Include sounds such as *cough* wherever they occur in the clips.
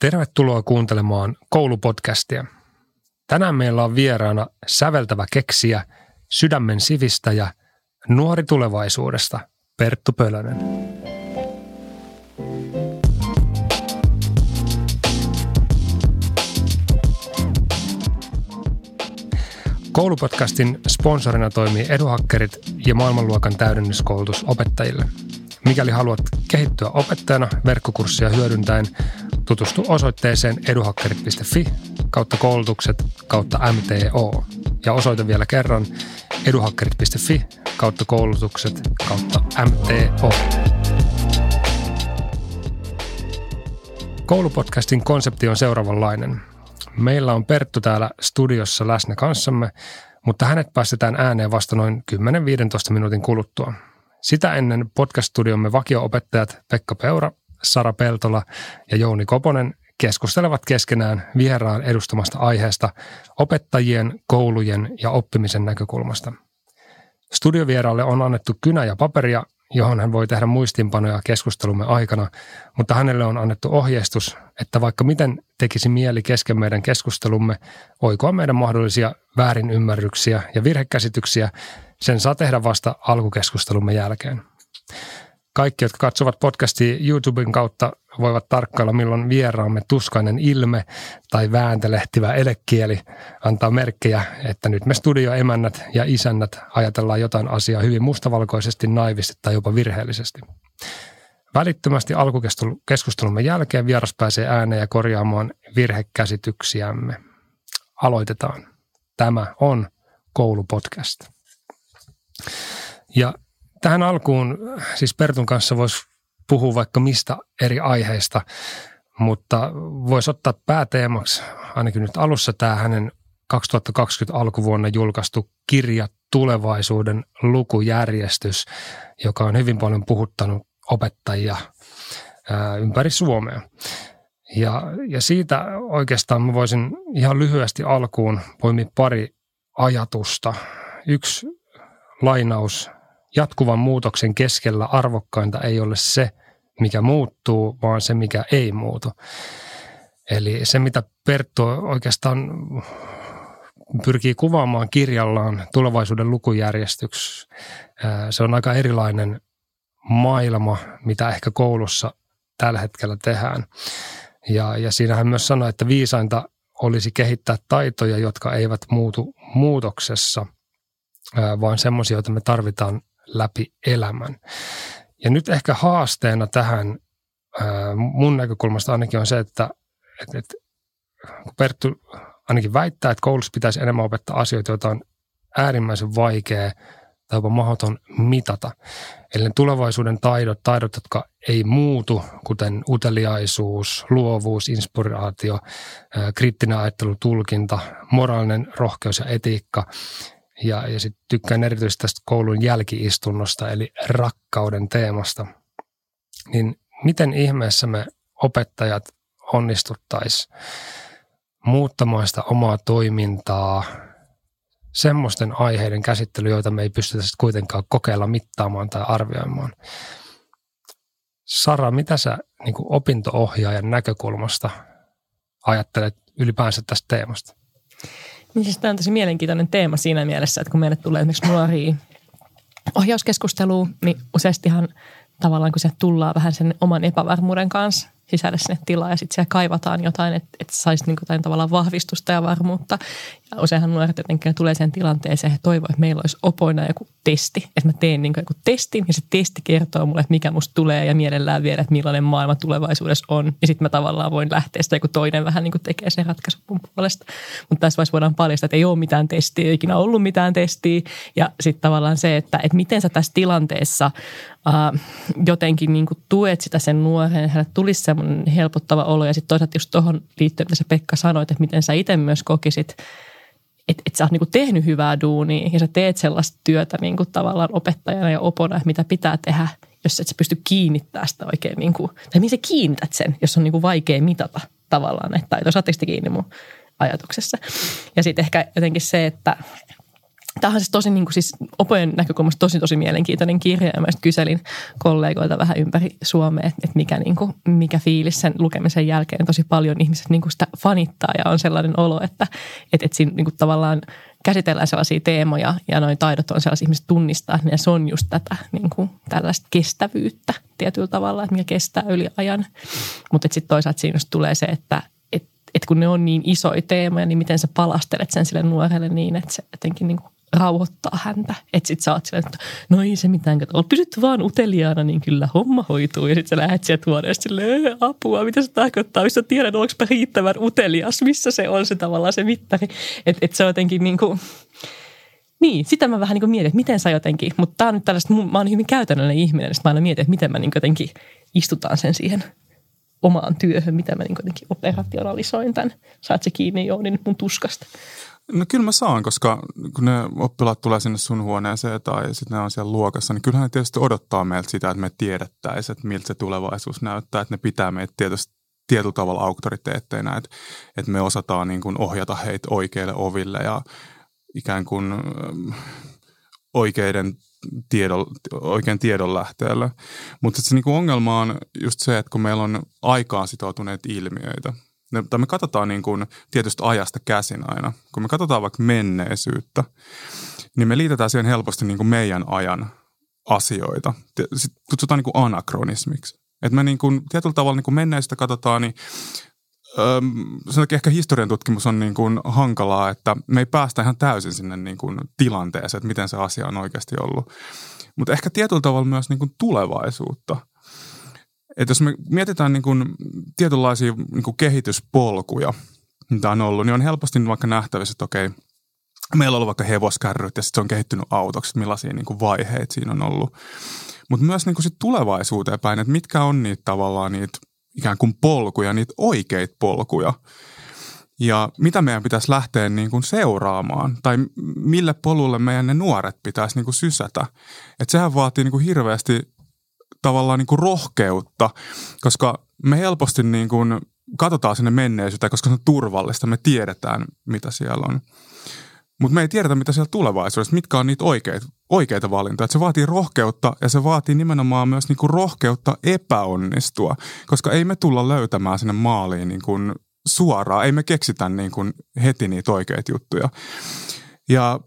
Tervetuloa kuuntelemaan koulupodcastia. Tänään meillä on vieraana säveltävä keksiä, sydämen sivistäjä, nuori tulevaisuudesta, Perttu Pölönen. Koulupodcastin sponsorina toimii Eduhakkerit ja maailmanluokan täydennyskoulutus opettajille. Mikäli haluat kehittyä opettajana verkkokurssia hyödyntäen, tutustu osoitteeseen eduhakkerit.fi kautta koulutukset kautta MTO. Ja osoite vielä kerran eduhakkerit.fi kautta koulutukset kautta MTO. Koulupodcastin konsepti on seuraavanlainen. Meillä on Perttu täällä studiossa läsnä kanssamme, mutta hänet päästetään ääneen vasta noin 10-15 minuutin kuluttua. Sitä ennen podcast-studiomme vakio-opettajat Pekka Peura, Sara Peltola ja Jouni Koponen keskustelevat keskenään vieraan edustamasta aiheesta opettajien, koulujen ja oppimisen näkökulmasta. Studiovieraalle on annettu kynä ja paperia, johon hän voi tehdä muistinpanoja keskustelumme aikana, mutta hänelle on annettu ohjeistus, että vaikka miten tekisi mieli kesken meidän keskustelumme, oikoa meidän mahdollisia väärinymmärryksiä ja virhekäsityksiä, sen saa tehdä vasta alkukeskustelumme jälkeen. Kaikki, jotka katsovat podcastia YouTuben kautta, voivat tarkkailla, milloin vieraamme tuskainen ilme tai vääntelehtivä elekieli antaa merkkejä, että nyt me studioemännät ja isännät ajatellaan jotain asiaa hyvin mustavalkoisesti, naivisti tai jopa virheellisesti. Välittömästi alkukeskustelumme jälkeen vieras pääsee ääneen ja korjaamaan virhekäsityksiämme. Aloitetaan. Tämä on koulupodcast. Ja tähän alkuun, siis Pertun kanssa voisi puhua vaikka mistä eri aiheista, mutta voisi ottaa pääteemaksi ainakin nyt alussa tämä hänen 2020 alkuvuonna julkaistu kirja Tulevaisuuden lukujärjestys, joka on hyvin paljon puhuttanut opettajia ympäri Suomea. Ja, ja siitä oikeastaan mä voisin ihan lyhyesti alkuun poimia pari ajatusta. Yksi lainaus jatkuvan muutoksen keskellä arvokkainta ei ole se, mikä muuttuu, vaan se, mikä ei muutu. Eli se, mitä Perttu oikeastaan pyrkii kuvaamaan kirjallaan tulevaisuuden lukujärjestyksi, se on aika erilainen maailma, mitä ehkä koulussa tällä hetkellä tehdään. Ja, ja siinä hän myös sanoi, että viisainta olisi kehittää taitoja, jotka eivät muutu muutoksessa, vaan semmoisia, joita me tarvitaan läpi elämän. Ja nyt ehkä haasteena tähän mun näkökulmasta ainakin on se, että, että, että kun Perttu ainakin väittää, että koulussa pitäisi enemmän opettaa asioita, joita on äärimmäisen vaikea tai jopa mahdoton mitata. Eli ne tulevaisuuden taidot, taidot, jotka ei muutu, kuten uteliaisuus, luovuus, inspiraatio, kriittinen ajattelu, tulkinta, moraalinen rohkeus ja etiikka – ja, ja sitten tykkään erityisesti tästä koulun jälkiistunnosta, eli rakkauden teemasta. Niin miten ihmeessä me opettajat onnistuttaisiin muuttamaan sitä omaa toimintaa semmoisten aiheiden käsittely, joita me ei pystytä sitten kuitenkaan kokeilla mittaamaan tai arvioimaan. Sara, mitä sä niin opinto-ohjaajan näkökulmasta ajattelet ylipäänsä tästä teemasta? Niin siis tämä on tosi mielenkiintoinen teema siinä mielessä, että kun meille tulee esimerkiksi nuoria ohjauskeskusteluun, niin useastihan tavallaan kun se tullaan vähän sen oman epävarmuuden kanssa, sisälle sinne tilaa ja sitten siellä kaivataan jotain, että, että saisi niin jotain tavallaan vahvistusta ja varmuutta. Ja useinhan nuoret jotenkin tulee sen tilanteeseen, että toivoo, että meillä olisi opoina joku testi. Että mä teen niin joku testin ja se testi kertoo mulle, että mikä musta tulee ja mielellään vielä, että millainen maailma tulevaisuudessa on. Ja sitten mä tavallaan voin lähteä sitä, joku toinen vähän niin kuin tekee sen ratkaisun mun puolesta. Mutta tässä vaiheessa voidaan paljastaa, että ei ole mitään testiä, ei ikinä ollut mitään testiä. Ja sitten tavallaan se, että, että miten sä tässä tilanteessa äh, jotenkin niin kuin tuet sitä sen nuoren, hänelle tulisi semmoinen helpottava olo. Ja sitten toisaalta just tuohon liittyen, mitä sä Pekka sanoit, että miten sä itse myös kokisit, että, että sä oot niin kuin tehnyt hyvää duunia ja sä teet sellaista työtä niin kuin tavallaan opettajana ja opona, mitä pitää tehdä, jos et sä pysty kiinnittämään sitä oikein, niin kuin, tai mihin sä kiinnität sen, jos on niin kuin vaikea mitata tavallaan, että saatteko kiinni mun ajatuksessa. Ja sitten ehkä jotenkin se, että Tämä on siis tosi niin kuin siis opojen näkökulmasta tosi tosi mielenkiintoinen kirja ja mä kyselin kollegoilta vähän ympäri Suomea, että mikä, niin kuin, mikä fiilis sen lukemisen jälkeen tosi paljon ihmiset niin kuin sitä fanittaa ja on sellainen olo, että, että, että siinä niin kuin tavallaan käsitellään sellaisia teemoja ja noin taidot on sellaisia ihmiset tunnistaa, että se on just tätä niin kuin tällaista kestävyyttä tietyllä tavalla, että mikä kestää yli ajan. Mutta sitten toisaalta siinä tulee se, että et, et kun ne on niin isoja teemoja, niin miten sä palastelet sen sille nuorelle niin, että se jotenkin niin kuin rauhoittaa häntä. Että sit sä oot silleen, että no ei se mitään, kato, pysyt vaan uteliaana, niin kyllä homma hoituu. Ja sit sä lähdet sieltä huoneesta silleen, apua, mitä se tarkoittaa, missä tiedän, onko riittävän utelias, missä se on se tavallaan se mittari. Että et se on jotenkin niin kuin, niin, sitä mä vähän niin kuin mietin, että miten sä jotenkin, mutta tää on nyt tällaista, mä oon hyvin käytännöllinen ihminen, niin mä aina mietin, että miten mä niin jotenkin istutaan sen siihen omaan työhön, mitä mä niin jotenkin operationalisoin tämän. Saat se kiinni nyt mun tuskasta. No kyllä mä saan, koska kun ne oppilaat tulee sinne sun huoneeseen tai sitten ne on siellä luokassa, niin kyllähän ne tietysti odottaa meiltä sitä, että me tiedettäisiin, että miltä se tulevaisuus näyttää, että ne pitää meitä tietysti tietyllä tavalla auktoriteetteina, että, että me osataan niin kuin ohjata heitä oikeille oville ja ikään kuin oikeiden tiedon, oikein tiedon lähteellä. Mutta se niin kuin ongelma on just se, että kun meillä on aikaan sitoutuneet ilmiöitä, ne, tai me katsotaan niin kuin tietystä ajasta käsin aina. Kun me katsotaan vaikka menneisyyttä, niin me liitetään siihen helposti niin kuin meidän ajan asioita. Sitten kutsutaan niin kuin anakronismiksi. Että me niin kuin, tietyllä tavalla niin kuin menneistä katsotaan, niin sen takia ehkä historian tutkimus on niin kuin hankalaa, että me ei päästä ihan täysin sinne niin kuin tilanteeseen, että miten se asia on oikeasti ollut. Mutta ehkä tietyllä tavalla myös niin kuin tulevaisuutta – että jos me mietitään niin kuin tietynlaisia niin kuin kehityspolkuja, mitä on ollut, niin on helposti vaikka nähtävissä, että okei, meillä on ollut vaikka hevoskärryt ja sitten se on kehittynyt autoksi, että millaisia niin kuin vaiheita siinä on ollut. Mutta myös niin kuin sit tulevaisuuteen päin, että mitkä on niitä tavallaan niitä ikään kuin polkuja, niitä oikeita polkuja. Ja mitä meidän pitäisi lähteä niin kuin seuraamaan tai mille polulle meidän ne nuoret pitäisi niin kuin sysätä. Että sehän vaatii niin kuin hirveästi tavallaan niin kuin rohkeutta, koska me helposti niin kuin katsotaan sinne menneisyyteen, koska se on turvallista, me tiedetään, mitä siellä on. Mutta me ei tiedetä, mitä siellä tulevaisuudessa, mitkä on niitä oikeita, oikeita valintoja. Et se vaatii rohkeutta ja se vaatii nimenomaan myös niinku rohkeutta epäonnistua, koska ei me tulla löytämään sinne maaliin niinku suoraan. Ei me keksitä niinku heti niitä oikeita juttuja. Ja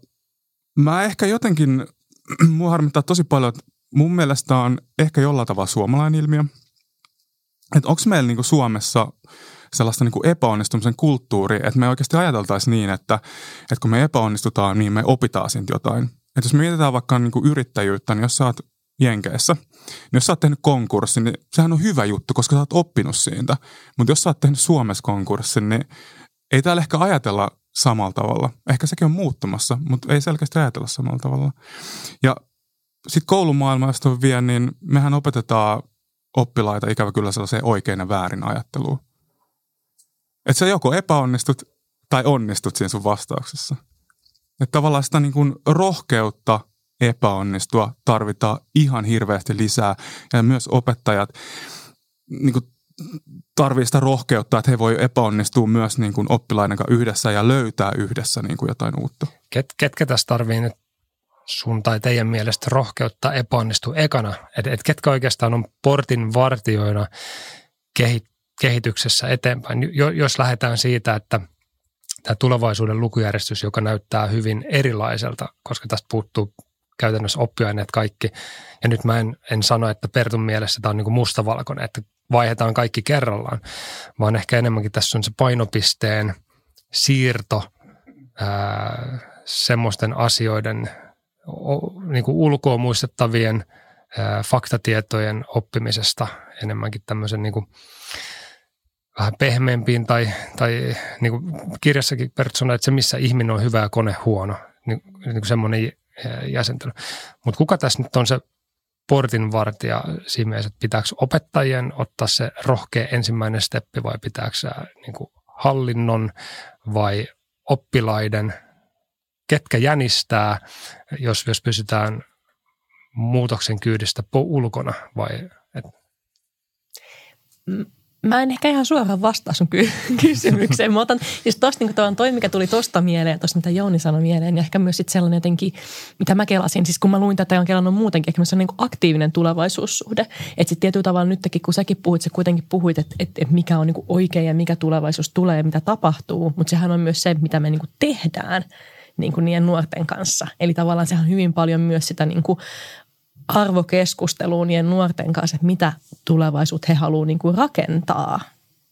mä ehkä jotenkin, *clears throat* mua harmittaa tosi paljon, että mun mielestä on ehkä jollain tavalla suomalainen ilmiö. Että onko meillä niinku Suomessa sellaista niinku epäonnistumisen kulttuuri, että me oikeasti ajateltaisiin niin, että, että kun me epäonnistutaan, niin me opitaan siitä jotain. Että jos me mietitään vaikka niinku yrittäjyyttä, niin jos sä oot Jenkeissä, niin jos sä oot tehnyt konkurssin, niin sehän on hyvä juttu, koska sä oot oppinut siitä. Mutta jos sä oot tehnyt Suomessa konkurssin, niin ei täällä ehkä ajatella samalla tavalla. Ehkä sekin on muuttumassa, mutta ei selkeästi ajatella samalla tavalla. Ja sitten koulumaailmasta vielä, niin mehän opetetaan oppilaita ikävä kyllä sellaiseen oikein ja väärin ajatteluun. Että sä joko epäonnistut tai onnistut siinä sun vastauksessa. Että tavallaan sitä niin kuin rohkeutta epäonnistua tarvitaan ihan hirveästi lisää. Ja myös opettajat niin kuin tarvii sitä rohkeutta, että he voi epäonnistua myös niin kuin oppilaiden kanssa yhdessä ja löytää yhdessä niin kuin jotain uutta. Ket, ketkä tässä tarvii nyt sun tai teidän mielestä rohkeutta epäonnistua ekana? Että et ketkä oikeastaan on portin vartioina kehit, kehityksessä eteenpäin? Jo, jos lähdetään siitä, että tämä tulevaisuuden lukujärjestys, joka näyttää hyvin erilaiselta, koska tästä puuttuu käytännössä oppiaineet kaikki. Ja nyt mä en, en sano, että Pertun mielessä tämä on niin mustavalkoinen, että vaihdetaan kaikki kerrallaan, vaan ehkä enemmänkin tässä on se painopisteen siirto ää, semmoisten asioiden niin kuin ulkoa muistettavien faktatietojen oppimisesta enemmänkin tämmöisen niin kuin vähän pehmeämpiin tai, tai niin kuin kirjassakin persona, että se missä ihminen on hyvä ja kone huono, niin, niin semmoinen jäsentely. Mutta kuka tässä nyt on se portinvartija siinä mielessä, että pitääkö opettajien ottaa se rohkea ensimmäinen steppi vai pitääkö niin kuin hallinnon vai oppilaiden – ketkä jänistää, jos, jos pysytään muutoksen kyydistä ulkona vai? Et? Mä en ehkä ihan suoraan vastaa sun ky- *laughs* kysymykseen. Mä otan, siis tosta niin toi, mikä tuli tosta mieleen, tosta mitä Jouni sanoi mieleen, ja ehkä myös sit sellainen jotenkin, mitä mä kelasin, siis kun mä luin tätä ja on kelannut muutenkin, ehkä se on niin aktiivinen tulevaisuussuhde. Että sitten tietyllä tavalla nytkin, kun säkin puhuit, sä kuitenkin puhuit, että, että, että mikä on niin oikein ja mikä tulevaisuus tulee ja mitä tapahtuu, mutta sehän on myös se, mitä me niin tehdään niin kuin niiden nuorten kanssa. Eli tavallaan sehän on hyvin paljon myös sitä niin kuin arvokeskusteluun niiden nuorten kanssa, että mitä tulevaisuutta he haluavat niin kuin rakentaa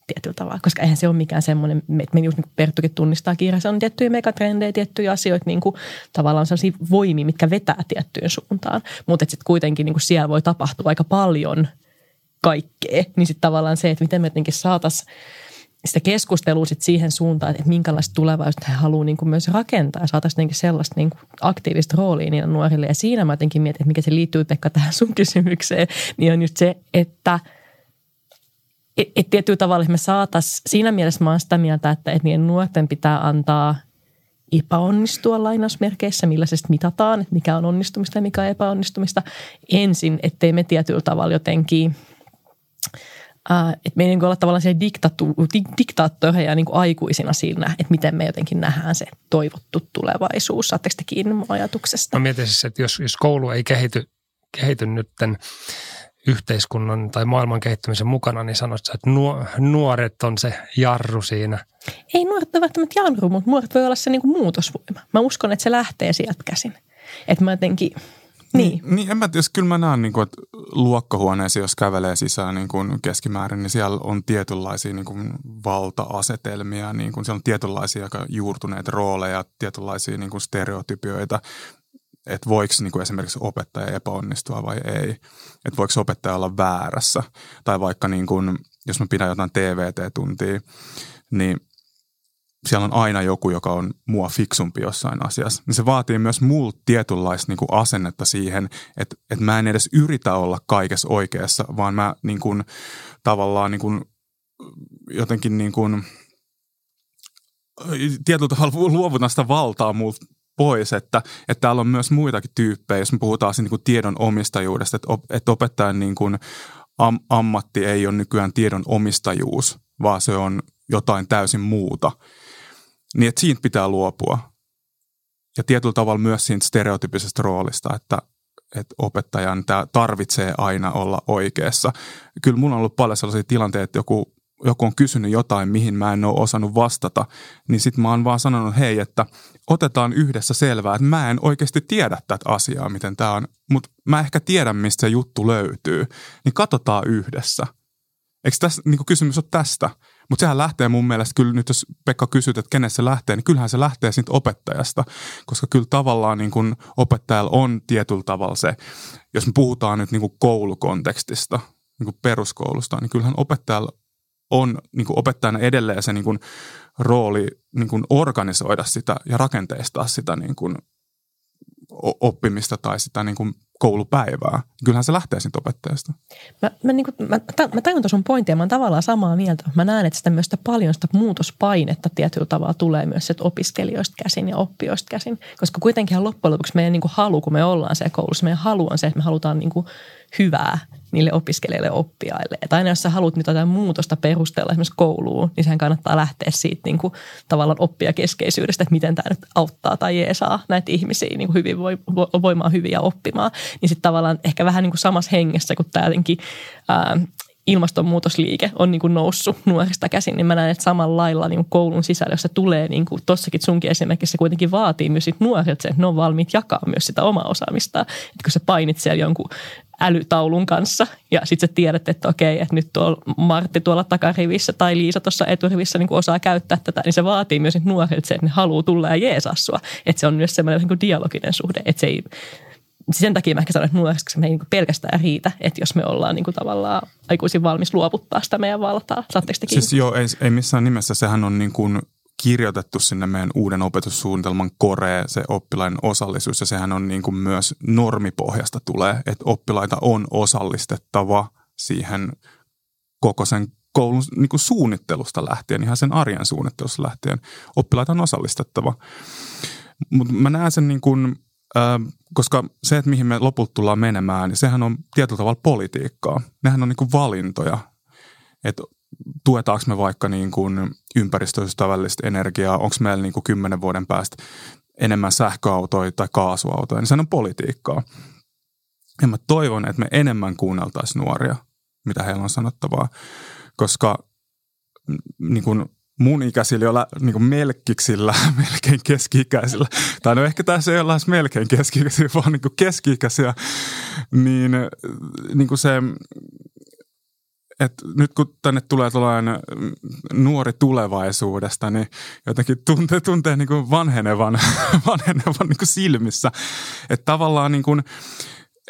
tietyllä tavalla. Koska eihän se ole mikään semmoinen, että me just niin Perttukin tunnistaa kirjassa, on tiettyjä megatrendejä, tiettyjä asioita, niin kuin tavallaan sellaisia voimia, mitkä vetää tiettyyn suuntaan. Mutta sitten kuitenkin niin kuin siellä voi tapahtua aika paljon kaikkea. Niin sitten tavallaan se, että miten me jotenkin saataisiin sitä keskustelua sit siihen suuntaan, että minkälaista tulevaisuutta he haluaa niin kuin myös rakentaa ja saataisiin sellaista niin aktiivista roolia niille nuorille. Ja siinä mä jotenkin mietin, että mikä se liittyy Pekka tähän sun kysymykseen, niin on just se, että et, et tietyllä tavalla me saataisiin, siinä mielessä mä oon sitä mieltä, että, että niiden nuorten pitää antaa epäonnistua lainausmerkeissä, millä se sitten mitataan, että mikä on onnistumista ja mikä on epäonnistumista ensin, ettei me tietyllä tavalla jotenkin – Uh, että me ei niin olla tavallaan se diktaattoreja niin aikuisina siinä, että miten me jotenkin nähdään se toivottu tulevaisuus. Saatteko te kiinni mun ajatuksesta? Mä mietin siis, että jos, jos koulu ei kehity, kehity nytten yhteiskunnan tai maailman kehittymisen mukana, niin sanot että nuoret on se jarru siinä. Ei nuoret ole välttämättä jarru, mutta nuoret voi olla se niin kuin muutosvoima. Mä uskon, että se lähtee sieltä käsin. Että mä jotenkin – niin. niin, niin en mä tiedä, kyllä mä näen, niin kuin, että luokkahuoneessa, jos kävelee sisään niin kuin keskimäärin, niin siellä on tietynlaisia niin kuin valta-asetelmia, niin kuin siellä on tietynlaisia aika juurtuneita rooleja, tietynlaisia niin kuin stereotypioita, että voiko niin kuin esimerkiksi opettaja epäonnistua vai ei, että voiko opettaja olla väärässä, tai vaikka niin kuin, jos mä pidän jotain TVT-tuntia, niin siellä on aina joku, joka on mua fiksumpi jossain asiassa, niin se vaatii myös multa tietynlaista niin kuin asennetta siihen, että, että mä en edes yritä olla kaikessa oikeassa, vaan mä niin kuin, tavallaan niin kuin, jotenkin niin kuin, tietyllä tavalla luovutan sitä valtaa multa pois, että, että täällä on myös muitakin tyyppejä, jos me puhutaan niin kuin tiedon omistajuudesta, että, op, että opettajan niin kuin am, ammatti ei ole nykyään tiedon omistajuus, vaan se on jotain täysin muuta – niin että siitä pitää luopua. Ja tietyllä tavalla myös siitä stereotypisesta roolista, että, että opettajan tämä tarvitsee aina olla oikeassa. Kyllä mulla on ollut paljon sellaisia tilanteita, että joku, joku on kysynyt jotain, mihin mä en ole osannut vastata, niin sitten mä oon vaan sanonut, hei, että otetaan yhdessä selvää, että mä en oikeasti tiedä tätä asiaa, miten tämä on, mutta mä ehkä tiedän, mistä se juttu löytyy, niin katsotaan yhdessä. Eikö tässä, niin kysymys ole tästä? Mutta sehän lähtee mun mielestä kyllä nyt, jos Pekka kysyt, että kenessä se lähtee, niin kyllähän se lähtee siitä opettajasta. Koska kyllä tavallaan niin kuin opettajalla on tietyllä tavalla se, jos me puhutaan nyt niin kuin koulukontekstista, niin kuin peruskoulusta, niin kyllähän opettajalla on niin kuin opettajana edelleen se niin rooli niin kuin organisoida sitä ja rakenteistaa sitä niin kuin oppimista tai sitä niin kuin koulupäivää. Kyllähän se lähtee siitä opettajasta. Mä, mä, niin kuin, mä, mä tajun sun pointtia, mä oon tavallaan samaa mieltä. Mä näen, että sitä myös sitä paljon sitä muutospainetta tietyllä tavalla tulee myös opiskelijoista käsin ja oppijoista käsin. Koska kuitenkin loppujen lopuksi meidän niin kuin halu, kun me ollaan siellä koulussa, meidän halu on se, että me halutaan niin kuin hyvää niille opiskelijoille oppiaille. Että aina jos sä haluat nyt jotain muutosta perustella esimerkiksi kouluun, niin sehän kannattaa lähteä siitä niin kuin, tavallaan oppijakeskeisyydestä, että miten tämä nyt auttaa tai jeesaa näitä ihmisiä niin kuin hyvin voimaan hyvin ja oppimaan. Niin sitten tavallaan ehkä vähän niin kuin samassa hengessä, kun tämä jotenkin ää, ilmastonmuutosliike on niin kuin noussut nuorista käsin, niin mä näen, että samalla lailla niin kuin koulun sisällä, jos se tulee, niin kuin tossakin sunkin esimerkiksi, se kuitenkin vaatii myös nuoret sen, että ne on valmiit jakaa myös sitä omaa osaamistaan. Että kun sä painit siellä jonkun älytaulun kanssa ja sitten sä tiedät, että okei, että nyt tuolla Martti tuolla takarivissä tai Liisa tuossa eturivissä niin osaa käyttää tätä, niin se vaatii myös nuoret sen, että ne haluaa tulla ja jeesaa sua. Että se on myös semmoinen niin dialoginen suhde, että se ei sen takia mä ehkä sanon, että nuorisoksi me ei niin pelkästään riitä, että jos me ollaan niin kuin tavallaan aikuisin valmis luovuttaa sitä meidän valtaa. Saatteko Siis joo, ei, ei missään nimessä. Sehän on niin kuin kirjoitettu sinne meidän uuden opetussuunnitelman koreen se oppilaiden osallisuus ja sehän on niin kuin myös normipohjasta tulee, että oppilaita on osallistettava siihen koko sen koulun niin kuin suunnittelusta lähtien, ihan sen arjen suunnittelusta lähtien. Oppilaita on osallistettava. Mutta mä näen sen niin kuin, äh, koska se, että mihin me lopulta tullaan menemään, niin sehän on tietyllä tavalla politiikkaa. Nehän on niin kuin valintoja. Että tuetaanko me vaikka niin kuin ympäristöystävällistä energiaa, onko meillä niin kuin kymmenen vuoden päästä enemmän sähköautoja tai kaasuautoja, niin se on politiikkaa. Ja mä toivon, että me enemmän kuunneltaisiin nuoria, mitä heillä on sanottavaa, koska niin kuin mun ikäisillä joilla niin kuin *laughs* melkein keski-ikäisillä, tai no ehkä tässä ei olla melkein keski-ikäisiä, vaan niin kuin keski-ikäisiä, niin, niin kuin se, että nyt kun tänne tulee tällainen nuori tulevaisuudesta, niin jotenkin tuntee, tuntee niin kuin vanhenevan, *laughs* vanhenevan niin kuin silmissä. Että tavallaan niin kuin,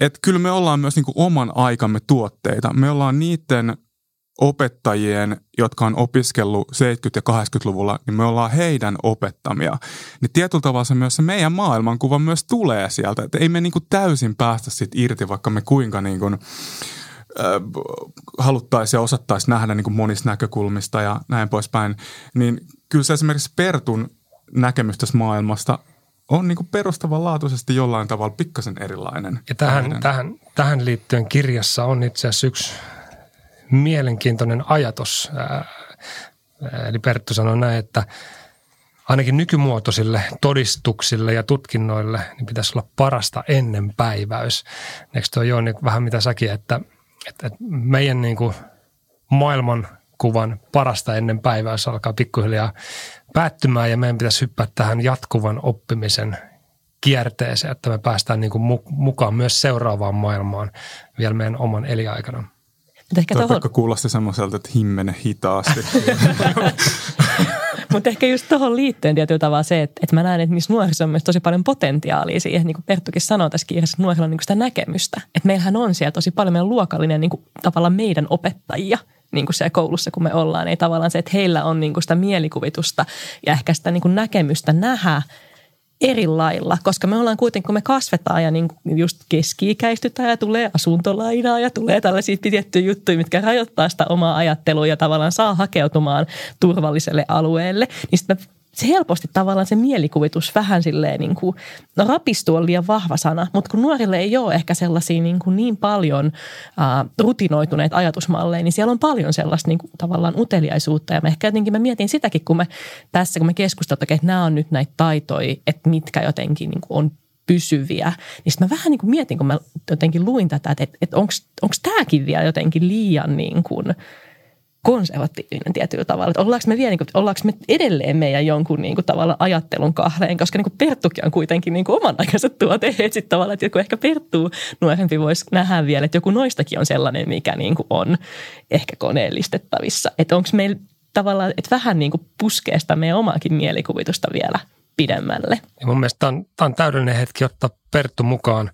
että kyllä me ollaan myös niin kuin oman aikamme tuotteita. Me ollaan niiden opettajien, jotka on opiskellut 70- ja 80-luvulla, niin me ollaan heidän opettamia. Niin tietyllä tavalla se myös se meidän maailmankuva myös tulee sieltä. Että ei me niin kuin täysin päästä siitä irti, vaikka me kuinka niin kuin, haluttaisiin ja osattaisiin nähdä niin kuin monista näkökulmista ja näin poispäin. Niin kyllä se esimerkiksi Pertun näkemys tästä maailmasta on niin kuin perustavanlaatuisesti jollain tavalla pikkasen erilainen. Ja tähän, tähän, tähän liittyen kirjassa on itse asiassa yksi mielenkiintoinen ajatus. Eli Perttu sanoi näin, että ainakin nykymuotoisille todistuksille ja tutkinnoille niin pitäisi olla parasta ennen päiväys. Eikö tuo Jooni vähän mitä säkin, että, että meidän niin kuin maailmankuvan parasta ennen päiväys alkaa pikkuhiljaa päättymään ja meidän pitäisi hyppää tähän jatkuvan oppimisen kierteeseen, että me päästään niin kuin mukaan myös seuraavaan maailmaan vielä meidän oman eliaikana. Mutta ehkä tohon... kuulosti semmoiselta, että himmene hitaasti. *laughs* Mutta ehkä just tuohon liittyen tietyllä tavalla se, että, että mä näen, että niissä nuorissa on myös tosi paljon potentiaalia siihen, niin kuin Perttukin sanoi tässä kirjassa, että nuorilla on niin sitä näkemystä. Että meillähän on siellä tosi paljon meidän luokallinen niin kuin, tavallaan meidän opettajia – niin kuin siellä koulussa, kun me ollaan. Ei tavallaan se, että heillä on niin kuin sitä mielikuvitusta ja ehkä sitä niin kuin näkemystä nähdä eri lailla, koska me ollaan kuitenkin, kun me kasvetaan ja niin just keski-ikäistytään ja tulee asuntolainaa ja tulee tällaisia tiettyjä juttuja, mitkä rajoittaa sitä omaa ajattelua ja tavallaan saa hakeutumaan turvalliselle alueelle, niin sitten me se helposti tavallaan se mielikuvitus vähän silleen niin kuin, no rapistuu on liian vahva sana, mutta kun nuorille ei ole ehkä sellaisia niin, kuin niin paljon äh, rutinoituneita ajatusmalleja, niin siellä on paljon sellaista niin kuin, tavallaan uteliaisuutta ja mä ehkä jotenkin mä mietin sitäkin, kun me tässä, kun me keskustelemme, että nämä on nyt näitä taitoja, että mitkä jotenkin niin kuin on pysyviä. Niin sitten mä vähän niin kuin mietin, kun mä jotenkin luin tätä, että, että onko tämäkin vielä jotenkin liian niin kuin – konservatiivinen tietyllä tavalla. Että ollaanko me, vielä, niin kuin, ollaanko me edelleen meidän jonkun niin kuin, tavalla ajattelun kahleen, koska niin kuin Perttukin on kuitenkin niin kuin oman aikansa tuote. Että sitten tavallaan, että joku ehkä Perttu nuorempi voisi nähdä vielä, että joku noistakin on sellainen, mikä niin kuin on ehkä koneellistettavissa. Että onko meillä tavallaan, että vähän niin kuin puskee sitä meidän omaakin mielikuvitusta vielä pidemmälle. Ja mun mielestä tämä on, on täydellinen hetki ottaa Perttu mukaan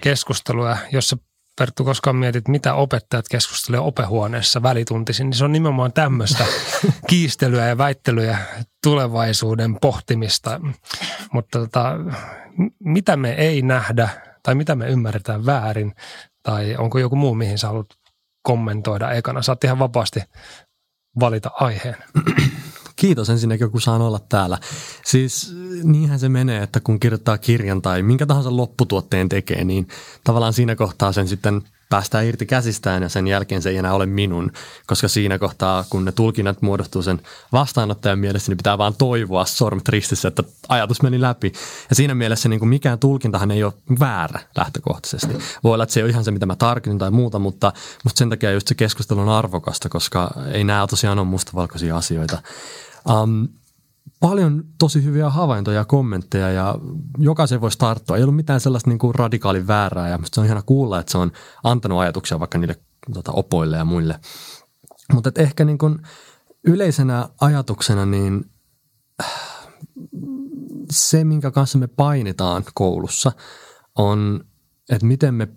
keskustelua, jossa Perttu koskaan mietit, mitä opettajat keskustelevat opehuoneessa välituntisin, niin se on nimenomaan tämmöistä *laughs* kiistelyä ja väittelyä tulevaisuuden pohtimista. Mutta tota, mitä me ei nähdä tai mitä me ymmärretään väärin tai onko joku muu, mihin sä haluat kommentoida ekana? Saat ihan vapaasti valita aiheen. *clears throat* Kiitos ensinnäkin, kun saan olla täällä. Siis niinhän se menee, että kun kirjoittaa kirjan tai minkä tahansa lopputuotteen tekee, niin tavallaan siinä kohtaa sen sitten päästään irti käsistään ja sen jälkeen se ei enää ole minun, koska siinä kohtaa, kun ne tulkinnat muodostuu sen vastaanottajan mielessä, niin pitää vaan toivoa sormet ristissä, että ajatus meni läpi. Ja siinä mielessä niin kuin mikään tulkintahan ei ole väärä lähtökohtaisesti. Voi olla, että se ei ole ihan se, mitä mä tarkoitin tai muuta, mutta musta sen takia just se keskustelu on arvokasta, koska ei nämä tosiaan ole mustavalkoisia asioita. Um, paljon tosi hyviä havaintoja ja kommentteja ja jokaisen voisi tarttua. Ei ollut mitään sellaista niin kuin radikaalin väärää ja se on ihana kuulla, että se on antanut ajatuksia vaikka niille tota, opoille ja muille. Mutta ehkä niin kuin yleisenä ajatuksena niin se, minkä kanssa me painitaan koulussa, on, että miten me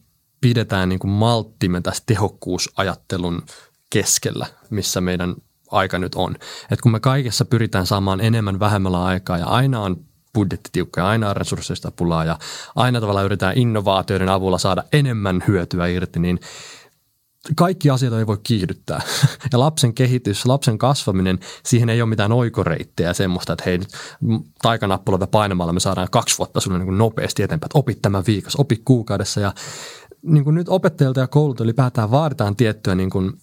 pidetään niin kuin malttimme tässä tehokkuusajattelun keskellä, missä meidän aika nyt on. Että kun me kaikessa pyritään saamaan enemmän vähemmällä aikaa ja aina on budjettitiukka ja aina on resursseista pulaa ja aina tavallaan yritetään innovaatioiden avulla saada enemmän hyötyä irti, niin kaikki asiat ei voi kiihdyttää. *laughs* Ja lapsen kehitys, lapsen kasvaminen, siihen ei ole mitään oikoreittejä semmoista, että hei nyt taikanappulata painamalla me saadaan kaksi vuotta sulle niin nopeasti eteenpäin, että opit tämän viikossa, opi kuukaudessa ja niin kuin nyt opettajilta ja koululta ylipäätään vaaditaan tiettyä, niin kuin,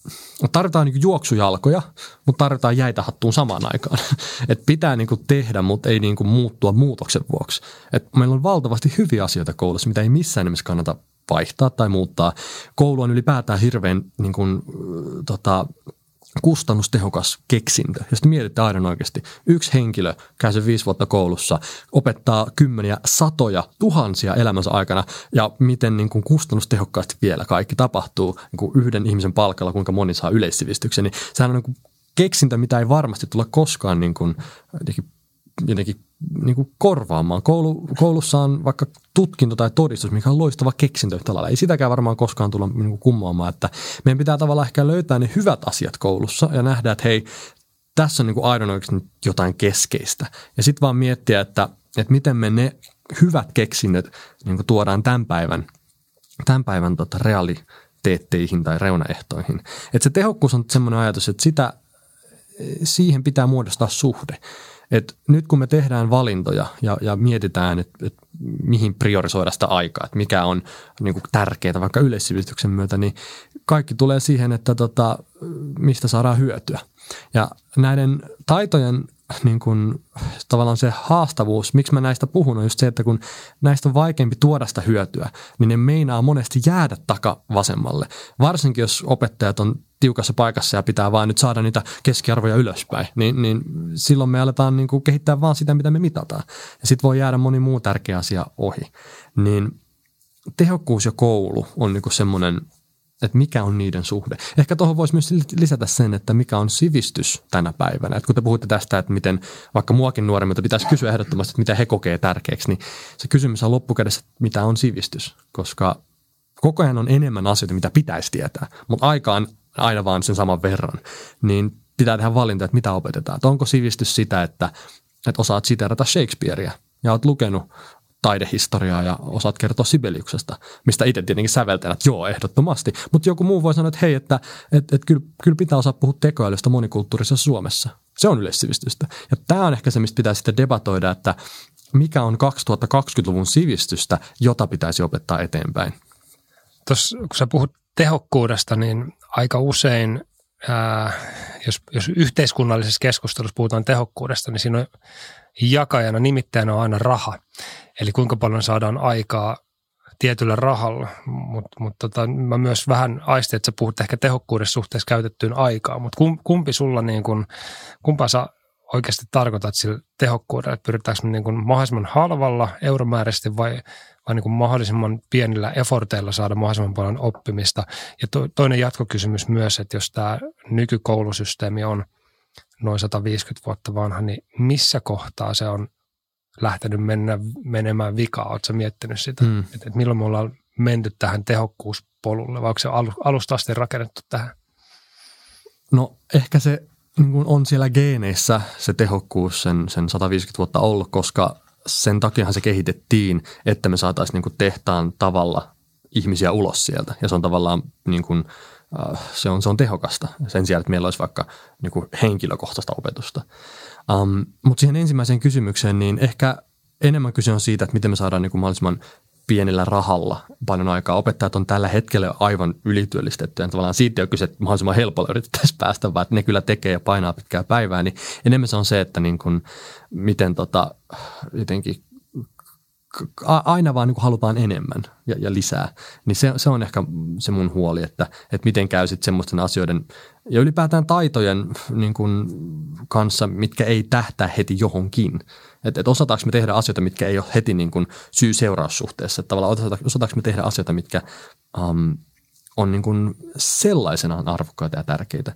tarvitaan niin kuin juoksujalkoja, mutta tarvitaan jäitä hattuun samaan aikaan. *laughs* Et pitää niin kuin tehdä, mutta ei niin kuin muuttua muutoksen vuoksi. Et meillä on valtavasti hyviä asioita koulussa, mitä ei missään nimessä kannata vaihtaa tai muuttaa. Koulu on ylipäätään hirveän niin kuin, tota, kustannustehokas keksintö. Jos te mietitte aivan oikeasti, yksi henkilö käy sen viisi vuotta koulussa, opettaa kymmeniä, satoja, tuhansia elämänsä aikana ja miten niin kuin kustannustehokkaasti vielä kaikki tapahtuu niin kuin yhden ihmisen palkalla, kuinka moni saa yleissivistyksen, niin sehän on niin kuin keksintö, mitä ei varmasti tule koskaan niin kuin jotenkin, jotenkin niin kuin korvaamaan. Koulu, koulussa on vaikka tutkinto tai todistus, mikä on loistava keksintö yhtä lailla. Ei sitäkään varmaan koskaan tulla niin kuin kummoamaan, että meidän pitää tavallaan ehkä löytää ne hyvät asiat koulussa ja nähdä, että hei, tässä on niin kuin aidon oikeasti jotain keskeistä. Ja sitten vaan miettiä, että, että miten me ne hyvät keksinnöt niin kuin tuodaan tämän päivän, tämän päivän tota realiteetteihin tai reunaehtoihin. Että se tehokkuus on semmoinen ajatus, että sitä, siihen pitää muodostaa suhde. Et nyt kun me tehdään valintoja ja, ja mietitään, että et mihin priorisoida sitä aikaa, että mikä on niin tärkeää vaikka yleissivistyksen myötä, niin kaikki tulee siihen, että tota, mistä saadaan hyötyä. Ja näiden taitojen niin kuin, tavallaan se haastavuus, miksi mä näistä puhun, on just se, että kun näistä on vaikeampi tuoda sitä hyötyä, niin ne meinaa monesti jäädä takavasemmalle. Varsinkin jos opettajat on tiukassa paikassa ja pitää vaan nyt saada niitä keskiarvoja ylöspäin, niin, niin silloin me aletaan niin kuin kehittää vaan sitä, mitä me mitataan. Ja sitten voi jäädä moni muu tärkeä asia ohi. Niin tehokkuus ja koulu on niin semmoinen että mikä on niiden suhde. Ehkä tuohon voisi myös lisätä sen, että mikä on sivistys tänä päivänä. Että kun te puhutte tästä, että miten vaikka muakin nuoremmilta pitäisi kysyä ehdottomasti, että mitä he kokee tärkeäksi, niin se kysymys on loppukädessä, että mitä on sivistys. Koska koko ajan on enemmän asioita, mitä pitäisi tietää, mutta aika on aina vaan sen saman verran. Niin pitää tehdä valinta, että mitä opetetaan. Että onko sivistys sitä, että, että osaat siterata Shakespearea ja olet lukenut taidehistoriaa ja osaat kertoa Sibeliuksesta, mistä itse tietenkin säveltän, että joo, ehdottomasti. Mutta joku muu voi sanoa, että hei, että et, et kyllä, kyllä pitää osaa puhua tekoälystä monikulttuurisessa Suomessa. Se on yleissivistystä. Ja tämä on ehkä se, mistä pitää sitten debatoida, että mikä on 2020-luvun sivistystä, jota pitäisi opettaa eteenpäin. Tuossa kun sä puhut tehokkuudesta, niin aika usein, ää, jos, jos yhteiskunnallisessa keskustelussa puhutaan tehokkuudesta, niin siinä on jakajana nimittäin on aina raha. Eli kuinka paljon saadaan aikaa tietyllä rahalla, mutta mut tota, mä myös vähän aistin, että sä puhut ehkä tehokkuudessa suhteessa käytettyyn aikaan, mutta kumpi sulla niin kun, kumpaa sä oikeasti tarkoitat sillä tehokkuudella, että pyritäänkö me niin kuin mahdollisimman halvalla euromääräisesti vai, vai niin kuin mahdollisimman pienillä efforteilla saada mahdollisimman paljon oppimista. Ja to, toinen jatkokysymys myös, että jos tämä nykykoulusysteemi on noin 150 vuotta vanha, niin missä kohtaa se on lähtenyt mennä, menemään vikaa? Oletko miettinyt sitä, mm. että, että milloin me ollaan menty tähän tehokkuuspolulle vai onko se alusta asti rakennettu tähän? No ehkä se niin kuin on siellä geeneissä se tehokkuus sen, sen 150 vuotta ollut, koska sen takiahan se kehitettiin, että me saataisiin niin kuin tehtaan tavalla ihmisiä ulos sieltä. Ja se on tavallaan niin kuin, äh, se, on, se on tehokasta sen sijaan, että meillä olisi vaikka niin kuin henkilökohtaista opetusta. Um, mutta siihen ensimmäiseen kysymykseen, niin ehkä enemmän kyse on siitä, että miten me saadaan niin kuin mahdollisimman pienellä rahalla paljon aikaa. Opettajat on tällä hetkellä aivan ylityöllistetty ja tavallaan siitä on kyse, että mahdollisimman helpolla yritettäisiin *laughs* päästä, vaan että ne kyllä tekee ja painaa pitkää päivää, niin enemmän se on se, että niin kuin, miten tota, jotenkin aina vaan niin halutaan enemmän ja, ja lisää, niin se, se on ehkä se mun huoli, että, että miten käy sitten semmoisten asioiden ja ylipäätään taitojen niin kuin, kanssa, mitkä ei tähtää heti johonkin. Että et osataanko me tehdä asioita, mitkä ei ole heti niin kuin syy-seuraussuhteessa. Että tavallaan osataanko me tehdä asioita, mitkä um, on niin kuin sellaisenaan arvokkaita ja tärkeitä.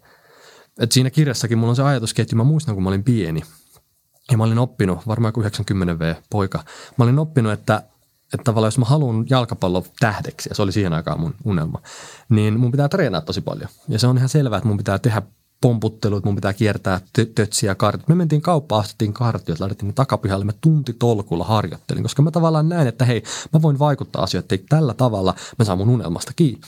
Et siinä kirjassakin mulla on se ajatusketju, mä muistan kun mä olin pieni – ja mä olin oppinut, varmaan kuin 90V-poika, mä olin oppinut, että, että tavallaan jos mä haluan jalkapallo tähdeksi, ja se oli siihen aikaan mun unelma, niin mun pitää treenata tosi paljon. Ja se on ihan selvää, että mun pitää tehdä pomputtelut, mun pitää kiertää tötsiä kartit. Me mentiin kauppaan, astettiin kartit, laitettiin ne takapihalle, mä tunti tolkulla harjoittelin, koska mä tavallaan näin, että hei, mä voin vaikuttaa asioihin, tällä tavalla mä saan mun unelmasta kiinni.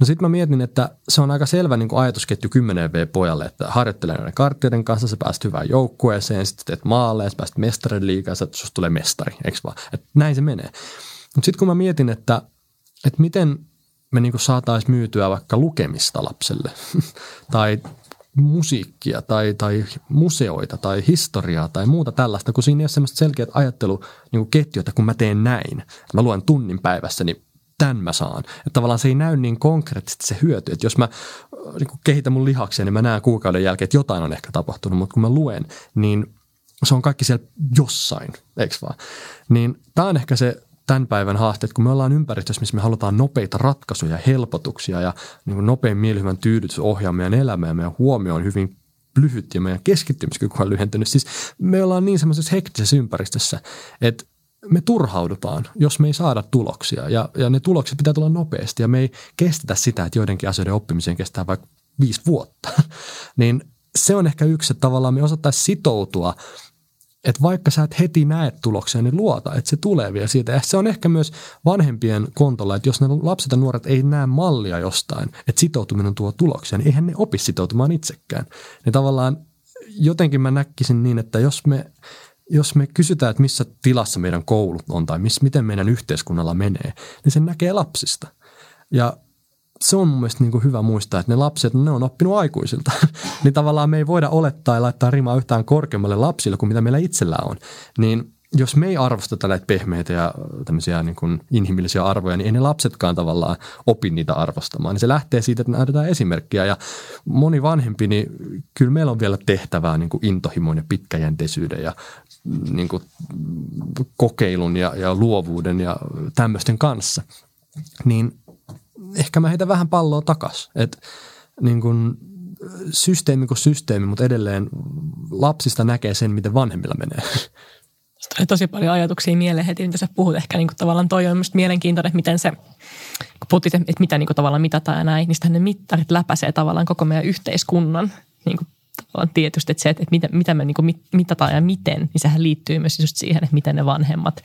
No sitten mä mietin, että se on aika selvä niin kuin ajatusketju 10V-pojalle, että harjoittelee näiden karttien kanssa, sä pääset hyvään joukkueeseen, sitten teet maaleja, sä pääset mestarin liikaa, susta tulee mestari, eikö vaan? Et näin se menee. Mutta sitten kun mä mietin, että, että miten me niin saataisiin myytyä vaikka lukemista lapselle *laughs* tai musiikkia tai, tai museoita tai historiaa tai muuta tällaista, kun siinä ei ole semmoista selkeät ajatteluketjua, että kun mä teen näin, mä luen tunnin päivässä, niin tämän mä saan. Että tavallaan se ei näy niin konkreettisesti se hyöty. Että jos mä niin kehitän mun lihaksia, niin mä näen kuukauden jälkeen, että jotain on ehkä tapahtunut, mutta kun mä luen, niin se on kaikki siellä jossain, eikö vaan? Niin tämä on ehkä se tämän päivän haaste, että kun me ollaan ympäristössä, missä me halutaan nopeita ratkaisuja, helpotuksia ja niin kuin nopein mielihyvän tyydytys ohjaa meidän elämää ja meidän huomio on hyvin lyhyt ja meidän keskittymiskyky on lyhentynyt. Siis me ollaan niin semmoisessa hektisessä ympäristössä, että me turhaudutaan, jos me ei saada tuloksia ja, ja ne tulokset pitää tulla nopeasti ja me ei kestetä sitä, että joidenkin asioiden oppimiseen kestää vaikka viisi vuotta. *laughs* niin se on ehkä yksi, että tavallaan me osattaisiin sitoutua – että vaikka sä et heti näe tuloksia, niin luota, että se tulee vielä siitä. Ja se on ehkä myös vanhempien kontolla, että jos ne lapset ja nuoret ei näe mallia jostain, että sitoutuminen tuo tuloksia, niin eihän ne opi sitoutumaan itsekään. Niin tavallaan jotenkin mä näkisin niin, että jos me, jos me kysytään, että missä tilassa meidän koulut on tai miss, miten meidän yhteiskunnalla menee, niin se näkee lapsista. Ja se on mun mielestä niin kuin hyvä muistaa, että ne lapset, ne on oppinut aikuisilta. *laughs* niin tavallaan me ei voida olettaa ja laittaa rimaa yhtään korkeammalle lapsille kuin mitä meillä itsellä on. Niin jos me ei arvosteta näitä pehmeitä ja tämmöisiä niin kuin inhimillisiä arvoja, niin ei ne lapsetkaan tavallaan opi niitä arvostamaan. Niin se lähtee siitä, että näytetään esimerkkiä. Ja moni vanhempi, niin kyllä meillä on vielä tehtävää niin kuin intohimon ja pitkäjänteisyyden ja niin kuin kokeilun ja, ja luovuuden ja tämmöisten kanssa. Niin ehkä mä heitän vähän palloa takas. Että niin kun, systeemi kuin systeemi, mutta edelleen lapsista näkee sen, miten vanhemmilla menee. Tulee tosi paljon ajatuksia mieleen heti, mitä sä puhut. Ehkä niin kuin tavallaan toi on myös mielenkiintoinen, että miten se, kun puhuttiin, että mitä niin kuin tavallaan mitataan ja näin, niin ne mittarit läpäisee tavallaan koko meidän yhteiskunnan niin kuin tavallaan tietysti, että se, että mitä, mitä me niin kuin mitataan ja miten, niin sehän liittyy myös just siihen, että miten ne vanhemmat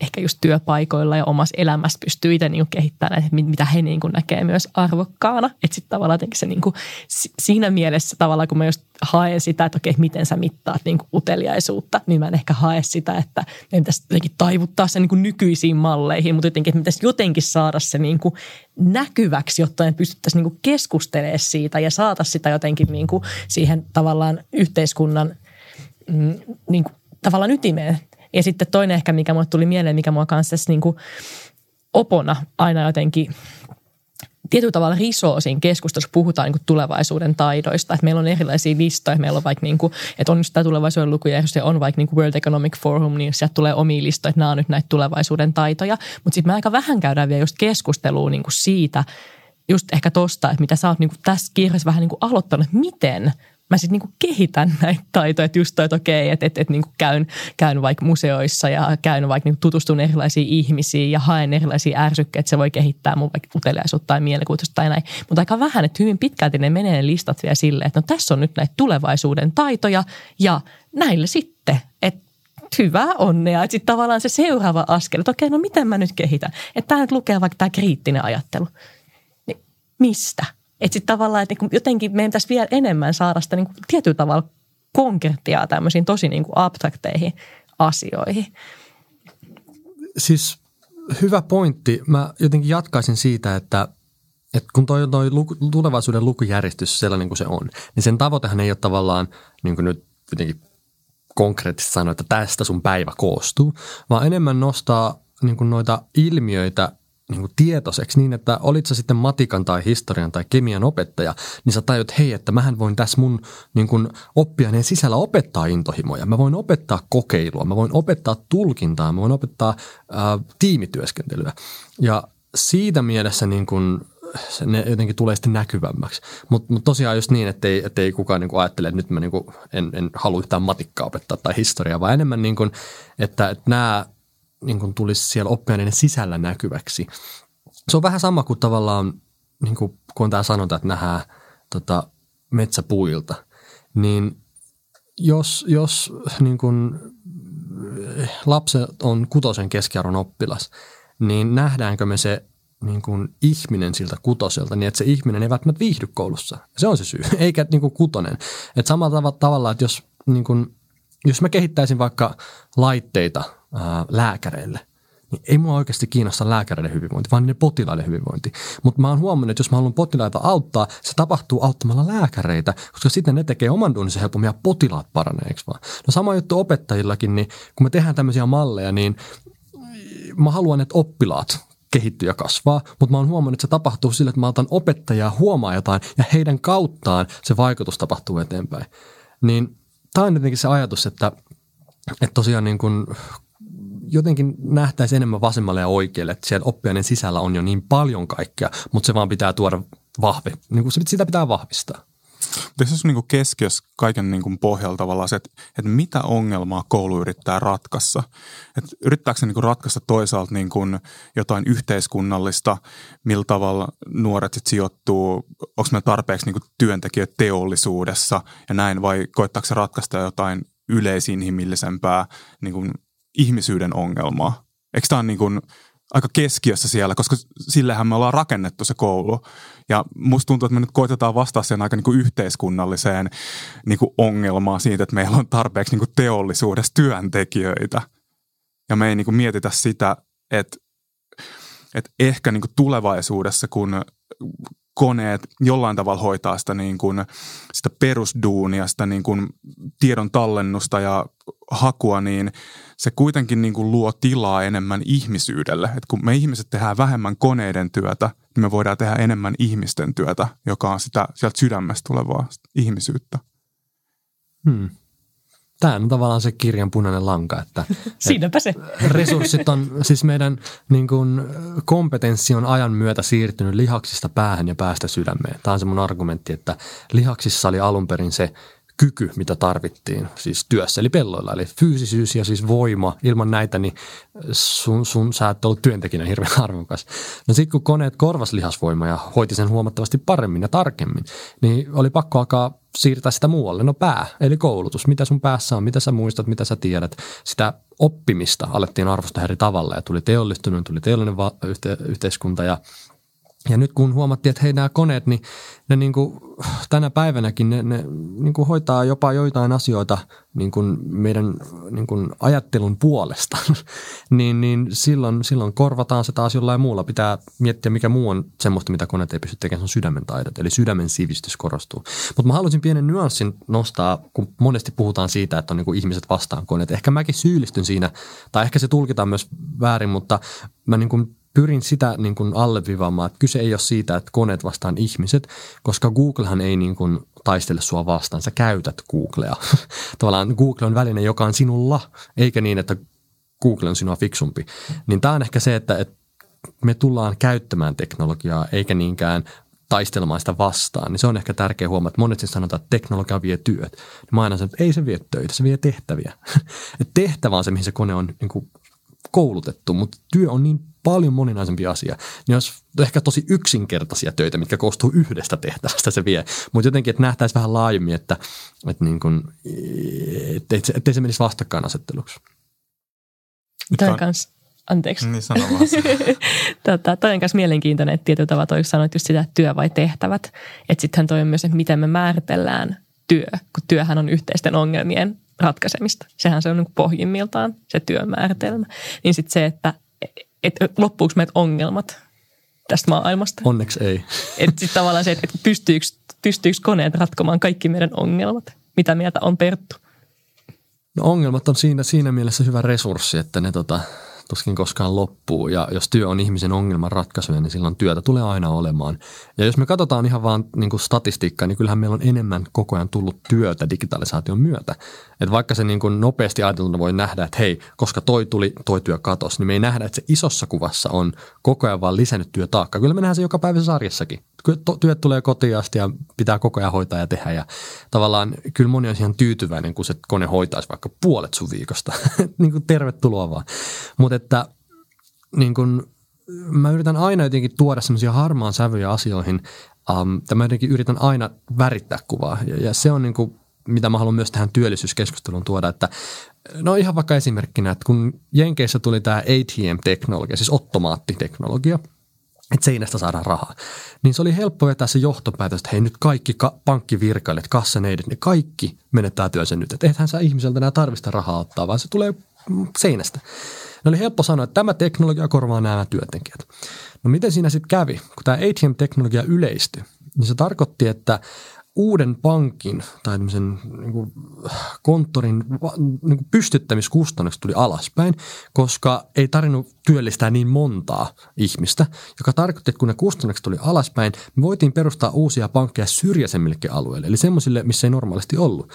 ehkä just työpaikoilla ja omassa elämässä pystyy itse niin kehittämään että mitä he niin näkee myös arvokkaana. Että sitten tavallaan se niin kuin, siinä mielessä tavallaan, kun mä just haen sitä, että okei, miten sä mittaat niin kuin uteliaisuutta, niin mä en ehkä hae sitä, että meidän pitäisi jotenkin taivuttaa se niin kuin nykyisiin malleihin, mutta jotenkin, että pitäisi jotenkin saada se niin kuin näkyväksi, jotta me pystyttäisiin niin kuin keskustelemaan siitä ja saata sitä jotenkin niin kuin siihen tavallaan yhteiskunnan mm, niin kuin, tavallaan ytimeen ja sitten toinen ehkä, mikä mulle tuli mieleen, mikä mua kanssa niin kuin opona aina jotenkin tietyllä tavalla risoo siinä keskustelussa, puhutaan niin tulevaisuuden taidoista. Että meillä on erilaisia listoja. Meillä on vaikka, niin kuin, että on tämä tulevaisuuden se on vaikka niin kuin World Economic Forum, niin sieltä tulee omia listoja, että nämä on nyt näitä tulevaisuuden taitoja. Mutta sitten me aika vähän käydään vielä just keskustelua niin kuin siitä, just ehkä tosta, että mitä sä oot niin kuin tässä kirjassa vähän niin kuin aloittanut, miten – mä sitten niinku kehitän näitä taitoja, että just toi, että okei, että, että, että niinku käyn, käyn vaikka museoissa ja käyn vaikka niinku tutustun erilaisiin ihmisiin ja haen erilaisia ärsykkeitä, että se voi kehittää mun vaikka uteliaisuutta tai mielikuvitusta tai näin. Mutta aika vähän, että hyvin pitkälti ne menee ne listat vielä silleen, että no tässä on nyt näitä tulevaisuuden taitoja ja näille sitten, että hyvää onnea. Että sitten tavallaan se seuraava askel, että okei, no miten mä nyt kehitän. Että tämä nyt lukee vaikka tämä kriittinen ajattelu. Niin mistä? Että sitten tavallaan, että niinku jotenkin meidän pitäisi vielä enemmän saada sitä niin tietyllä tavalla konkretiaa tämmöisiin tosi niin kuin abstrakteihin asioihin. Siis hyvä pointti. Mä jotenkin jatkaisin siitä, että, että kun toi, toi luku, tulevaisuuden lukujärjestys sellainen kuin se on, niin sen tavoitehan ei ole tavallaan niin kuin nyt jotenkin konkreettisesti sanoa, että tästä sun päivä koostuu, vaan enemmän nostaa niin kuin noita ilmiöitä niin kuin tietoiseksi niin, että olit sä sitten matikan tai historian tai kemian opettaja, niin sä tajut, hei, että mähän voin tässä mun niin kuin oppiaineen sisällä opettaa intohimoja. Mä voin opettaa kokeilua, mä voin opettaa tulkintaa, mä voin opettaa ää, tiimityöskentelyä. Ja siitä mielessä niin kuin ne jotenkin tulee sitten näkyvämmäksi. Mutta mut tosiaan just niin, että ei, että ei kukaan niin kuin ajattele, että nyt mä niin kuin en, en halua yhtään matikkaa opettaa tai historiaa, vaan enemmän niin kuin, että, että nämä niin kuin tulisi siellä oppiaineiden sisällä näkyväksi. Se on vähän sama kuin tavallaan, niin kuin, kun tämä sanonta, että nähdään tota, metsäpuilta, niin jos, jos niin kuin, lapsi on kutosen keskiarvon oppilas, niin nähdäänkö me se niin kuin ihminen siltä kutoselta, niin että se ihminen ei välttämättä viihdy koulussa. Se on se syy, *laughs* eikä niin kuin kutonen. Että samalla tavalla, että jos, niin kuin, jos mä kehittäisin vaikka laitteita ää, lääkäreille, niin ei mua oikeasti kiinnosta lääkäreiden hyvinvointi, vaan ne potilaiden hyvinvointi. Mutta mä oon huomannut, että jos mä haluan potilaita auttaa, se tapahtuu auttamalla lääkäreitä, koska sitten ne tekee oman duunissa helpommin ja potilaat paranee, eikö vaan? No sama juttu opettajillakin, niin kun me tehdään tämmöisiä malleja, niin mä haluan, että oppilaat kehittyy ja kasvaa, mutta mä oon huomannut, että se tapahtuu sillä, että mä otan opettajaa huomaa jotain ja heidän kauttaan se vaikutus tapahtuu eteenpäin. Niin tämä on jotenkin se ajatus, että, että tosiaan niin kuin jotenkin nähtäisiin enemmän vasemmalle ja oikealle, että siellä oppiaineen sisällä on jo niin paljon kaikkea, mutta se vaan pitää tuoda vahvi, niin kuin sitä pitää vahvistaa. Tässä on niin keskiössä kaiken niin kuin pohjalla tavallaan se, että, että mitä ongelmaa koulu yrittää ratkaista. Että yrittääkö se niin kuin ratkaista toisaalta niin kuin jotain yhteiskunnallista, millä tavalla nuoret sit sijoittuu, onko meillä tarpeeksi niin kuin työntekijöitä teollisuudessa ja näin, vai koettaako se ratkaista jotain yleisinhimillisempää niin kuin ihmisyyden ongelmaa? Eikö tämä ole niin kuin aika keskiössä siellä, koska sillähän me ollaan rakennettu se koulu. Ja musta tuntuu, että me nyt koitetaan vastata sen aika niin kuin yhteiskunnalliseen niin kuin ongelmaan siitä, että meillä on tarpeeksi niin kuin teollisuudessa työntekijöitä. Ja me ei niin kuin mietitä sitä, että, että ehkä niin kuin tulevaisuudessa, kun koneet jollain tavalla hoitaa sitä, niin kuin, sitä perusduunia, sitä niin kuin tiedon tallennusta ja hakua, niin se kuitenkin niin kuin luo tilaa enemmän ihmisyydelle. Et kun me ihmiset tehdään vähemmän koneiden työtä, me voidaan tehdä enemmän ihmisten työtä, joka on sitä sieltä sydämestä tulevaa ihmisyyttä. Hmm. Tämä on tavallaan se kirjan punainen lanka, että *laughs* Siinäpä se. resurssit on, siis meidän niin kuin, kompetenssi on ajan myötä siirtynyt lihaksista päähän ja päästä sydämeen. Tämä on se mun argumentti, että lihaksissa oli alun perin se kyky, mitä tarvittiin siis työssä, eli pelloilla. Eli fyysisyys ja siis voima, ilman näitä, niin sun, sun sä et ollut työntekijänä hirveän arvokas. No sitten kun koneet korvas lihasvoimaa ja hoiti sen huomattavasti paremmin ja tarkemmin, niin oli pakko alkaa siirtää sitä muualle. No pää, eli koulutus. Mitä sun päässä on, mitä sä muistat, mitä sä tiedät. Sitä oppimista alettiin arvostaa eri tavalla ja tuli teollistunut, tuli teollinen va- yhte- yhteiskunta ja ja nyt kun huomattiin, että hei nämä koneet, niin ne niin kuin, tänä päivänäkin ne, ne niin kuin hoitaa jopa joitain asioita niin kuin meidän niin kuin ajattelun puolesta, *laughs* niin, niin silloin, silloin korvataan se taas jollain muulla. Pitää miettiä, mikä muu on semmoista, mitä koneet ei pysty tekemään, se on sydämen taidot, eli sydämen sivistys korostuu. Mutta mä haluaisin pienen nyanssin nostaa, kun monesti puhutaan siitä, että on niin kuin ihmiset vastaan koneet. Ehkä mäkin syyllistyn siinä, tai ehkä se tulkitaan myös väärin, mutta mä niin kuin pyrin sitä niin kuin alleviivaamaan, että kyse ei ole siitä, että koneet vastaan ihmiset, koska Googlehan ei niin kuin taistele sua vastaan, sä käytät Googlea. *laughs* Tavallaan Google on väline, joka on sinulla, eikä niin, että Google on sinua fiksumpi. Niin tämä on ehkä se, että, että me tullaan käyttämään teknologiaa, eikä niinkään taistelemaan sitä vastaan, niin se on ehkä tärkeä huomata, että monet siis sanotaan, että teknologia vie työt. Niin mä aina sanon, että ei se vie töitä, se vie tehtäviä. *laughs* tehtävä on se, mihin se kone on niin kuin koulutettu, mutta työ on niin paljon moninaisempi asia. Niin olisi ehkä tosi yksinkertaisia töitä, mitkä koostuu yhdestä tehtävästä se vie. Mutta jotenkin, että nähtäisiin vähän laajemmin, että, että niin kuin, ettei, se, ettei se menisi vastakkainasetteluksi. Toi kanssa, anteeksi. Niin sano vaan *laughs* tota, toi on myös mielenkiintoinen, että tietyllä tavalla toi sanoit just sitä, että työ vai tehtävät. Että sittenhän toi on myös, että miten me määritellään työ, kun työhän on yhteisten ongelmien ratkaisemista. Sehän se on niin pohjimmiltaan se työmääritelmä. Niin sitten se, että että loppuuko meitä ongelmat tästä maailmasta. Onneksi ei. Että sitten tavallaan se, että pystyykö, pystyykö koneet ratkomaan kaikki meidän ongelmat. Mitä mieltä on Perttu? No ongelmat on siinä, siinä mielessä hyvä resurssi, että ne tota, tuskin koskaan loppuu. Ja jos työ on ihmisen ongelman ratkaisuja, niin silloin työtä tulee aina olemaan. Ja jos me katsotaan ihan vaan niin kuin statistiikkaa, niin kyllähän meillä on enemmän koko ajan tullut työtä digitalisaation myötä. Et vaikka se niin kuin nopeasti ajateltuna voi nähdä, että hei, koska toi tuli, toi työ katosi, niin me ei nähdä, että se isossa kuvassa on koko ajan vaan lisännyt työtaakka. Kyllä me nähdään se joka päivä sarjassakin. Työt tulee kotiin asti ja pitää koko ajan hoitaa ja tehdä. Ja tavallaan kyllä moni on ihan tyytyväinen, kun se kone hoitaisi vaikka puolet sun viikosta. *laughs* niin kuin tervetuloa vaan. Mutta että niin kuin, mä yritän aina jotenkin tuoda semmoisia harmaan sävyjä asioihin. Um, mä jotenkin yritän aina värittää kuvaa. Ja, ja se on niin kuin mitä mä haluan myös tähän työllisyyskeskusteluun tuoda, että no ihan vaikka esimerkkinä, että kun Jenkeissä tuli tämä ATM-teknologia, siis ottomaattiteknologia, että seinästä saadaan rahaa, niin se oli helppo vetää se johtopäätös, että hei nyt kaikki ka- pankkivirkailijat, kassaneidit, ne kaikki menettää työnsä nyt. Että ethän sä ihmiseltä enää tarvista rahaa ottaa, vaan se tulee seinästä. Ne oli helppo sanoa, että tämä teknologia korvaa nämä työntekijät. No miten siinä sitten kävi? Kun tämä ATM-teknologia yleistyi, niin se tarkoitti, että uuden pankin tai tämmöisen niin kuin konttorin niin kuin pystyttämiskustannukset tuli alaspäin, koska ei tarvinnut työllistää niin montaa ihmistä, joka tarkoitti, että kun ne kustannukset tuli alaspäin, me voitiin perustaa uusia pankkeja syrjäisemmillekin alueille, eli semmoisille, missä ei normaalisti ollut.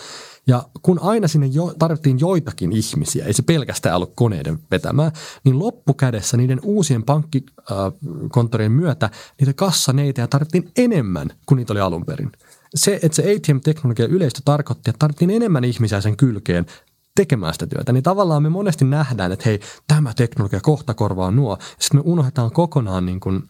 Ja kun aina sinne jo, tarvittiin joitakin ihmisiä, ei se pelkästään ollut koneiden vetämää, niin loppukädessä niiden uusien pankkikonttorien myötä niitä kassaneita tarvittiin enemmän kuin niitä oli alun perin – se, että se ATM-teknologia yleistä tarkoitti, että tarvittiin enemmän ihmisiä sen kylkeen tekemään sitä työtä, niin tavallaan me monesti nähdään, että hei, tämä teknologia kohta korvaa nuo. Sitten me unohdetaan kokonaan niin kuin,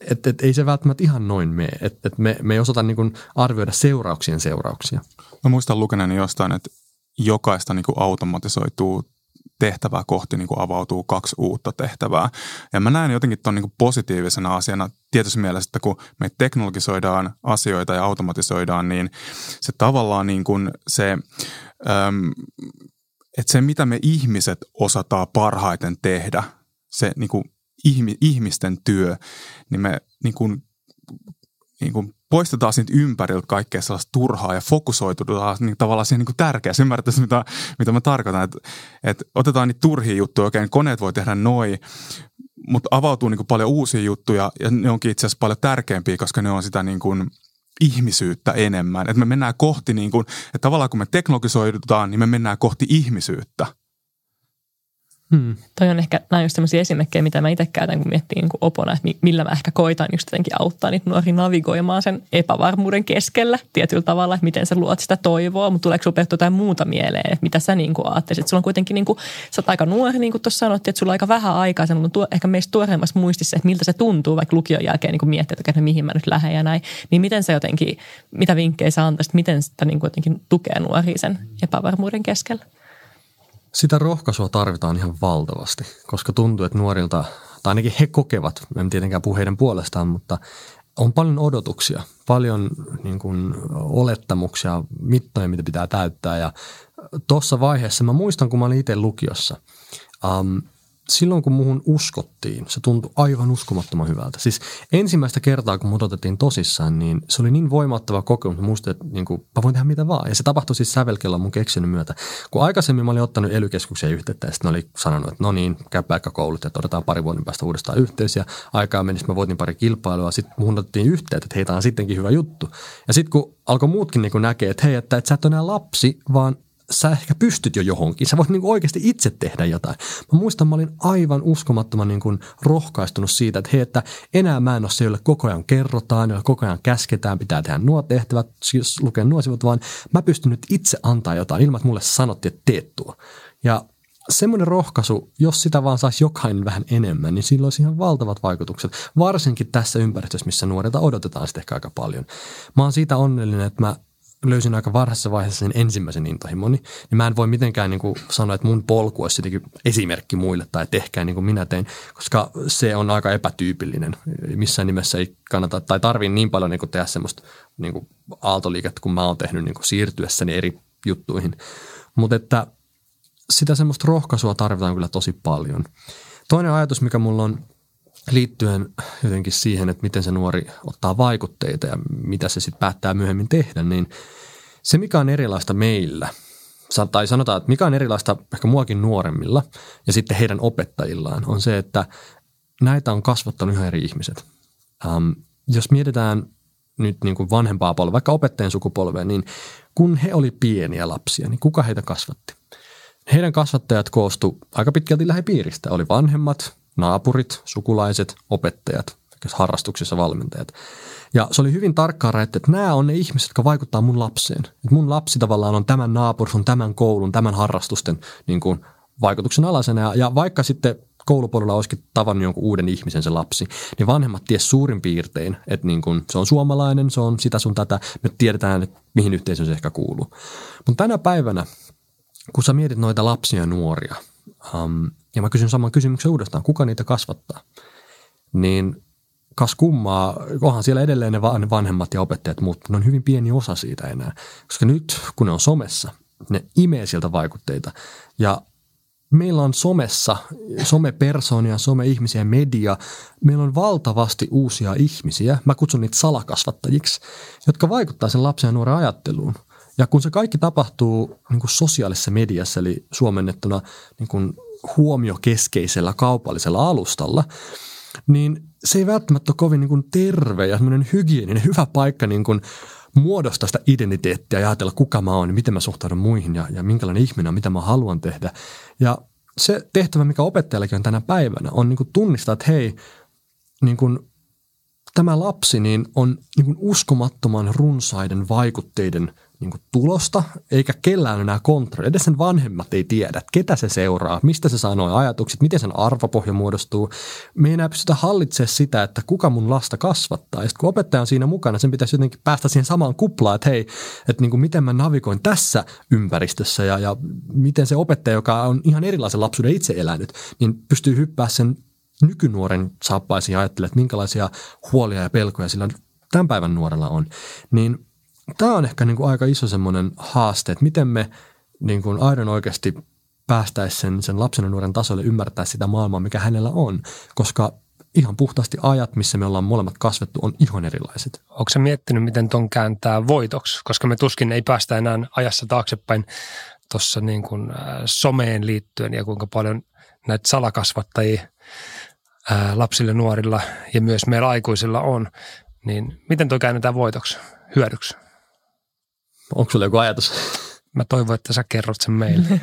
että, että ei se välttämättä ihan noin mene, että, että me, me ei osata niin kuin arvioida seurauksien seurauksia. Mä muistan lukeneeni jostain, että jokaista niin kuin automatisoituu tehtävää kohti niin kuin avautuu kaksi uutta tehtävää. Ja mä näen jotenkin tuon niin positiivisena asiana tietysti mielessä, että kun me teknologisoidaan asioita ja automatisoidaan, niin se tavallaan niin kuin se, että se mitä me ihmiset osataan parhaiten tehdä, se niin kuin ihmisten työ, niin me niin kuin, niin kuin poistetaan siitä ympäriltä kaikkea sellaista turhaa ja fokusoitutaan niin tavallaan siihen niin tärkeässä. Ymmärrätte mitä, mitä mä tarkoitan, että, että otetaan niitä turhia juttuja, oikein koneet voi tehdä noin, mutta avautuu niin kuin paljon uusia juttuja ja ne onkin itse asiassa paljon tärkeämpiä, koska ne on sitä niin kuin ihmisyyttä enemmän. Että me mennään kohti, niin kuin, että tavallaan kun me teknologisoidutaan, niin me mennään kohti ihmisyyttä. Hmm. Toi on ehkä, nämä just sellaisia esimerkkejä, mitä mä itse käytän, kun miettii niin kuin opona, että millä mä ehkä koitan just jotenkin auttaa niitä nuoria navigoimaan sen epävarmuuden keskellä tietyllä tavalla, että miten sä luot sitä toivoa, mutta tuleeko sulla jotain muuta mieleen, että mitä sä niin kuin ajattelisit. Sulla on kuitenkin, niin kuin, sä oot aika nuori, niin kuin tuossa sanottiin, että sulla on aika vähän aikaa, se on tuo, ehkä meistä tuoreimmassa muistissa, että miltä se tuntuu, vaikka lukion jälkeen niin miettiä, että okay, mihin mä nyt lähden ja näin, niin miten sä jotenkin, mitä vinkkejä sä antaisit, miten sitä niin kuin jotenkin tukee nuoria sen epävarmuuden keskellä? Sitä rohkaisua tarvitaan ihan valtavasti, koska tuntuu, että nuorilta, tai ainakin he kokevat, en tietenkään puhu heidän puolestaan, mutta on paljon odotuksia, paljon niin kuin, olettamuksia, mittoja, mitä pitää täyttää. Ja tuossa vaiheessa, mä muistan, kun mä olin itse lukiossa, um, silloin kun muuhun uskottiin, se tuntui aivan uskomattoman hyvältä. Siis ensimmäistä kertaa, kun mut otettiin tosissaan, niin se oli niin voimattava kokemus. Muistin, että niin kuin, mä voin tehdä mitä vaan. Ja se tapahtui siis sävelkellä mun keksinyt myötä. Kun aikaisemmin mä olin ottanut ely yhteyttä ja sitten oli sanonut, että no niin, käy koulut ja otetaan pari vuoden päästä uudestaan yhteys. Ja aikaa meni, mä voitin pari kilpailua. Sitten muhun otettiin yhteyttä, että heitä on sittenkin hyvä juttu. Ja sitten kun alkoi muutkin niin näkee, että hei, että, että sä et ole enää lapsi, vaan sä ehkä pystyt jo johonkin. Sä voit niin oikeasti itse tehdä jotain. Mä muistan, mä olin aivan uskomattoman niin kuin rohkaistunut siitä, että hei, että enää mä en ole se, jolle koko ajan kerrotaan, jolle koko ajan käsketään, pitää tehdä nuo tehtävät, siis lukea nuo sivut, vaan mä pystyn nyt itse antaa jotain ilman, että mulle sanottiin, että teet tuo. Ja semmoinen rohkaisu, jos sitä vaan saisi jokainen vähän enemmän, niin sillä olisi ihan valtavat vaikutukset. Varsinkin tässä ympäristössä, missä nuorilta odotetaan sitä ehkä aika paljon. Mä oon siitä onnellinen, että mä löysin aika varhaisessa vaiheessa sen ensimmäisen intohimoni, niin mä en voi mitenkään niin kuin sanoa, että mun polku olisi jotenkin esimerkki muille tai tehkää niin kuin minä tein, koska se on aika epätyypillinen. Missään nimessä ei kannata tai tarvii niin paljon niin kuin tehdä semmoista niin kuin aaltoliikettä, kun mä oon tehnyt niin kuin siirtyessäni eri juttuihin. Mutta että sitä semmoista rohkaisua tarvitaan kyllä tosi paljon. Toinen ajatus, mikä mulla on liittyen jotenkin siihen, että miten se nuori ottaa vaikutteita ja mitä se sitten päättää myöhemmin tehdä, niin se mikä on erilaista meillä, tai sanotaan, että mikä on erilaista ehkä muakin nuoremmilla ja sitten heidän opettajillaan, on se, että näitä on kasvattanut ihan eri ihmiset. Ähm, jos mietitään nyt niin kuin vanhempaa polvea, vaikka opettajien sukupolvea, niin kun he oli pieniä lapsia, niin kuka heitä kasvatti? Heidän kasvattajat koostu aika pitkälti lähipiiristä. Oli vanhemmat, naapurit, sukulaiset, opettajat, harrastuksissa valmentajat. Ja se oli hyvin tarkkaan rajattu, että nämä on ne ihmiset, jotka vaikuttaa mun lapseen. Että mun lapsi tavallaan on tämän naapurus, on tämän koulun, tämän harrastusten niin kuin, vaikutuksen alasena. Ja, ja vaikka sitten koulupuolella olisikin tavannut jonkun uuden ihmisen se lapsi, niin vanhemmat ties suurin piirtein, että niin kun se on suomalainen, se on sitä sun tätä, me tiedetään, että mihin yhteisöön se ehkä kuuluu. Mutta tänä päivänä, kun sä mietit noita lapsia ja nuoria, um, ja mä kysyn saman kysymyksen uudestaan, kuka niitä kasvattaa? Niin kas kummaa, onhan siellä edelleen ne vanhemmat ja opettajat, mutta ne on hyvin pieni osa siitä enää. Koska nyt, kun ne on somessa, ne imee sieltä vaikutteita. Ja meillä on somessa, somepersoonia, some-ihmisiä, media, meillä on valtavasti uusia ihmisiä, mä kutsun niitä salakasvattajiksi, jotka vaikuttaa sen lapsen ja nuoren ajatteluun. Ja kun se kaikki tapahtuu niin kuin sosiaalisessa mediassa, eli suomennettuna niin kuin huomiokeskeisellä kaupallisella alustalla, niin se ei välttämättä ole kovin niin kuin terve ja hygieninen, hyvä paikka niin kuin muodostaa sitä identiteettiä ja ajatella, kuka mä oon, miten mä suhtaudun muihin ja, ja minkälainen ihminen on, mitä mä haluan tehdä. Ja se tehtävä, mikä opettajallakin on tänä päivänä, on niin kuin tunnistaa, että hei, niin kuin tämä lapsi niin on niin kuin uskomattoman runsaiden vaikutteiden niin kuin tulosta, eikä kellään enää kontrolli. Edes sen vanhemmat ei tiedä, että ketä se seuraa, mistä se sanoo ajatukset, miten sen arvopohja muodostuu. Me ei enää pystytä hallitsemaan sitä, että kuka mun lasta kasvattaa. Ja kun opettaja on siinä mukana, sen pitäisi jotenkin päästä siihen samaan kuplaan, että hei, että niin kuin miten mä navigoin tässä ympäristössä ja, ja miten se opettaja, joka on ihan erilaisen lapsuuden itse elänyt, niin pystyy hyppää sen nykynuoren saappaisiin ja ajattelee, että minkälaisia huolia ja pelkoja sillä tämän päivän nuorella on. Niin tämä on ehkä niin kuin aika iso semmoinen haaste, että miten me niin kuin aidon oikeasti päästäisiin sen, sen lapsen ja nuoren tasolle ymmärtää sitä maailmaa, mikä hänellä on, koska ihan puhtaasti ajat, missä me ollaan molemmat kasvettu, on ihan erilaiset. Onko se miettinyt, miten ton kääntää voitoksi? Koska me tuskin ei päästä enää ajassa taaksepäin tuossa niin kuin, someen liittyen ja kuinka paljon näitä salakasvattajia ää, lapsille, nuorilla ja myös meillä aikuisilla on. Niin miten tuo käännetään voitoksi, hyödyksi? Onko sulla joku ajatus? Mä toivon, että sä kerrot sen meille. *laughs*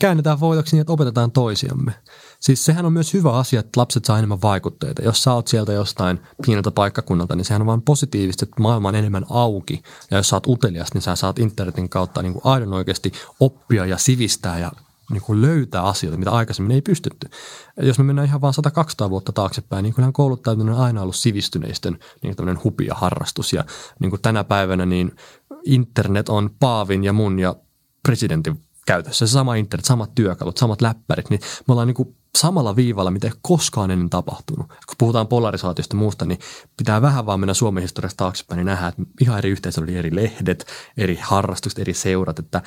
Käännetään voitoksi niin, että opetetaan toisiamme. Siis sehän on myös hyvä asia, että lapset saa enemmän vaikutteita. Jos sä oot sieltä jostain pieneltä paikkakunnalta, niin sehän on vaan positiivista, että maailma on enemmän auki. Ja jos sä oot utelias, niin sä saat internetin kautta niin kuin aidon oikeasti oppia ja sivistää ja niin kuin löytää asioita, mitä aikaisemmin ei pystytty. Jos me mennään ihan vain 100-200 vuotta taaksepäin, niin kyllähän kouluttautuminen on aina ollut sivistyneistön niin tämmöinen hupia harrastus. Ja niin kuin tänä päivänä niin internet on Paavin ja mun ja presidentin käytössä. Se sama internet, samat työkalut, samat läppärit, niin me ollaan niin kuin samalla viivalla, mitä ei koskaan ennen tapahtunut. Kun puhutaan polarisaatiosta ja muusta, niin pitää vähän vaan mennä Suomen historiasta taaksepäin, niin nähdään, että ihan eri yhteisöllä oli eri lehdet, eri harrastukset, eri seurat, että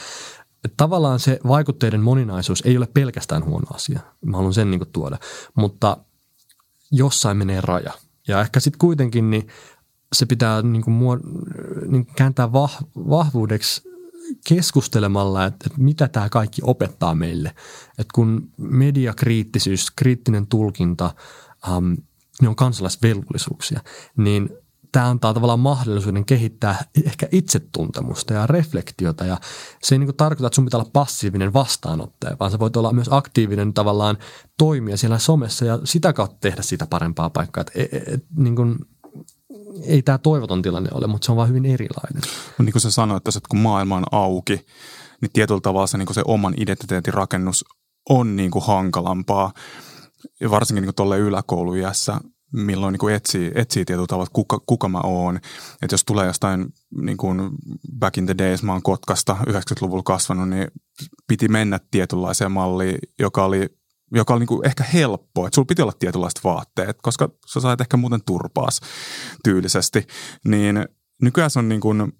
tavallaan se vaikutteiden moninaisuus ei ole pelkästään huono asia. Mä haluan sen niin tuoda. Mutta jossain menee raja. Ja ehkä sitten kuitenkin niin se pitää niin kuin muod- niin kääntää vah- vahvuudeksi keskustelemalla, että, että mitä tämä kaikki opettaa meille. Että kun mediakriittisyys, kriittinen tulkinta, ähm, ne on kansalaisvelvollisuuksia, niin tämä antaa tavallaan mahdollisuuden kehittää ehkä itsetuntemusta ja reflektiota. Ja se ei niin tarkoita, että sun pitää olla passiivinen vastaanottaja, vaan sä voit olla myös aktiivinen tavallaan toimia siellä somessa ja sitä kautta tehdä sitä parempaa paikkaa. Et, et, et, niin kuin, ei tämä toivoton tilanne ole, mutta se on vaan hyvin erilainen. Niin kuin sä sanoit että kun maailma on auki, niin tietyllä tavalla se, niin se oman identiteetin rakennus on niin kuin hankalampaa. Ja varsinkin niin tuolle yläkoulujässä milloin niin kuin etsii, etsii tietyllä tavalla, että kuka, kuka mä oon. Että jos tulee jostain niin kuin back in the days, mä oon Kotkasta 90-luvulla kasvanut, niin piti mennä tietynlaiseen malliin, joka oli joka oli niin kuin ehkä helppo, että sulla piti olla tietynlaiset vaatteet, koska sä sait ehkä muuten turpaas tyylisesti. Niin nykyään se on niin kuin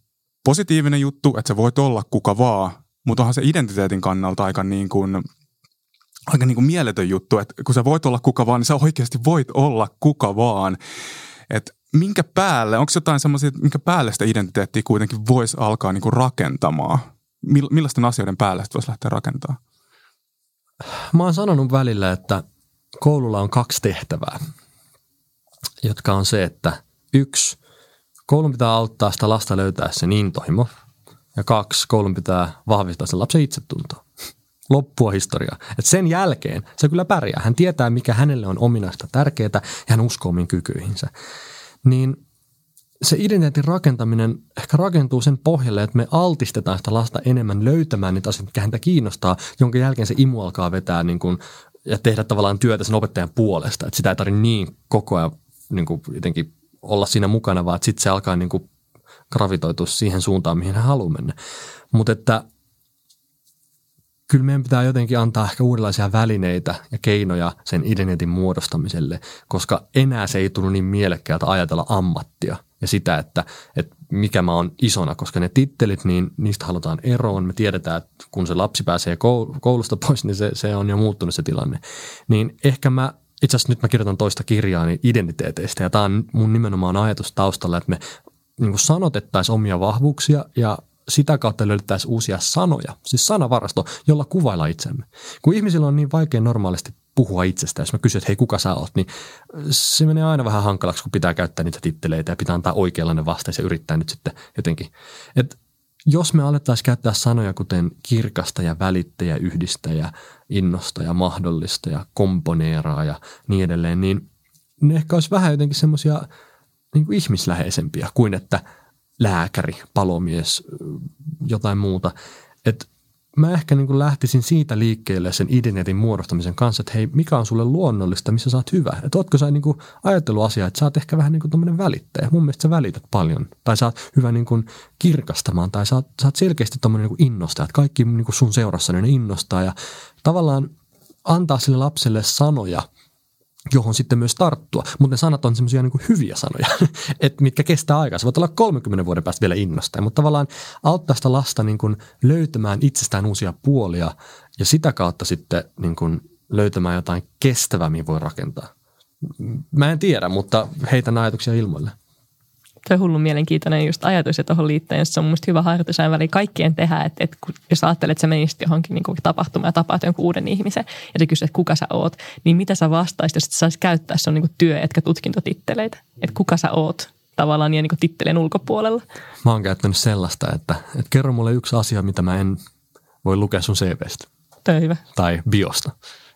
positiivinen juttu, että sä voit olla kuka vaan, mutta onhan se identiteetin kannalta aika niin kuin aika niin kuin mieletön juttu, että kun sä voit olla kuka vaan, niin sä oikeasti voit olla kuka vaan. Että minkä päälle, onko jotain semmoisia, minkä päälle sitä identiteettiä kuitenkin voisi alkaa niin kuin rakentamaan? Millaisten asioiden päälle sitä voisi lähteä rakentamaan? Mä oon sanonut välillä, että koululla on kaksi tehtävää, jotka on se, että yksi, koulun pitää auttaa sitä lasta löytää sen intohimo, ja kaksi, koulun pitää vahvistaa sen lapsen itsetuntoa loppua historiaa. Et sen jälkeen se kyllä pärjää. Hän tietää, mikä hänelle on ominaista tärkeää ja hän uskoo omiin kykyihinsä. Niin se identiteetin rakentaminen ehkä rakentuu sen pohjalle, että me altistetaan sitä lasta enemmän löytämään niitä asioita, mikä häntä kiinnostaa, jonka jälkeen se imu alkaa vetää niin kuin, ja tehdä tavallaan työtä sen opettajan puolesta. Että sitä ei tarvitse niin koko ajan niin kuin jotenkin olla siinä mukana, vaan sitten se alkaa niin kuin gravitoitua siihen suuntaan, mihin hän haluaa mennä. Mutta että kyllä meidän pitää jotenkin antaa ehkä uudenlaisia välineitä ja keinoja sen identiteetin muodostamiselle, koska enää se ei tunnu niin mielekkäältä ajatella ammattia ja sitä, että, että mikä mä oon isona, koska ne tittelit, niin niistä halutaan eroon. Me tiedetään, että kun se lapsi pääsee koulusta pois, niin se, se on jo muuttunut se tilanne. Niin ehkä mä, itse asiassa nyt mä kirjoitan toista kirjaa niin identiteeteistä ja tämä on mun nimenomaan ajatus taustalla, että me niin sanotettaisiin omia vahvuuksia ja sitä kautta löydettäisiin uusia sanoja, siis sanavarasto, jolla kuvailla itsemme. Kun ihmisillä on niin vaikea normaalisti puhua itsestä, jos mä kysyn, että hei kuka sä oot, niin se menee aina vähän hankalaksi, kun pitää käyttää niitä titteleitä ja pitää antaa oikeanlainen vastaus ja yrittää nyt sitten jotenkin. Et jos me alettaisiin käyttää sanoja kuten kirkasta ja välittäjä, yhdistäjä, innostaja, mahdollistaja, komponeeraa ja niin edelleen, niin ne ehkä olisi vähän jotenkin semmoisia niin ihmisläheisempiä kuin että – lääkäri, palomies, jotain muuta. Että mä ehkä niin lähtisin siitä liikkeelle sen identiteetin muodostamisen kanssa, että hei, mikä on sulle luonnollista, missä sä oot hyvä. Että ootko sä niin kuin ajatteluasia, että sä oot ehkä vähän niin kuin välittäjä. Mun mielestä sä välität paljon. Tai sä oot hyvä niin kuin kirkastamaan. Tai sä oot, sä oot selkeästi tommoinen niin innostaja. Että kaikki niin kuin sun seurassa niin innostaa. Ja tavallaan antaa sille lapselle sanoja – johon sitten myös tarttua. Mutta ne sanat on semmoisia niin hyviä sanoja, *laughs* että mitkä kestää aikaa. Se voi olla 30 vuoden päästä vielä innostaa, mutta tavallaan auttaa sitä lasta niin kuin löytämään itsestään uusia puolia ja sitä kautta sitten niin kuin löytämään jotain kestävää, mihin voi rakentaa. Mä en tiedä, mutta heitän ajatuksia ilmoille se on hullun mielenkiintoinen just ajatus ja tuohon liittyen se on mun hyvä harjoitus aina väliin kaikkien tehdä, että, että kun, jos ajattelet, että sä menisit johonkin niin tapahtumaan ja tapaat jonkun uuden ihmisen ja sä kysyt, että kuka sä oot, niin mitä sä vastaisit, jos sä sais käyttää se on niin työ, etkä tutkintotitteleitä, että kuka sä oot tavallaan ja niin tittelen ulkopuolella. Mä oon käyttänyt sellaista, että, että kerro mulle yksi asia, mitä mä en voi lukea sun CVstä. Tämä hyvä. Tai biosta.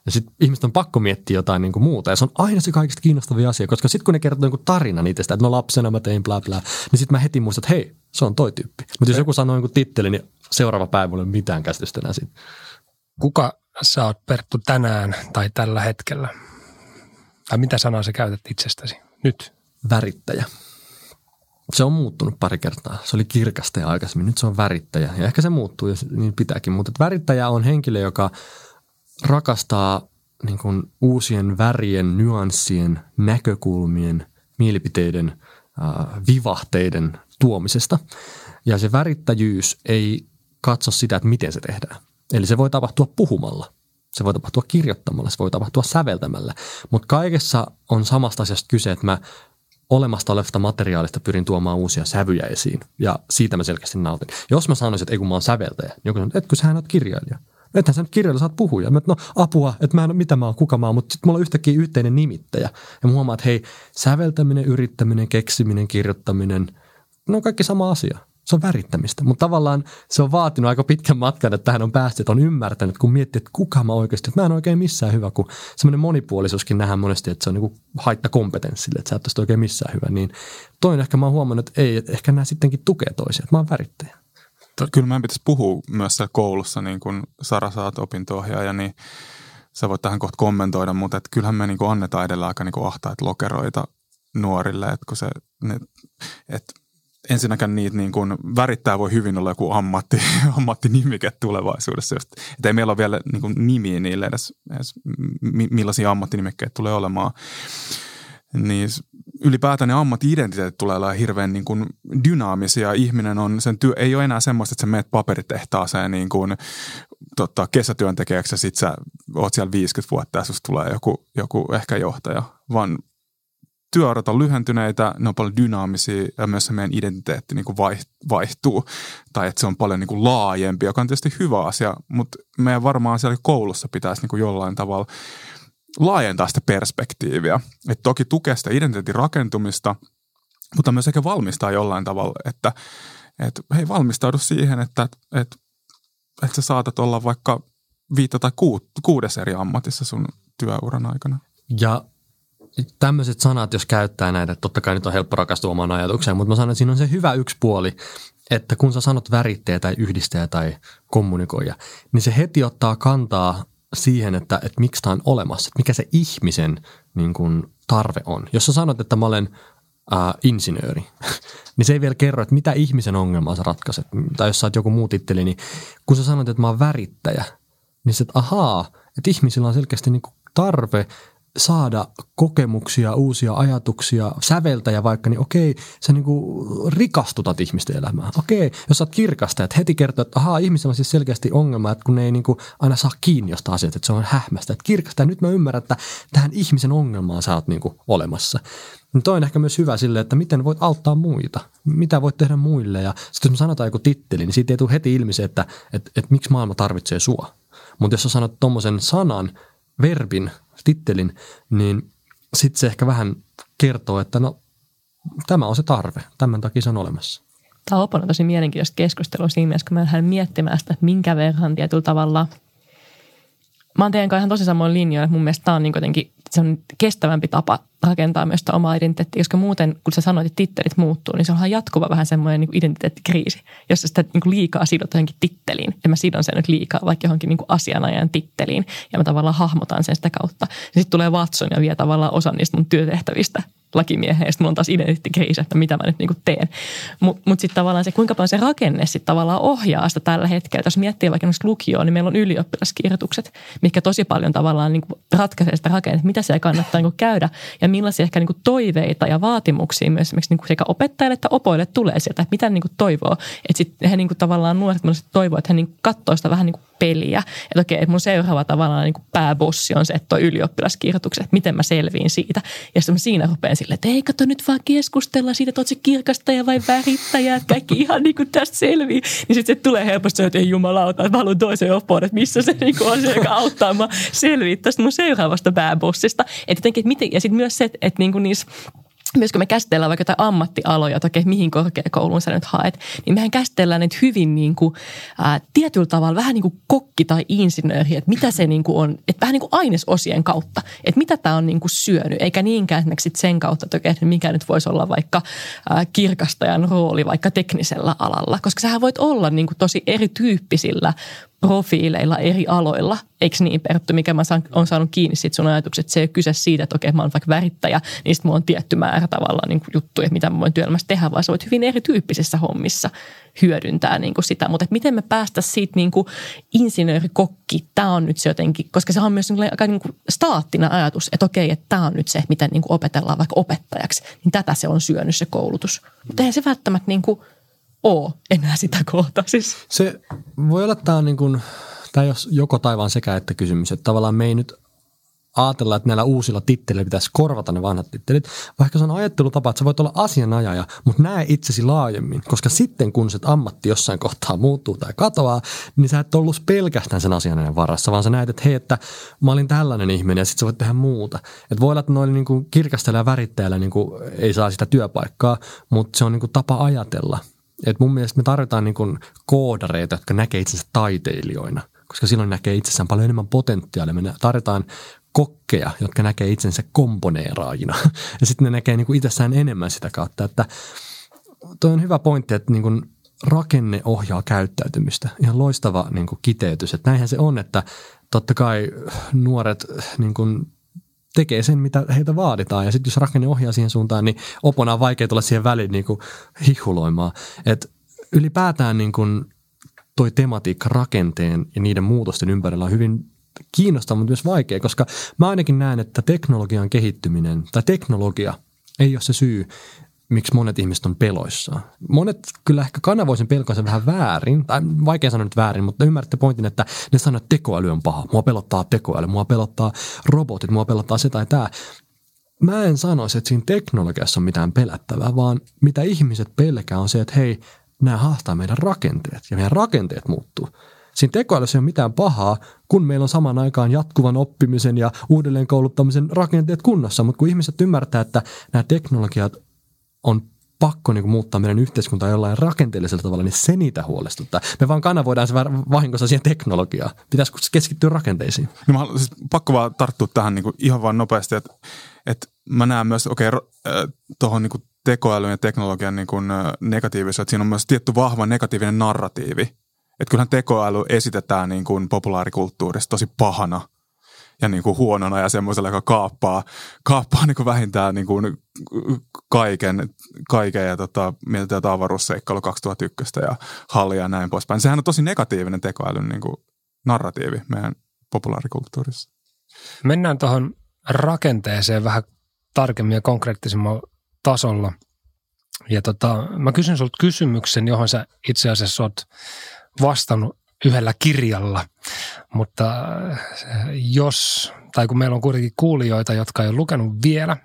Ja sitten ihmiset on pakko miettiä jotain niin kuin muuta. Ja se on aina se kaikista kiinnostavia asia, koska sitten kun ne kertoo jonkun tarinan itsestä, että no lapsena mä tein bla bla, niin sitten mä heti muistan, että hei, se on toi tyyppi. Mutta jos joku sanoo jonkun titteli, niin seuraava päivä ei ole mitään käsitystä enää siitä. Kuka sä oot Perttu tänään tai tällä hetkellä? Tai mitä sanaa sä käytät itsestäsi nyt? Värittäjä. Se on muuttunut pari kertaa. Se oli kirkasta ja aikaisemmin. Nyt se on värittäjä. Ja ehkä se muuttuu, ja niin pitääkin. Mutta värittäjä on henkilö, joka – rakastaa niin kuin uusien värien, nyanssien, näkökulmien, mielipiteiden, äh, vivahteiden tuomisesta. Ja se värittäjyys ei katso sitä, että miten se tehdään. Eli se voi tapahtua puhumalla, se voi tapahtua kirjoittamalla, se voi tapahtua säveltämällä. Mutta kaikessa on samasta asiasta kyse, että mä olemasta olevasta materiaalista pyrin tuomaan uusia sävyjä esiin. Ja siitä mä selkeästi nautin. Jos mä sanoisin, että ei kun mä oon säveltäjä, niin joku sanoo, että etkö sähän oot kirjailija. Ethän sä nyt kirjoilla saat puhuja. Mä, no apua, että mä en ole mitä mä oon, kuka mä oon, mutta sitten mulla on yhtäkkiä yhteinen nimittäjä. Ja mä huomaan, että hei, säveltäminen, yrittäminen, keksiminen, kirjoittaminen, ne on kaikki sama asia. Se on värittämistä, mutta tavallaan se on vaatinut aika pitkän matkan, että tähän on päästy, että on ymmärtänyt, kun miettii, että kuka mä oikeasti, että mä en oikein missään hyvä, kun semmoinen monipuolisuuskin nähdään monesti, että se on niin haitta kompetenssille, että sä et oikein missään hyvä. Niin toinen ehkä mä oon huomannut, että ei, että ehkä nämä sittenkin tukee toisia, että mä oon värittäjä. Kyllä meidän pitäisi puhua myös siellä koulussa, niin kuin Sara saat opinto-ohjaaja, niin sä voit tähän kohta kommentoida, mutta että kyllähän me niin kuin annetaan edellä aika niin kuin ahtaita lokeroita nuorille, että kun se, ne, että ensinnäkään niitä niin kuin värittää voi hyvin olla joku ammatti, *laughs* ammattinimike tulevaisuudessa. Just, että ei meillä ole vielä niin kuin nimiä niille edes, edes millaisia ammattinimikkeitä tulee olemaan niin ylipäätään ne ammatti-identiteetit tulee olla hirveän niin kuin dynaamisia. Ihminen on, sen työ ei ole enää semmoista, että sä meet paperitehtaaseen niin kuin, tota, kesätyöntekijäksi ja sit sä oot siellä 50 vuotta ja susta tulee joku, joku ehkä johtaja, vaan työurat on lyhentyneitä, ne on paljon dynaamisia ja myös se meidän identiteetti niin kuin vaihtuu. Tai että se on paljon niin kuin laajempi, joka on tietysti hyvä asia, mutta meidän varmaan siellä koulussa pitäisi niin kuin jollain tavalla – laajentaa sitä perspektiiviä. Et toki tukea sitä identiteetin rakentumista, mutta myös ehkä valmistaa jollain tavalla, että et, hei valmistaudu siihen, että et, et sä saatat olla vaikka viittä tai ku, kuudes eri ammatissa sun työuran aikana. Ja tämmöiset sanat, jos käyttää näitä, totta kai nyt on helppo rakastua omaan ajatukseen, mutta mä sanon, että siinä on se hyvä yksi puoli, että kun sä sanot värittäjä tai yhdistäjä tai kommunikoija, niin se heti ottaa kantaa siihen, että, että miksi tämä on olemassa, että mikä se ihmisen niin kuin, tarve on. Jos sä sanot, että mä olen äh, insinööri, *laughs* niin se ei vielä kerro, että mitä ihmisen ongelmaa sä ratkaiset. Tai jos sä oot joku muu titteli, niin kun sä sanot, että mä oon värittäjä, niin se, että ahaa, että ihmisillä on selkeästi niin kuin tarve saada kokemuksia, uusia ajatuksia, säveltäjä vaikka, niin okei, sä niinku rikastutat ihmisten elämää. Okei, jos sä oot kirkasta, että heti kertoo, että ahaa, ihmisellä on siis selkeästi ongelma, että kun ne ei niinku aina saa kiinni jostain asiasta, että se on hähmästä. Että kirkasta, ja nyt mä ymmärrän, että tähän ihmisen ongelmaan sä oot niinku olemassa. Niin toi on ehkä myös hyvä sille, että miten voit auttaa muita, mitä voit tehdä muille. Ja sitten jos me sanotaan joku titteli, niin siitä ei tule heti ilmi se, että, että, että miksi maailma tarvitsee sua. Mutta jos sä sanot tuommoisen sanan, verbin, tittelin, niin sitten se ehkä vähän kertoo, että no tämä on se tarve, tämän takia se on olemassa. Tämä on tosi mielenkiintoista keskustelua siinä mielessä, kun mä lähden miettimään sitä, että minkä verran tietyllä tavalla – mä oon teidän kanssa ihan tosi samoin linjoilla. Mun mielestä tämä on niin jotenkin se on kestävämpi tapa rakentaa myös sitä omaa identiteettiä, koska muuten, kun sä sanoit, että tittelit muuttuu, niin se on jatkuva vähän semmoinen niin identiteettikriisi, jos sä sitä niin liikaa sidot johonkin titteliin. Ja mä sidon sen nyt liikaa vaikka johonkin niin asianajan titteliin, ja mä tavallaan hahmotan sen sitä kautta. Sitten tulee Watson ja vie tavallaan osan niistä mun työtehtävistä lakimiehen, ja sitten mulla on taas identiteettikriisi, että mitä mä nyt niin kuin teen. Mutta mut sitten tavallaan se, kuinka paljon se rakenne sitten tavallaan ohjaa sitä tällä hetkellä. Jos miettii vaikka lukioon, niin meillä on ylioppilaskirjoitukset, mikä tosi paljon tavallaan niin kuin ratkaisee sitä rakennetta, mitä siellä kannattaa niin kuin käydä ja millaisia ehkä niin kuin toiveita ja vaatimuksia myös esimerkiksi niin kuin sekä opettajille että opoille tulee sieltä, että mitä niin kuin toivoo. Että sitten he niin kuin tavallaan nuoret toivoo, että he niin katsoo sitä vähän niin kuin peliä. Että okei, että mun seuraava tavallaan niin kuin pääbossi on se, että toi ylioppilaskirjoitukset, että miten mä selviin siitä. Ja sitten mä siinä rupean silleen, että ei kato nyt vaan keskustella siitä, että se kirkastaja vai värittäjä, että kaikki ihan niin kuin tästä selvii. Niin sitten se tulee helposti, että ei jumalauta, että mä haluan toisen opon, että missä se niin kuin on se, joka auttaa mä selviä tästä mun seuraavasta pääbossista. Että jotenkin, että miten, ja sitten myös se, että, että niin kuin niissä myös kun me käsitellään vaikka jotain ammattialoja, että okei, mihin korkeakouluun sä nyt haet, niin mehän käsitellään niitä hyvin niin kuin, ää, tietyllä tavalla vähän niin kuin kokki tai insinööri, että mitä se niin kuin on, että vähän niin kuin ainesosien kautta, että mitä tämä on niin kuin syönyt, eikä niinkään esimerkiksi sen kautta, että okei, mikä nyt voisi olla vaikka ää, kirkastajan rooli vaikka teknisellä alalla, koska sähän voit olla niin kuin tosi erityyppisillä profiileilla eri aloilla. Eikö niin, Perttu, mikä mä saan, on saanut kiinni siitä sun ajatukset, se ei ole kyse siitä, että okei, mä oon vaikka värittäjä, niin sitten mulla on tietty määrä tavallaan niin juttuja, mitä mä voin työelämässä tehdä, vaan sä voit hyvin erityyppisissä hommissa hyödyntää niin kuin sitä. Mutta miten me päästä siitä niin kuin insinöörikokki, tämä on nyt se jotenkin, koska se on myös niin kuin aika niin kuin staattinen ajatus, että okei, että tämä on nyt se, miten niin kuin opetellaan vaikka opettajaksi, niin tätä se on syönyt se koulutus. Mutta eihän se välttämättä niin kuin – ole enää sitä kohta. Siis. Se voi olla, että tämä on niin kuin, tämä jos joko taivaan sekä että kysymys, että tavallaan me ei nyt ajatella, että näillä uusilla titteleillä pitäisi korvata ne vanhat tittelit, vaikka se on ajattelutapa, että sä voit olla asianajaja, mutta näe itsesi laajemmin, koska sitten kun se ammatti jossain kohtaa muuttuu tai katoaa, niin sä et ollut pelkästään sen asianajan varassa, vaan sä näet, että hei, että mä olin tällainen ihminen ja sitten sä voit tehdä muuta. Että voi olla, että noilla niin kirkastajilla ja värittäjillä niin ei saa sitä työpaikkaa, mutta se on niin tapa ajatella – et mun mielestä me tarvitaan niin kuin koodareita, jotka näkee itsensä taiteilijoina, koska silloin näkee itsessään paljon enemmän potentiaalia. Me tarvitaan kokkeja, jotka näkee itsensä komponeeraajina. *laughs* Ja sitten ne näkee niin kuin itsessään enemmän sitä kautta, että toi on hyvä pointti, että niin kuin rakenne ohjaa käyttäytymistä. Ihan loistava niin kuin kiteytys. Että näinhän se on, että totta kai nuoret niin kuin tekee sen, mitä heitä vaaditaan. Ja sitten jos rakenne ohjaa siihen suuntaan, niin opona on vaikea tulla siihen väliin niin kuin hihuloimaan. Et ylipäätään niin kuin toi tematiikka rakenteen ja niiden muutosten ympärillä on hyvin kiinnostava, mutta myös vaikea, koska mä ainakin näen, että teknologian kehittyminen tai teknologia ei ole se syy, miksi monet ihmiset on peloissaan. Monet kyllä ehkä kanavoi sen pelkonsa vähän väärin, tai vaikea sanoa nyt väärin, mutta ymmärrätte pointin, että ne sanoo, että tekoäly on paha. Mua pelottaa tekoäly, mua pelottaa robotit, mua pelottaa se tai tämä. Mä en sanoisi, että siinä teknologiassa on mitään pelättävää, vaan mitä ihmiset pelkää on se, että hei, nämä haastaa meidän rakenteet ja meidän rakenteet muuttuu. Siinä tekoälyssä ei ole mitään pahaa, kun meillä on saman aikaan jatkuvan oppimisen ja uudelleen kouluttamisen rakenteet kunnossa, mutta kun ihmiset ymmärtää, että nämä teknologiat on pakko niin kuin muuttaa meidän yhteiskuntaa jollain rakenteellisella tavalla, niin se niitä huolestuttaa. Me vaan kanavoidaan se vahingossa siihen teknologiaan. Pitäisikö keskittyä rakenteisiin? No mä haluan, siis pakko vaan tarttua tähän niin kuin ihan vaan nopeasti, että, että mä näen myös, okei, okay, tuohon niin tekoälyn ja teknologian niin kuin negatiivisuus, että siinä on myös tietty vahva negatiivinen narratiivi. Että kyllähän tekoäly esitetään niin kuin populaarikulttuurissa tosi pahana – ja niin kuin huonona ja semmoisella, joka kaappaa, kaappaa niin kuin vähintään niin kuin kaiken, kaiken ja tota, mietitään avaruusseikkailu 2001 ja hallia ja näin poispäin. Sehän on tosi negatiivinen tekoälyn niin kuin narratiivi meidän populaarikulttuurissa. Mennään tuohon rakenteeseen vähän tarkemmin ja konkreettisemmalla tasolla. Ja tota, mä kysyn sulta kysymyksen, johon sä itse asiassa oot vastannut yhdellä kirjalla. Mutta äh, jos, tai kun meillä on kuitenkin kuulijoita, jotka ei ole lukenut vielä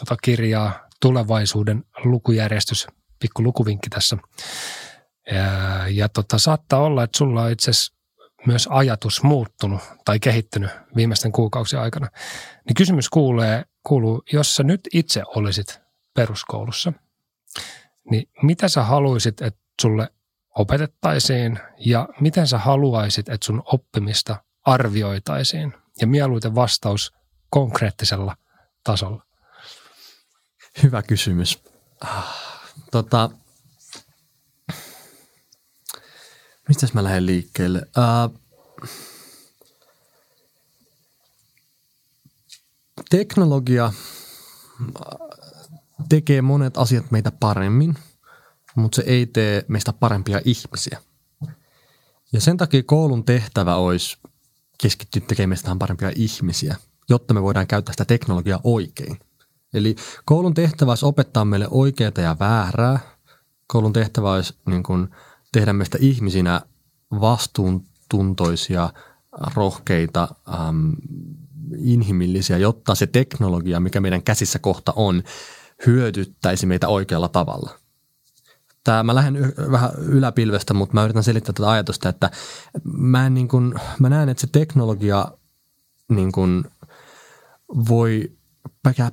tota kirjaa Tulevaisuuden lukujärjestys, pikku lukuvinkki tässä. Ja, ja tota, saattaa olla, että sulla on itse asiassa myös ajatus muuttunut tai kehittynyt viimeisten kuukausien aikana. Niin kysymys kuulee, kuuluu, jos sä nyt itse olisit peruskoulussa, niin mitä sä haluaisit, että sulle opetettaisiin ja miten sä haluaisit, että sun oppimista arvioitaisiin? Ja mieluiten vastaus konkreettisella tasolla. Hyvä kysymys. Tota, mistä mä lähden liikkeelle? Uh, teknologia tekee monet asiat meitä paremmin, mutta se ei tee meistä parempia ihmisiä. Ja sen takia koulun tehtävä olisi keskittyä tekemään meistä parempia ihmisiä, jotta me voidaan käyttää sitä teknologiaa oikein. Eli koulun tehtävä olisi opettaa meille oikeaa ja väärää. Koulun tehtävä olisi niin kuin, tehdä meistä ihmisinä vastuuntuntoisia, rohkeita, äm, inhimillisiä, jotta se teknologia, mikä meidän käsissä kohta on, hyödyttäisi meitä oikealla tavalla. Tämä, mä lähden vähän yläpilvestä, mutta mä yritän selittää tätä ajatusta, että mä, en niin kuin, mä näen, että se teknologia niin kuin voi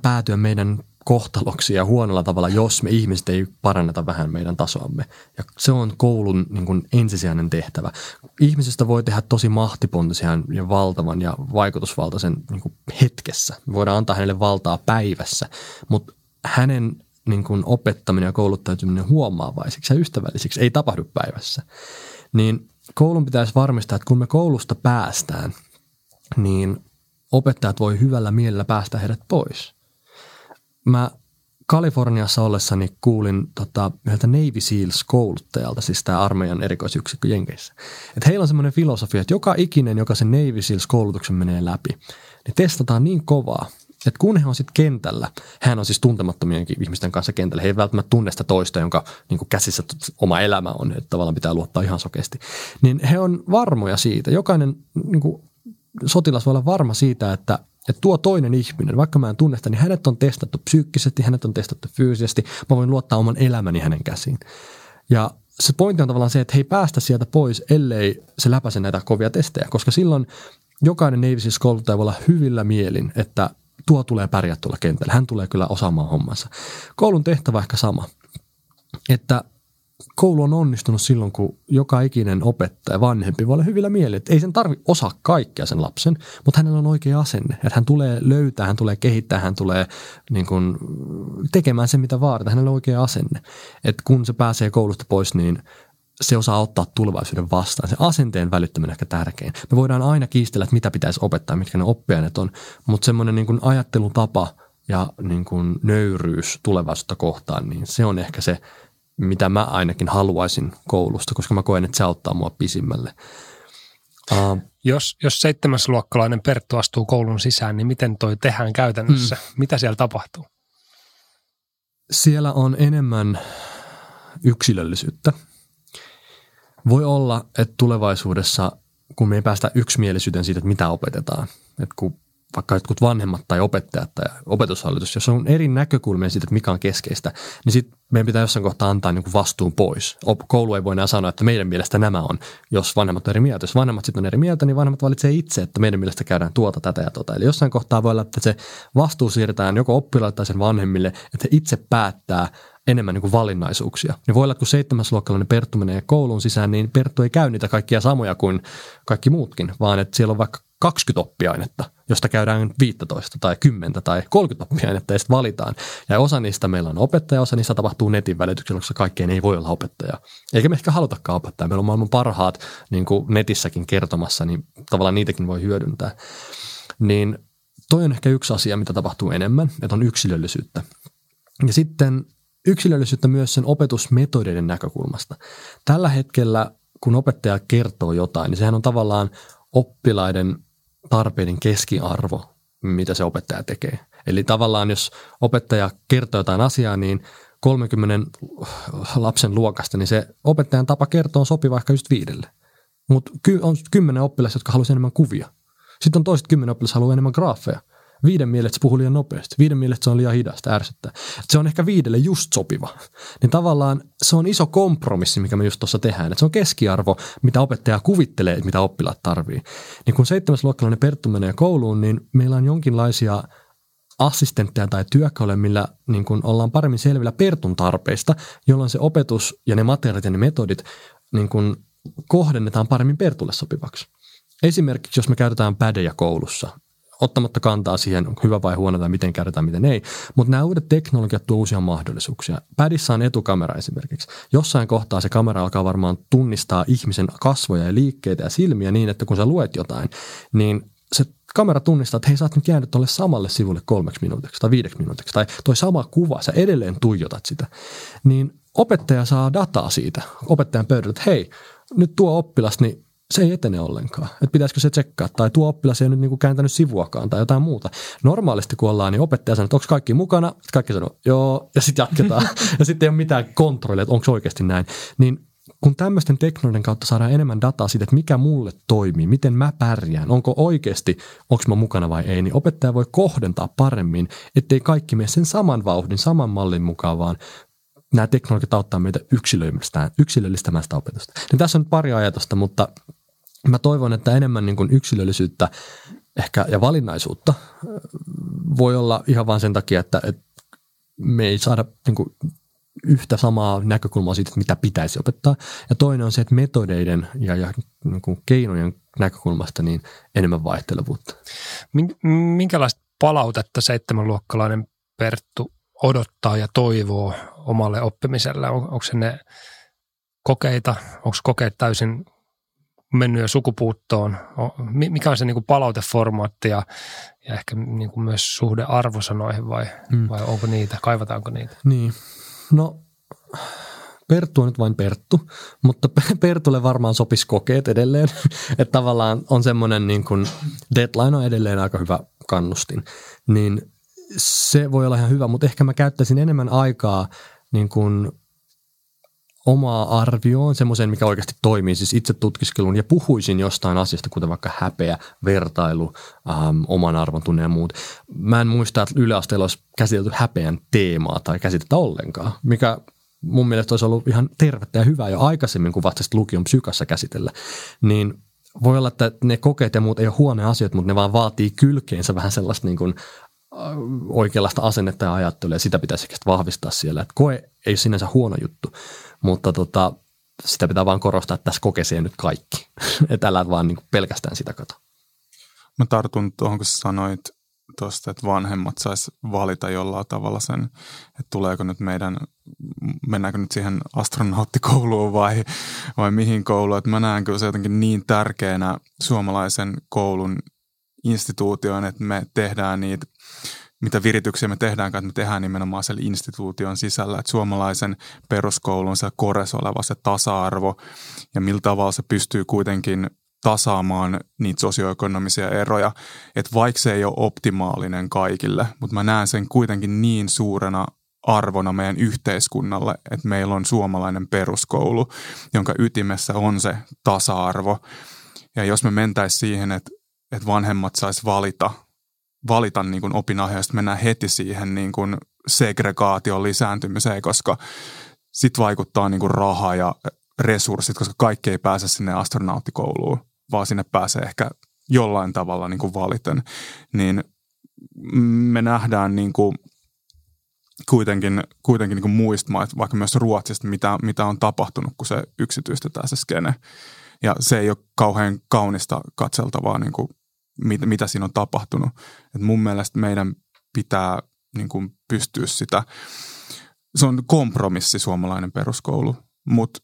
päätyä meidän kohtaloksi ja huonolla tavalla, jos me ihmiset ei paranneta vähän meidän tasoamme. Ja se on koulun niin kuin ensisijainen tehtävä. Ihmisestä voi tehdä tosi mahtipontisia ja valtavan ja vaikutusvaltaisen niin kuin hetkessä. Me voidaan antaa hänelle valtaa päivässä, mutta hänen niin kuin opettaminen ja kouluttautuminen huomaavaisiksi ja ystävällisiksi ei tapahdu päivässä. Niin koulun pitäisi varmistaa, että kun me koulusta päästään, niin opettajat voi hyvällä mielellä päästä heidät pois. Mä Kaliforniassa ollessani kuulin tota, yhdeltä Navy Seals-kouluttajalta, siis tämä armeijan erikoisyksikkö Jenkeissä. Että heillä on semmoinen filosofia, että joka ikinen, joka sen Navy Seals-koulutuksen menee läpi, niin testataan niin kovaa, että kun he on sitten kentällä, hän on siis tuntemattomienkin ihmisten kanssa kentällä, he ei välttämättä tunne sitä toista, jonka niin käsissä oma elämä on, että tavallaan pitää luottaa ihan sokeasti, niin he on varmoja siitä. Jokainen niin kuin, sotilas voi olla varma siitä, että, että tuo toinen ihminen, vaikka mä en tunne sitä, niin hänet on testattu psyykkisesti, hänet on testattu fyysisesti, mä voin luottaa oman elämäni hänen käsiin. Ja se pointti on tavallaan se, että he ei päästä sieltä pois, ellei se läpäise näitä kovia testejä, koska silloin jokainen Navy kouluttaja voi olla hyvillä mielin, että tuo tulee pärjää tuolla kentällä. Hän tulee kyllä osaamaan hommansa. Koulun tehtävä ehkä sama, että koulu on onnistunut silloin, kun joka ikinen opettaja, vanhempi voi olla hyvillä mielin, että ei sen tarvi osaa kaikkea sen lapsen, mutta hänellä on oikea asenne, että hän tulee löytää, hän tulee kehittää, hän tulee niin kuin, tekemään se, mitä vaaditaan, hänellä on oikea asenne. Että kun se pääsee koulusta pois, niin se osaa ottaa tulevaisuuden vastaan. Se asenteen välittäminen on ehkä tärkein. Me voidaan aina kiistellä, että mitä pitäisi opettaa, mitkä ne oppiaineet on, mutta semmoinen niin kuin ajattelutapa ja niin kuin nöyryys tulevaisuutta kohtaan, niin se on ehkä se, mitä mä ainakin haluaisin koulusta, koska mä koen, että se auttaa mua pisimmälle. Uh, jos, jos seitsemäsluokkalainen Perttu astuu koulun sisään, niin miten toi tehdään käytännössä? Mm. Mitä siellä tapahtuu? Siellä on enemmän yksilöllisyyttä – voi olla, että tulevaisuudessa, kun me ei päästä yksimielisyyteen siitä, että mitä opetetaan, että kun vaikka jotkut vanhemmat tai opettajat tai opetushallitus, jos on eri näkökulmia siitä, että mikä on keskeistä, niin sitten meidän pitää jossain kohtaa antaa niin vastuun pois. Koulu ei voi enää sanoa, että meidän mielestä nämä on, jos vanhemmat on eri mieltä. Jos vanhemmat sitten on eri mieltä, niin vanhemmat valitsee itse, että meidän mielestä käydään tuota, tätä ja tota. Eli jossain kohtaa voi olla, että se vastuu siirretään joko oppilaille tai sen vanhemmille, että he itse päättää, enemmän niin kuin valinnaisuuksia. Niin voi olla, että kun seitsemäsluokkalainen Perttu menee kouluun sisään, niin Perttu ei käy niitä kaikkia samoja kuin kaikki muutkin, vaan että siellä on vaikka 20 oppiainetta, josta käydään 15 tai 10 tai 30 oppiainetta ja sitten valitaan. Ja osa niistä meillä on opettaja, osa niistä tapahtuu netin välityksellä, koska kaikkeen ei voi olla opettaja. Eikä me ehkä halutakaan opettaa. Meillä on maailman parhaat niin kuin netissäkin kertomassa, niin tavallaan niitäkin voi hyödyntää. Niin toi on ehkä yksi asia, mitä tapahtuu enemmän, että on yksilöllisyyttä. Ja sitten yksilöllisyyttä myös sen opetusmetodeiden näkökulmasta. Tällä hetkellä, kun opettaja kertoo jotain, niin sehän on tavallaan oppilaiden tarpeiden keskiarvo mitä se opettaja tekee. Eli tavallaan jos opettaja kertoo jotain asiaa, niin 30 lapsen luokasta, niin se opettajan tapa kertoa on sopiva ehkä just viidelle. Mutta on kymmenen oppilasta, jotka haluaisivat enemmän kuvia. Sitten on toiset kymmenen oppilasta, haluaa enemmän graafeja. Viiden mielestä puhuu liian nopeasti. Viiden mielestä se on liian hidasta, ärsyttää. Se on ehkä viidelle just sopiva. Niin tavallaan se on iso kompromissi, mikä me just tuossa tehdään. Että se on keskiarvo, mitä opettaja kuvittelee, mitä oppilaat tarvii. Niin kun seitsemäs luokkalainen Perttu menee kouluun, niin meillä on jonkinlaisia assistentteja tai työkaluja, millä niin kun ollaan paremmin selvillä Pertun tarpeista, jolloin se opetus ja ne materiaalit ja ne metodit niin kun kohdennetaan paremmin Pertulle sopivaksi. Esimerkiksi jos me käytetään pädejä koulussa, ottamatta kantaa siihen, onko hyvä vai huono tai miten käytetään, miten ei. Mutta nämä uudet teknologiat tuovat uusia mahdollisuuksia. Pädissä on etukamera esimerkiksi. Jossain kohtaa se kamera alkaa varmaan tunnistaa ihmisen kasvoja ja liikkeitä ja silmiä niin, että kun sä luet jotain, niin se kamera tunnistaa, että hei sä oot nyt jäänyt tuolle samalle sivulle kolmeksi minuutiksi tai viideksi minuutiksi tai toi sama kuva, sä edelleen tuijotat sitä. Niin opettaja saa dataa siitä opettajan pöydällä, että hei, nyt tuo oppilas, niin se ei etene ollenkaan. Että pitäisikö se tsekkaa. Tai tuo oppilas ei nyt niin kuin kääntänyt sivuakaan tai jotain muuta. Normaalisti kun ollaan, niin opettaja sanoo, että onko kaikki mukana. Sitten kaikki sanoo, joo, ja sitten jatketaan. *laughs* ja sitten ei ole mitään kontrollia, että onko oikeasti näin. Niin kun tämmöisten teknologian kautta saadaan enemmän dataa siitä, että mikä mulle toimii, miten mä pärjään, onko oikeasti, onko mä mukana vai ei, niin opettaja voi kohdentaa paremmin, ettei kaikki mene sen saman vauhdin, saman mallin mukaan, vaan nämä teknologiat auttaa meitä yksilöllistämään, yksilöllistämään sitä opetusta. Niin tässä on pari ajatusta, mutta mä toivon, että enemmän niin kuin yksilöllisyyttä ehkä ja valinnaisuutta voi olla ihan vain sen takia, että, että me ei saada niin kuin yhtä samaa näkökulmaa siitä, mitä pitäisi opettaa. Ja toinen on se, että metodeiden ja, ja niin kuin keinojen näkökulmasta niin enemmän vaihtelevuutta. Minkälaista palautetta seitsemänluokkalainen Perttu odottaa ja toivoo omalle oppimiselle? On, onko se ne kokeita, onko kokeet täysin mennyt jo sukupuuttoon? Mikä on se niin kuin palauteformaatti ja, ja ehkä niin kuin myös suhde arvosanoihin vai, mm. vai onko niitä, kaivataanko niitä? Niin, no Perttu on nyt vain Perttu, mutta Pertulle varmaan sopisi kokeet edelleen. *laughs* että tavallaan on semmoinen niin kuin deadline on edelleen aika hyvä kannustin. Niin se voi olla ihan hyvä, mutta ehkä mä käyttäisin enemmän aikaa niin kuin omaa arvioon, semmoisen, mikä oikeasti toimii, siis itse tutkiskelun ja puhuisin jostain asiasta, kuten vaikka häpeä, vertailu, ähm, oman arvon tunne ja muut. Mä en muista, että yläasteella olisi käsitelty häpeän teemaa tai käsitettä ollenkaan, mikä mun mielestä olisi ollut ihan tervettä ja hyvää jo aikaisemmin, kun vasta lukion psykassa käsitellä. Niin voi olla, että ne kokeet ja muut ei ole huonoja asioita, mutta ne vaan vaatii kylkeensä vähän sellaista niin kuin oikeanlaista asennetta ja ajattelua, ja sitä pitäisi vahvistaa siellä. Että koe ei ole sinänsä huono juttu, mutta tota, sitä pitää vaan korostaa, että tässä kokesee nyt kaikki. *laughs* että älä vaan niin pelkästään sitä kato. Mä tartun tuohon, kun sanoit tuosta, että vanhemmat sais valita jollain tavalla sen, että tuleeko nyt meidän, mennäänkö nyt siihen astronauttikouluun vai, vai mihin kouluun. Että mä näen kyllä se jotenkin niin tärkeänä suomalaisen koulun instituutioon, että me tehdään niitä mitä virityksiä me tehdään, että me tehdään nimenomaan siellä instituution sisällä, että suomalaisen peruskoulun se kores oleva se tasa-arvo ja millä tavalla se pystyy kuitenkin tasaamaan niitä sosioekonomisia eroja, että vaikka se ei ole optimaalinen kaikille, mutta mä näen sen kuitenkin niin suurena arvona meidän yhteiskunnalle, että meillä on suomalainen peruskoulu, jonka ytimessä on se tasa-arvo. Ja jos me mentäisiin siihen, että, että vanhemmat sais valita valita niin kuin opinahjoista, mennään heti siihen niin kuin segregaation lisääntymiseen, koska sit vaikuttaa niin kuin raha ja resurssit, koska kaikki ei pääse sinne astronauttikouluun, vaan sinne pääsee ehkä jollain tavalla niin kuin valiten. Niin me nähdään niin kuin kuitenkin, kuitenkin niin muista vaikka myös Ruotsista, mitä, mitä on tapahtunut, kun se yksityistetään se skene. Ja se ei ole kauhean kaunista katseltavaa niin kuin mit, mitä siinä on tapahtunut. Et mun mielestä meidän pitää niin kuin pystyä sitä, se on kompromissi suomalainen peruskoulu, mutta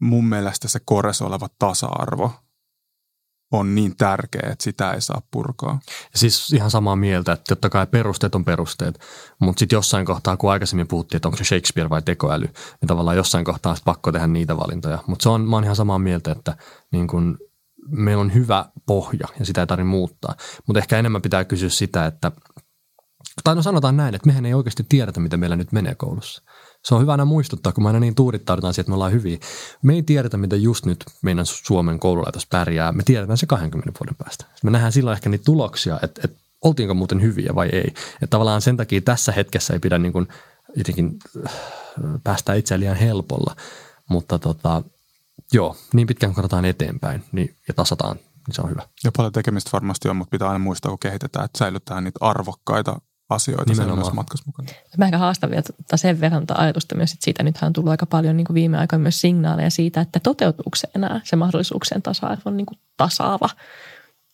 mun mielestä se kores oleva tasa-arvo on niin tärkeä, että sitä ei saa purkaa. Siis ihan samaa mieltä, että totta kai perusteet on perusteet, mutta sitten jossain kohtaa, kun aikaisemmin puhuttiin, että onko se Shakespeare vai tekoäly, niin tavallaan jossain kohtaa on pakko tehdä niitä valintoja. Mutta se on, mä oon ihan samaa mieltä, että niin kun meillä on hyvä pohja ja sitä ei tarvitse muuttaa. Mutta ehkä enemmän pitää kysyä sitä, että tai no sanotaan näin, että mehän ei oikeasti tiedetä, mitä meillä nyt menee koulussa. Se on hyvä aina muistuttaa, kun me aina niin tuudittaudutaan siihen, että me ollaan hyviä. Me ei tiedetä, mitä just nyt meidän Suomen koululaitos pärjää. Me tiedetään se 20 vuoden päästä. Me nähdään silloin ehkä niitä tuloksia, että, että oltiinko muuten hyviä vai ei. Että tavallaan sen takia tässä hetkessä ei pidä niin kuin jotenkin äh, päästä itseään liian helpolla. Mutta tota, joo, niin pitkään kun katsotaan eteenpäin niin, ja tasataan, niin se on hyvä. Ja paljon tekemistä varmasti on, mutta pitää aina muistaa, kun kehitetään, että säilytään niitä arvokkaita asioita Nimenomaan. matkassa mukana. Mä ehkä haastan vielä tota sen verran tota ajatusta myös että siitä. Nythän on tullut aika paljon niin kuin viime aikoina myös signaaleja siitä, että toteutuuko se enää se mahdollisuuksien tasa-arvon niin kuin tasaava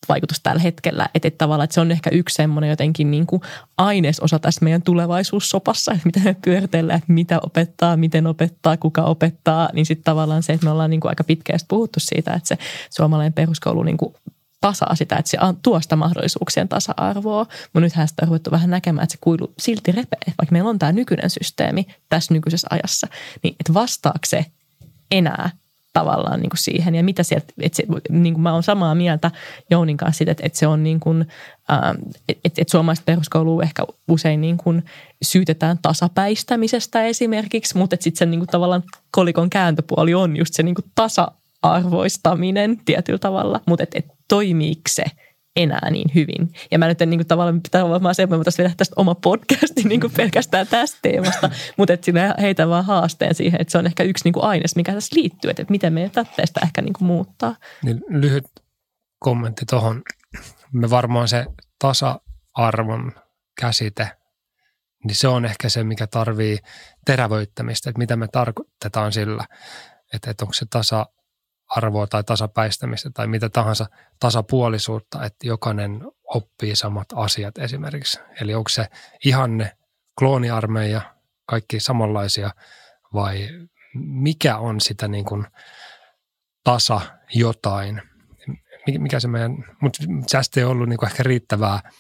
vaikutus tällä hetkellä. Että, että tavallaan että se on ehkä yksi semmoinen jotenkin niin kuin ainesosa tässä meidän tulevaisuussopassa, että miten me pyöritellään, että mitä opettaa, miten opettaa, kuka opettaa. Niin sitten tavallaan se, että me ollaan niin kuin aika pitkään puhuttu siitä, että se suomalainen peruskoulu niin kuin tasaa sitä, että se tuo sitä mahdollisuuksien tasa-arvoa. Mutta nythän sitä on ruvettu vähän näkemään, että se kuilu silti repee. Vaikka meillä on tämä nykyinen systeemi tässä nykyisessä ajassa, niin että vastaako se enää tavallaan niin kuin siihen. Ja mitä sieltä, että se, niin kuin mä oon samaa mieltä Jounin kanssa siitä, että, että se on niin kuin, ähm, että, että suomalaista peruskoulua ehkä usein niin kuin syytetään tasapäistämisestä esimerkiksi, mutta sitten sen niin kuin tavallaan kolikon kääntöpuoli on just se niin kuin tasa-arvoistaminen tietyllä tavalla, mutta että, että toimiiko se enää niin hyvin. Ja mä nyt en niin kuin, tavallaan pitää olla se, että mä vedä tästä oma podcastin niin kuin pelkästään tästä teemasta, *laughs* mutta että sinä heitä vaan haasteen siihen, että se on ehkä yksi niin kuin aines, mikä tässä liittyy, että, että miten meidän tätteestä ehkä niin kuin muuttaa. Niin lyhyt kommentti tuohon. Me varmaan se tasa-arvon käsite, niin se on ehkä se, mikä tarvii terävöittämistä, että mitä me tarkoitetaan sillä, että, että onko se tasa arvoa tai tasapäistämistä tai mitä tahansa tasapuolisuutta, että jokainen oppii samat asiat esimerkiksi. Eli onko se ihanne klooniarmeija, kaikki samanlaisia vai mikä on sitä niin kuin tasa jotain, mikä se meidän, mutta se ei ollut niin kuin ehkä riittävää –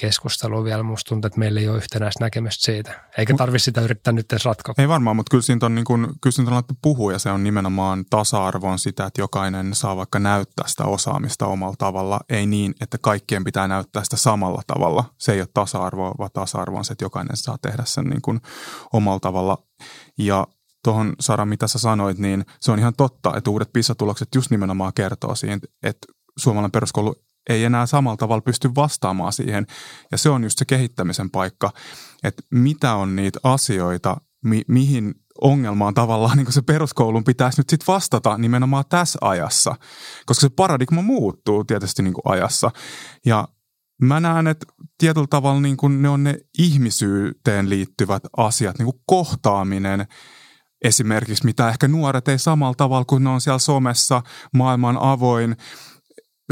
keskustelua vielä. Musta tuntuu, että meillä ei ole yhtenäistä näkemystä siitä. Eikä tarvitse sitä yrittää nyt edes ratkoa. Ei varmaan, mutta kyllä siitä on, niin kuin, kyllä siitä on puhua ja se on nimenomaan tasa-arvoon sitä, että jokainen saa vaikka näyttää sitä osaamista omalla tavalla. Ei niin, että kaikkien pitää näyttää sitä samalla tavalla. Se ei ole tasa-arvoa, vaan tasa-arvo on se, että jokainen saa tehdä sen niin kuin omalla tavalla. Ja tuohon Sara, mitä sä sanoit, niin se on ihan totta, että uudet PISA-tulokset just nimenomaan kertoo siihen, että suomalainen peruskoulu ei enää samalla tavalla pysty vastaamaan siihen. Ja se on just se kehittämisen paikka, että mitä on niitä asioita, mi- mihin ongelmaan tavallaan niin se peruskoulun pitäisi nyt sitten vastata nimenomaan tässä ajassa, koska se paradigma muuttuu tietysti niin ajassa. Ja mä näen, että tietyllä tavalla niin ne on ne ihmisyyteen liittyvät asiat, niin kuin kohtaaminen, esimerkiksi, mitä ehkä nuoret ei samalla tavalla, kun ne on siellä somessa, maailman avoin,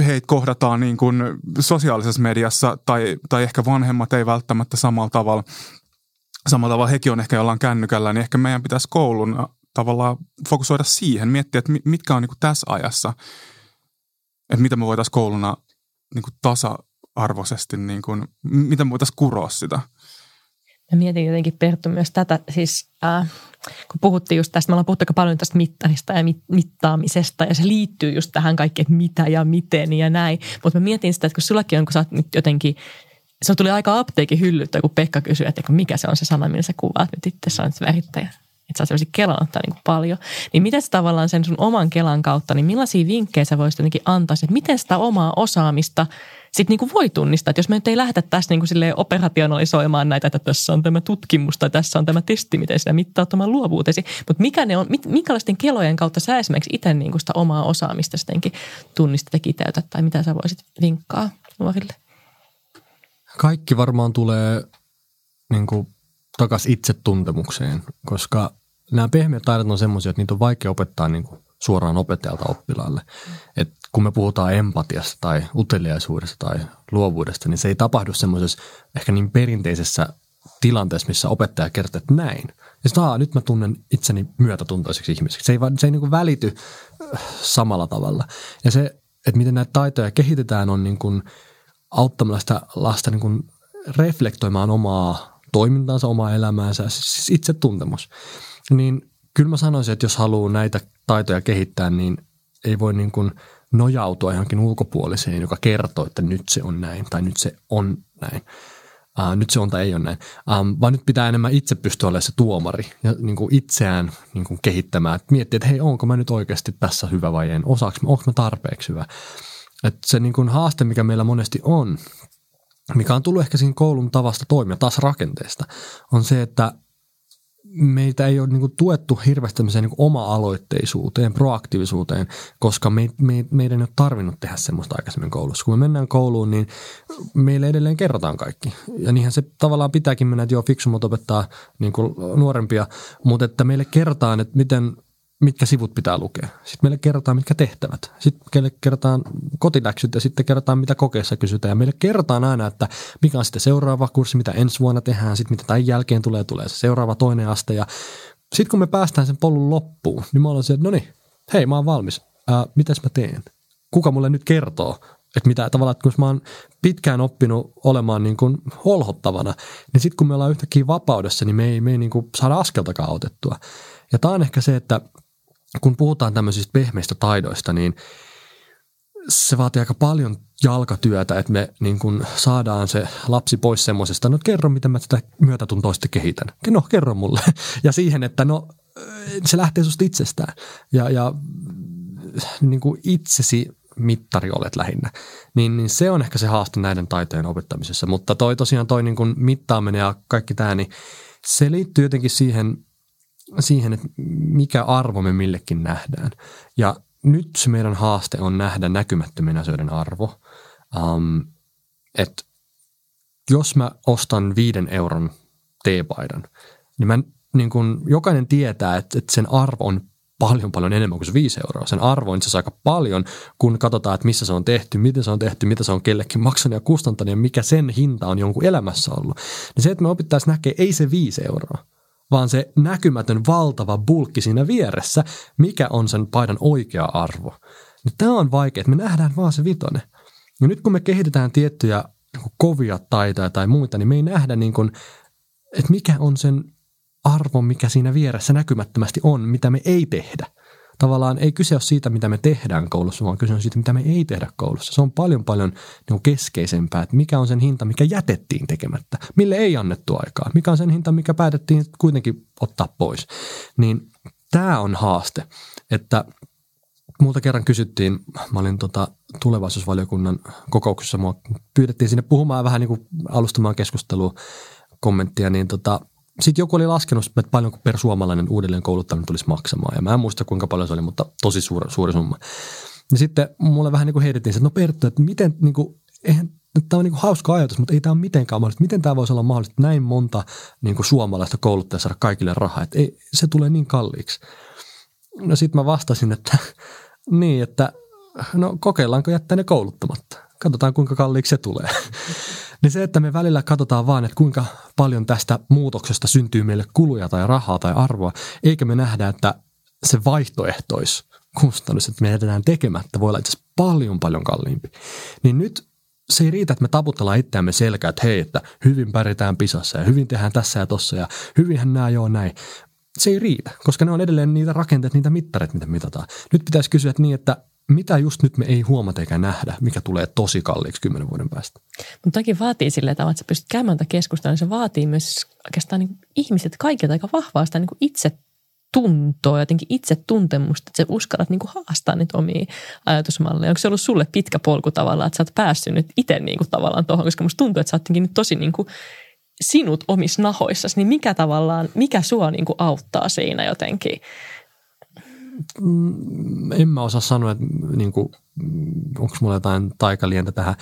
heitä kohdataan niin kuin sosiaalisessa mediassa tai, tai ehkä vanhemmat ei välttämättä samalla tavalla, samalla tavalla hekin on ehkä jollain kännykällä, niin ehkä meidän pitäisi koulun tavallaan fokusoida siihen, miettiä, että mitkä on niin kuin tässä ajassa, että mitä me voitaisiin kouluna niin kuin tasa-arvoisesti, niin kuin, miten me voitaisiin kuroa sitä. Mä mietin jotenkin Perttu myös tätä, siis äh, kun puhuttiin just tästä, me ollaan puhuttu aika paljon tästä mittarista ja mit, mittaamisesta ja se liittyy just tähän kaikkeen, että mitä ja miten ja näin. Mutta mä mietin sitä, että kun sullakin on, kun sä oot nyt jotenkin, se tuli aika apteekin hyllyttä, kun Pekka kysyi, että mikä se on se sana, millä sä kuvaat nyt itse, sä olet värittäjä että sä sellaisia Kelan ottaa niin paljon. Niin miten sä tavallaan sen sun oman Kelan kautta, niin millaisia vinkkejä sä voisit jotenkin antaa, että miten sitä omaa osaamista sitten niin kuin voi tunnistaa, että jos me nyt ei lähdetä tässä niin kuin operationalisoimaan näitä, että tässä on tämä tutkimus tai tässä on tämä testi, miten sinä mittaat oman luovuutesi, mutta mikä ne on, minkälaisten kelojen kautta sä esimerkiksi itse niin kuin sitä omaa osaamista sittenkin tunnistat ja kiteytät tai mitä sä voisit vinkkaa nuorille? Kaikki varmaan tulee niin kuin takaisin itsetuntemukseen, koska nämä pehmeät taidot on semmoisia, että niitä on vaikea opettaa niin kuin suoraan opettajalta oppilaalle. Et kun me puhutaan empatiasta tai uteliaisuudesta tai luovuudesta, niin se ei tapahdu semmoisessa ehkä niin perinteisessä tilanteessa, missä opettaja kertoo, että näin. Ja sitten, nyt mä tunnen itseni myötätuntoiseksi ihmiseksi. Se ei, se ei niin kuin välity äh, samalla tavalla. Ja se, että miten näitä taitoja kehitetään, on niin kuin auttamalla sitä lasta niin kuin reflektoimaan omaa toimintaansa, omaa elämäänsä, siis itsetuntemus. Niin kyllä mä sanoisin, että jos haluaa näitä taitoja kehittää, niin ei voi niin kuin nojautua johonkin ulkopuoliseen, joka kertoo, että nyt se on näin tai nyt se on näin. Uh, nyt se on tai ei ole näin, um, vaan nyt pitää enemmän itse pystyä olemaan se tuomari ja niin kuin itseään niin kuin kehittämään. Et miettiä, että hei, onko mä nyt oikeasti tässä hyvä vai en, osaako mä, onko mä tarpeeksi hyvä. Et se niin kuin haaste, mikä meillä monesti on, mikä on tullut ehkä siinä koulun tavasta toimia, taas rakenteesta, on se, että meitä ei ole niin kuin tuettu hirveästi niin oma-aloitteisuuteen, proaktiivisuuteen, koska me, me, meidän ei ole tarvinnut tehdä semmoista aikaisemmin koulussa. Kun me mennään kouluun, niin meille edelleen kerrotaan kaikki. Ja niinhän se tavallaan pitääkin mennä, että joo, fiksumot opettaa niin kuin nuorempia, mutta että meille kerrotaan, että miten mitkä sivut pitää lukea. Sitten meille kerrotaan, mitkä tehtävät. Sitten meille kerrotaan kotiläksyt ja sitten kerrotaan, mitä kokeessa kysytään. Ja meille kerrotaan aina, että mikä on sitten seuraava kurssi, mitä ensi vuonna tehdään, sitten mitä tämän jälkeen tulee, tulee se seuraava toinen aste. Ja sitten kun me päästään sen polun loppuun, niin mä olen se, että no niin, hei mä oon valmis. Ää, mitäs mä teen? Kuka mulle nyt kertoo, että mitä tavallaan, että kun mä oon pitkään oppinut olemaan niin kuin holhottavana, niin sitten kun me ollaan yhtäkkiä vapaudessa, niin me ei, me ei niin kuin saada askeltakaan otettua. Ja tämä on ehkä se, että kun puhutaan tämmöisistä pehmeistä taidoista, niin se vaatii aika paljon jalkatyötä, että me niin kun saadaan se lapsi pois semmoisesta, no kerro, miten mä tätä myötätuntoa sitten kehitän. No, kerro mulle. *laughs* Ja siihen, että no, se lähtee susta itsestään. Ja, ja niin kuin itsesi mittari olet lähinnä. Niin, niin se on ehkä se haaste näiden taitojen opettamisessa. Mutta toi tosiaan toi niin kuin mittaaminen ja kaikki tämä, niin se liittyy jotenkin siihen siihen, että mikä arvo me millekin nähdään. Ja nyt se meidän haaste on nähdä näkymättömien asioiden arvo. Um, että jos mä ostan viiden euron teepaidan, niin mä, niin kun, jokainen tietää, että, että sen arvo on paljon paljon enemmän kuin se 5 euroa. Sen arvo on itse aika paljon, kun katsotaan, että missä se on tehty, miten se on tehty, mitä se on kellekin maksanut ja kustantanut ja mikä sen hinta on jonkun elämässä ollut. Niin se, että me opittaisiin näkee, ei se 5 euroa, vaan se näkymätön valtava bulkki siinä vieressä, mikä on sen paidan oikea arvo. Niin tämä on vaikea, että me nähdään vaan se vitonen. Ja nyt kun me kehitetään tiettyjä niin kovia taitoja tai muita, niin me ei nähdä, niin kuin, että mikä on sen arvo, mikä siinä vieressä näkymättömästi on, mitä me ei tehdä tavallaan ei kyse ole siitä, mitä me tehdään koulussa, vaan kyse on siitä, mitä me ei tehdä koulussa. Se on paljon paljon niin keskeisempää, että mikä on sen hinta, mikä jätettiin tekemättä, mille ei annettu aikaa, mikä on sen hinta, mikä päätettiin kuitenkin ottaa pois. Niin tämä on haaste, että multa kerran kysyttiin, mä olin tota tulevaisuusvaliokunnan kokouksessa, mua pyydettiin sinne puhumaan vähän niin kuin alustamaan keskustelua, kommenttia, niin tota, sitten joku oli laskenut, että paljonko per suomalainen uudelleen kouluttaminen tulisi maksamaan. Ja mä en muista kuinka paljon se oli, mutta tosi suuri, suuri summa. Ja sitten mulle vähän niin kuin heitettiin, että no Perttu, että miten niin kuin, eihän, tämä on niin kuin hauska ajatus, mutta ei tämä ole mitenkään mahdollista. Miten tämä voisi olla mahdollista, että näin monta niin kuin suomalaista kouluttajaa saada kaikille rahaa, että ei, se tulee niin kalliiksi. No sitten mä vastasin, että *laughs* niin, että no kokeillaanko jättää ne kouluttamatta. Katsotaan kuinka kalliiksi se tulee. *laughs* Niin se, että me välillä katsotaan vaan, että kuinka paljon tästä muutoksesta syntyy meille kuluja tai rahaa tai arvoa, eikä me nähdä, että se vaihtoehtois kustannus, että me jätetään tekemättä, voi olla itse asiassa paljon paljon kalliimpi. Niin nyt se ei riitä, että me taputellaan itseämme selkää, että hei, että hyvin pärjätään pisassa ja hyvin tehdään tässä ja tossa ja hyvinhän nämä joo näin. Se ei riitä, koska ne on edelleen niitä rakenteet, niitä mittareita, mitä mitataan. Nyt pitäisi kysyä että niin, että mitä just nyt me ei huomata eikä nähdä, mikä tulee tosi kalliiksi kymmenen vuoden päästä. Mutta toki vaatii sille tavalla, että sä pystyt käymään tätä keskustelua, niin se vaatii myös oikeastaan niin ihmiset kaikilta aika vahvaa sitä niin itse tuntoa, jotenkin itse tuntemusta, että sä uskallat niin haastaa niitä omia ajatusmalleja. Onko se ollut sulle pitkä polku tavallaan, että sä oot päässyt nyt itse niin kuin tavallaan tuohon, koska musta tuntuu, että sä oot nyt tosi niin kuin sinut omissa nahoissasi, niin mikä tavallaan, mikä sua niin kuin auttaa siinä jotenkin – en mä osaa sanoa, että niin kuin, onko mulla jotain taikalientä tähän.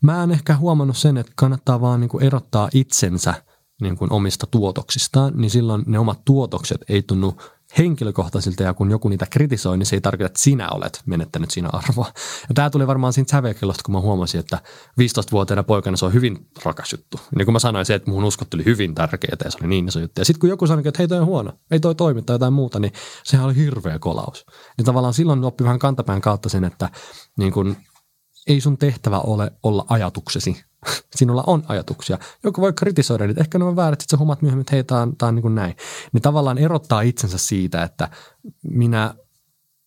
Mä en ehkä huomannut sen, että kannattaa vaan niin kuin erottaa itsensä niin kuin omista tuotoksistaan, niin silloin ne omat tuotokset ei tunnu henkilökohtaisilta ja kun joku niitä kritisoi, niin se ei tarkoita, että sinä olet menettänyt siinä arvoa. Ja tämä tuli varmaan siitä sävekellosta, kun mä huomasin, että 15-vuotiaana poikana se on hyvin rakas juttu. Niin kuin mä sanoin se, että mun uskot oli hyvin tärkeää ja se oli niin iso juttu. Ja sitten kun joku sanoi, että hei toi on huono, ei toi toimi tai jotain muuta, niin sehän oli hirveä kolaus. Niin tavallaan silloin oppi vähän kantapään kautta sen, että niin kun, ei sun tehtävä ole olla ajatuksesi, *laughs* sinulla on ajatuksia. Joku voi kritisoida että ehkä ne on väärät, sitten sä huomaat myöhemmin, että hei, tämä on, tää on niin kuin näin. Niin tavallaan erottaa itsensä siitä, että minä,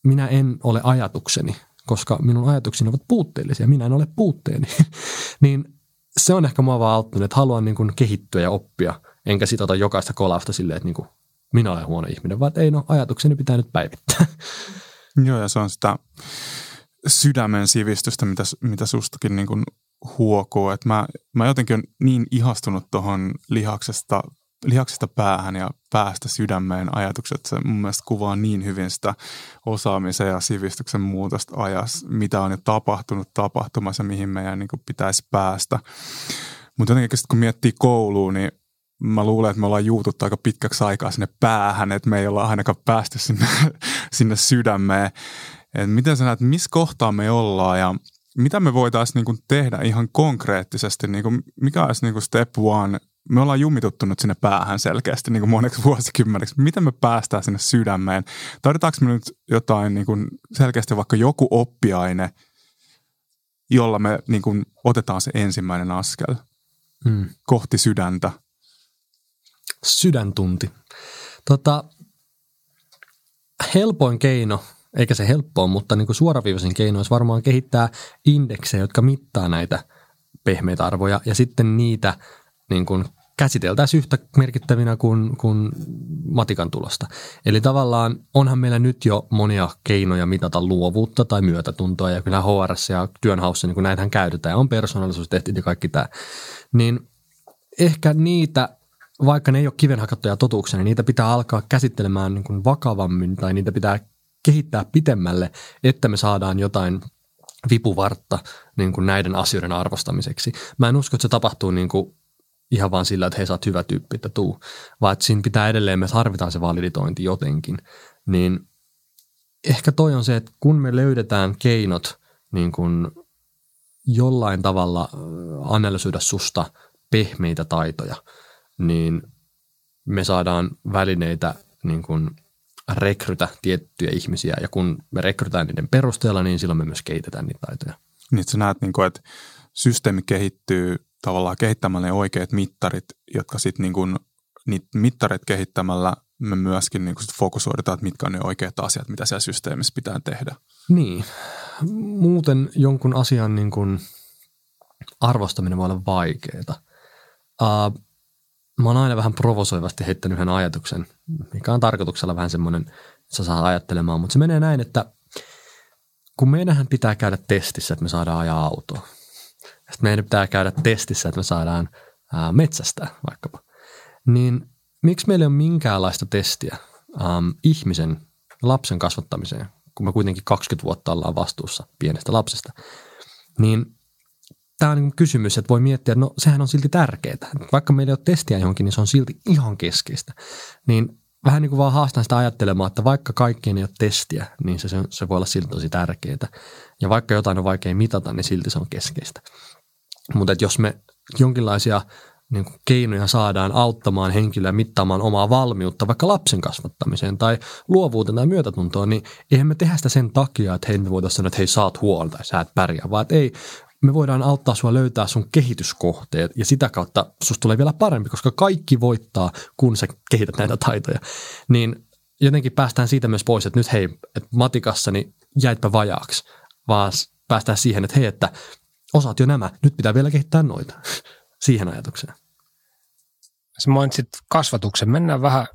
minä en ole ajatukseni, koska minun ajatukseni ovat puutteellisia, minä en ole puutteeni. *laughs* niin se on ehkä mua vaan auttanut, että haluan niin kuin kehittyä ja oppia, enkä sitota jokaista kolausta silleen, että niin kuin minä olen huono ihminen, vaan ei no, ajatukseni pitää nyt päivittää. *laughs* Joo, ja se on sitä sydämen sivistystä, mitä, mitä sustakin niin kuin huokuu. Että mä, mä jotenkin on niin ihastunut tuohon lihaksesta, lihaksesta päähän ja päästä sydämeen ajatukset. Se mun mielestä kuvaa niin hyvin sitä osaamisen ja sivistyksen muutosta ajassa, mitä on jo tapahtunut tapahtumassa, mihin meidän niin pitäisi päästä. Mutta jotenkin kun miettii kouluun, niin mä luulen, että me ollaan juututtu aika pitkäksi aikaa sinne päähän, että me ei olla ainakaan päästy sinne, *laughs* sinne sydämeen. Et miten sä näet, missä kohtaa me ollaan ja mitä me voitaisiin niin tehdä ihan konkreettisesti, niin kuin, mikä olisi niin step one, me ollaan jumituttunut sinne päähän selkeästi niin kuin moneksi *laughs* vuosikymmeneksi. Miten me päästään sinne sydämeen? Tarvitaanko me nyt jotain niin kuin selkeästi vaikka joku oppiaine, jolla me niin kuin otetaan se ensimmäinen askel hmm. kohti sydäntä? Sydäntunti. Tota, helpoin keino eikä se helppoa, mutta niin kuin suoraviivaisin keino olisi varmaan kehittää indeksejä, jotka mittaa näitä pehmeitä arvoja ja sitten niitä niin kuin käsiteltäisiin yhtä merkittävinä kuin, kuin matikan tulosta. Eli tavallaan onhan meillä nyt jo monia keinoja mitata luovuutta tai myötätuntoa ja kyllä HRS ja työnhaussa niin näitähän käytetään ja on persoonallisuustestit ja kaikki tämä. Niin ehkä niitä vaikka ne ei ole kivenhakattuja totuuksia, niin niitä pitää alkaa käsittelemään niin kuin vakavammin tai niitä pitää kehittää pitemmälle, että me saadaan jotain vipuvartta niin kuin näiden asioiden arvostamiseksi. Mä en usko, että se tapahtuu niin kuin ihan vaan sillä, että hei sä oot hyvä tyyppi, että tuu, vaan että siinä pitää edelleen, me tarvitaan se validitointi jotenkin. Niin ehkä toi on se, että kun me löydetään keinot niin kuin jollain tavalla analysoida susta pehmeitä taitoja, niin me saadaan välineitä niin kuin rekrytä tiettyjä ihmisiä ja kun me rekrytään niiden perusteella, niin silloin me myös kehitetään niitä taitoja. Niin, että sä näet, niin kuin, että systeemi kehittyy tavallaan kehittämällä ne oikeat mittarit, jotka sitten niin kuin, niitä mittarit kehittämällä me myöskin niin kuin sit fokusoidaan, että mitkä on ne oikeat asiat, mitä siellä systeemissä pitää tehdä. Niin. Muuten jonkun asian niin kuin arvostaminen voi olla vaikeaa. Uh, mä oon aina vähän provosoivasti heittänyt yhden ajatuksen, mikä on tarkoituksella vähän semmoinen, että sä saa ajattelemaan, mutta se menee näin, että kun meidänhän pitää käydä testissä, että me saadaan ajaa autoa. Sitten meidän pitää käydä testissä, että me saadaan metsästä vaikkapa. Niin miksi meillä ei ole minkäänlaista testiä äm, ihmisen, lapsen kasvattamiseen, kun me kuitenkin 20 vuotta ollaan vastuussa pienestä lapsesta, niin tämä on niin kysymys, että voi miettiä, että no sehän on silti tärkeää. Vaikka meillä ei ole testiä johonkin, niin se on silti ihan keskeistä. Niin vähän niin kuin vaan haastan sitä ajattelemaan, että vaikka kaikkien ei ole testiä, niin se, se voi olla silti tosi tärkeää. Ja vaikka jotain on vaikea mitata, niin silti se on keskeistä. Mutta jos me jonkinlaisia niin kuin keinoja saadaan auttamaan henkilöä mittaamaan omaa valmiutta vaikka lapsen kasvattamiseen tai luovuuteen tai myötätuntoon, niin eihän me tehdä sitä sen takia, että hei me voitaisiin sanoa, että hei saat huolta tai sä et pärjää, vaan että ei, me voidaan auttaa sua löytää sun kehityskohteet ja sitä kautta susta tulee vielä parempi, koska kaikki voittaa, kun sä kehität näitä taitoja. Niin jotenkin päästään siitä myös pois, että nyt hei, että matikassa niin jäitpä vajaaksi, vaan päästään siihen, että hei, että osaat jo nämä, nyt pitää vielä kehittää noita. *laughs* siihen ajatukseen. Sä mainitsit kasvatuksen. Mennään vähän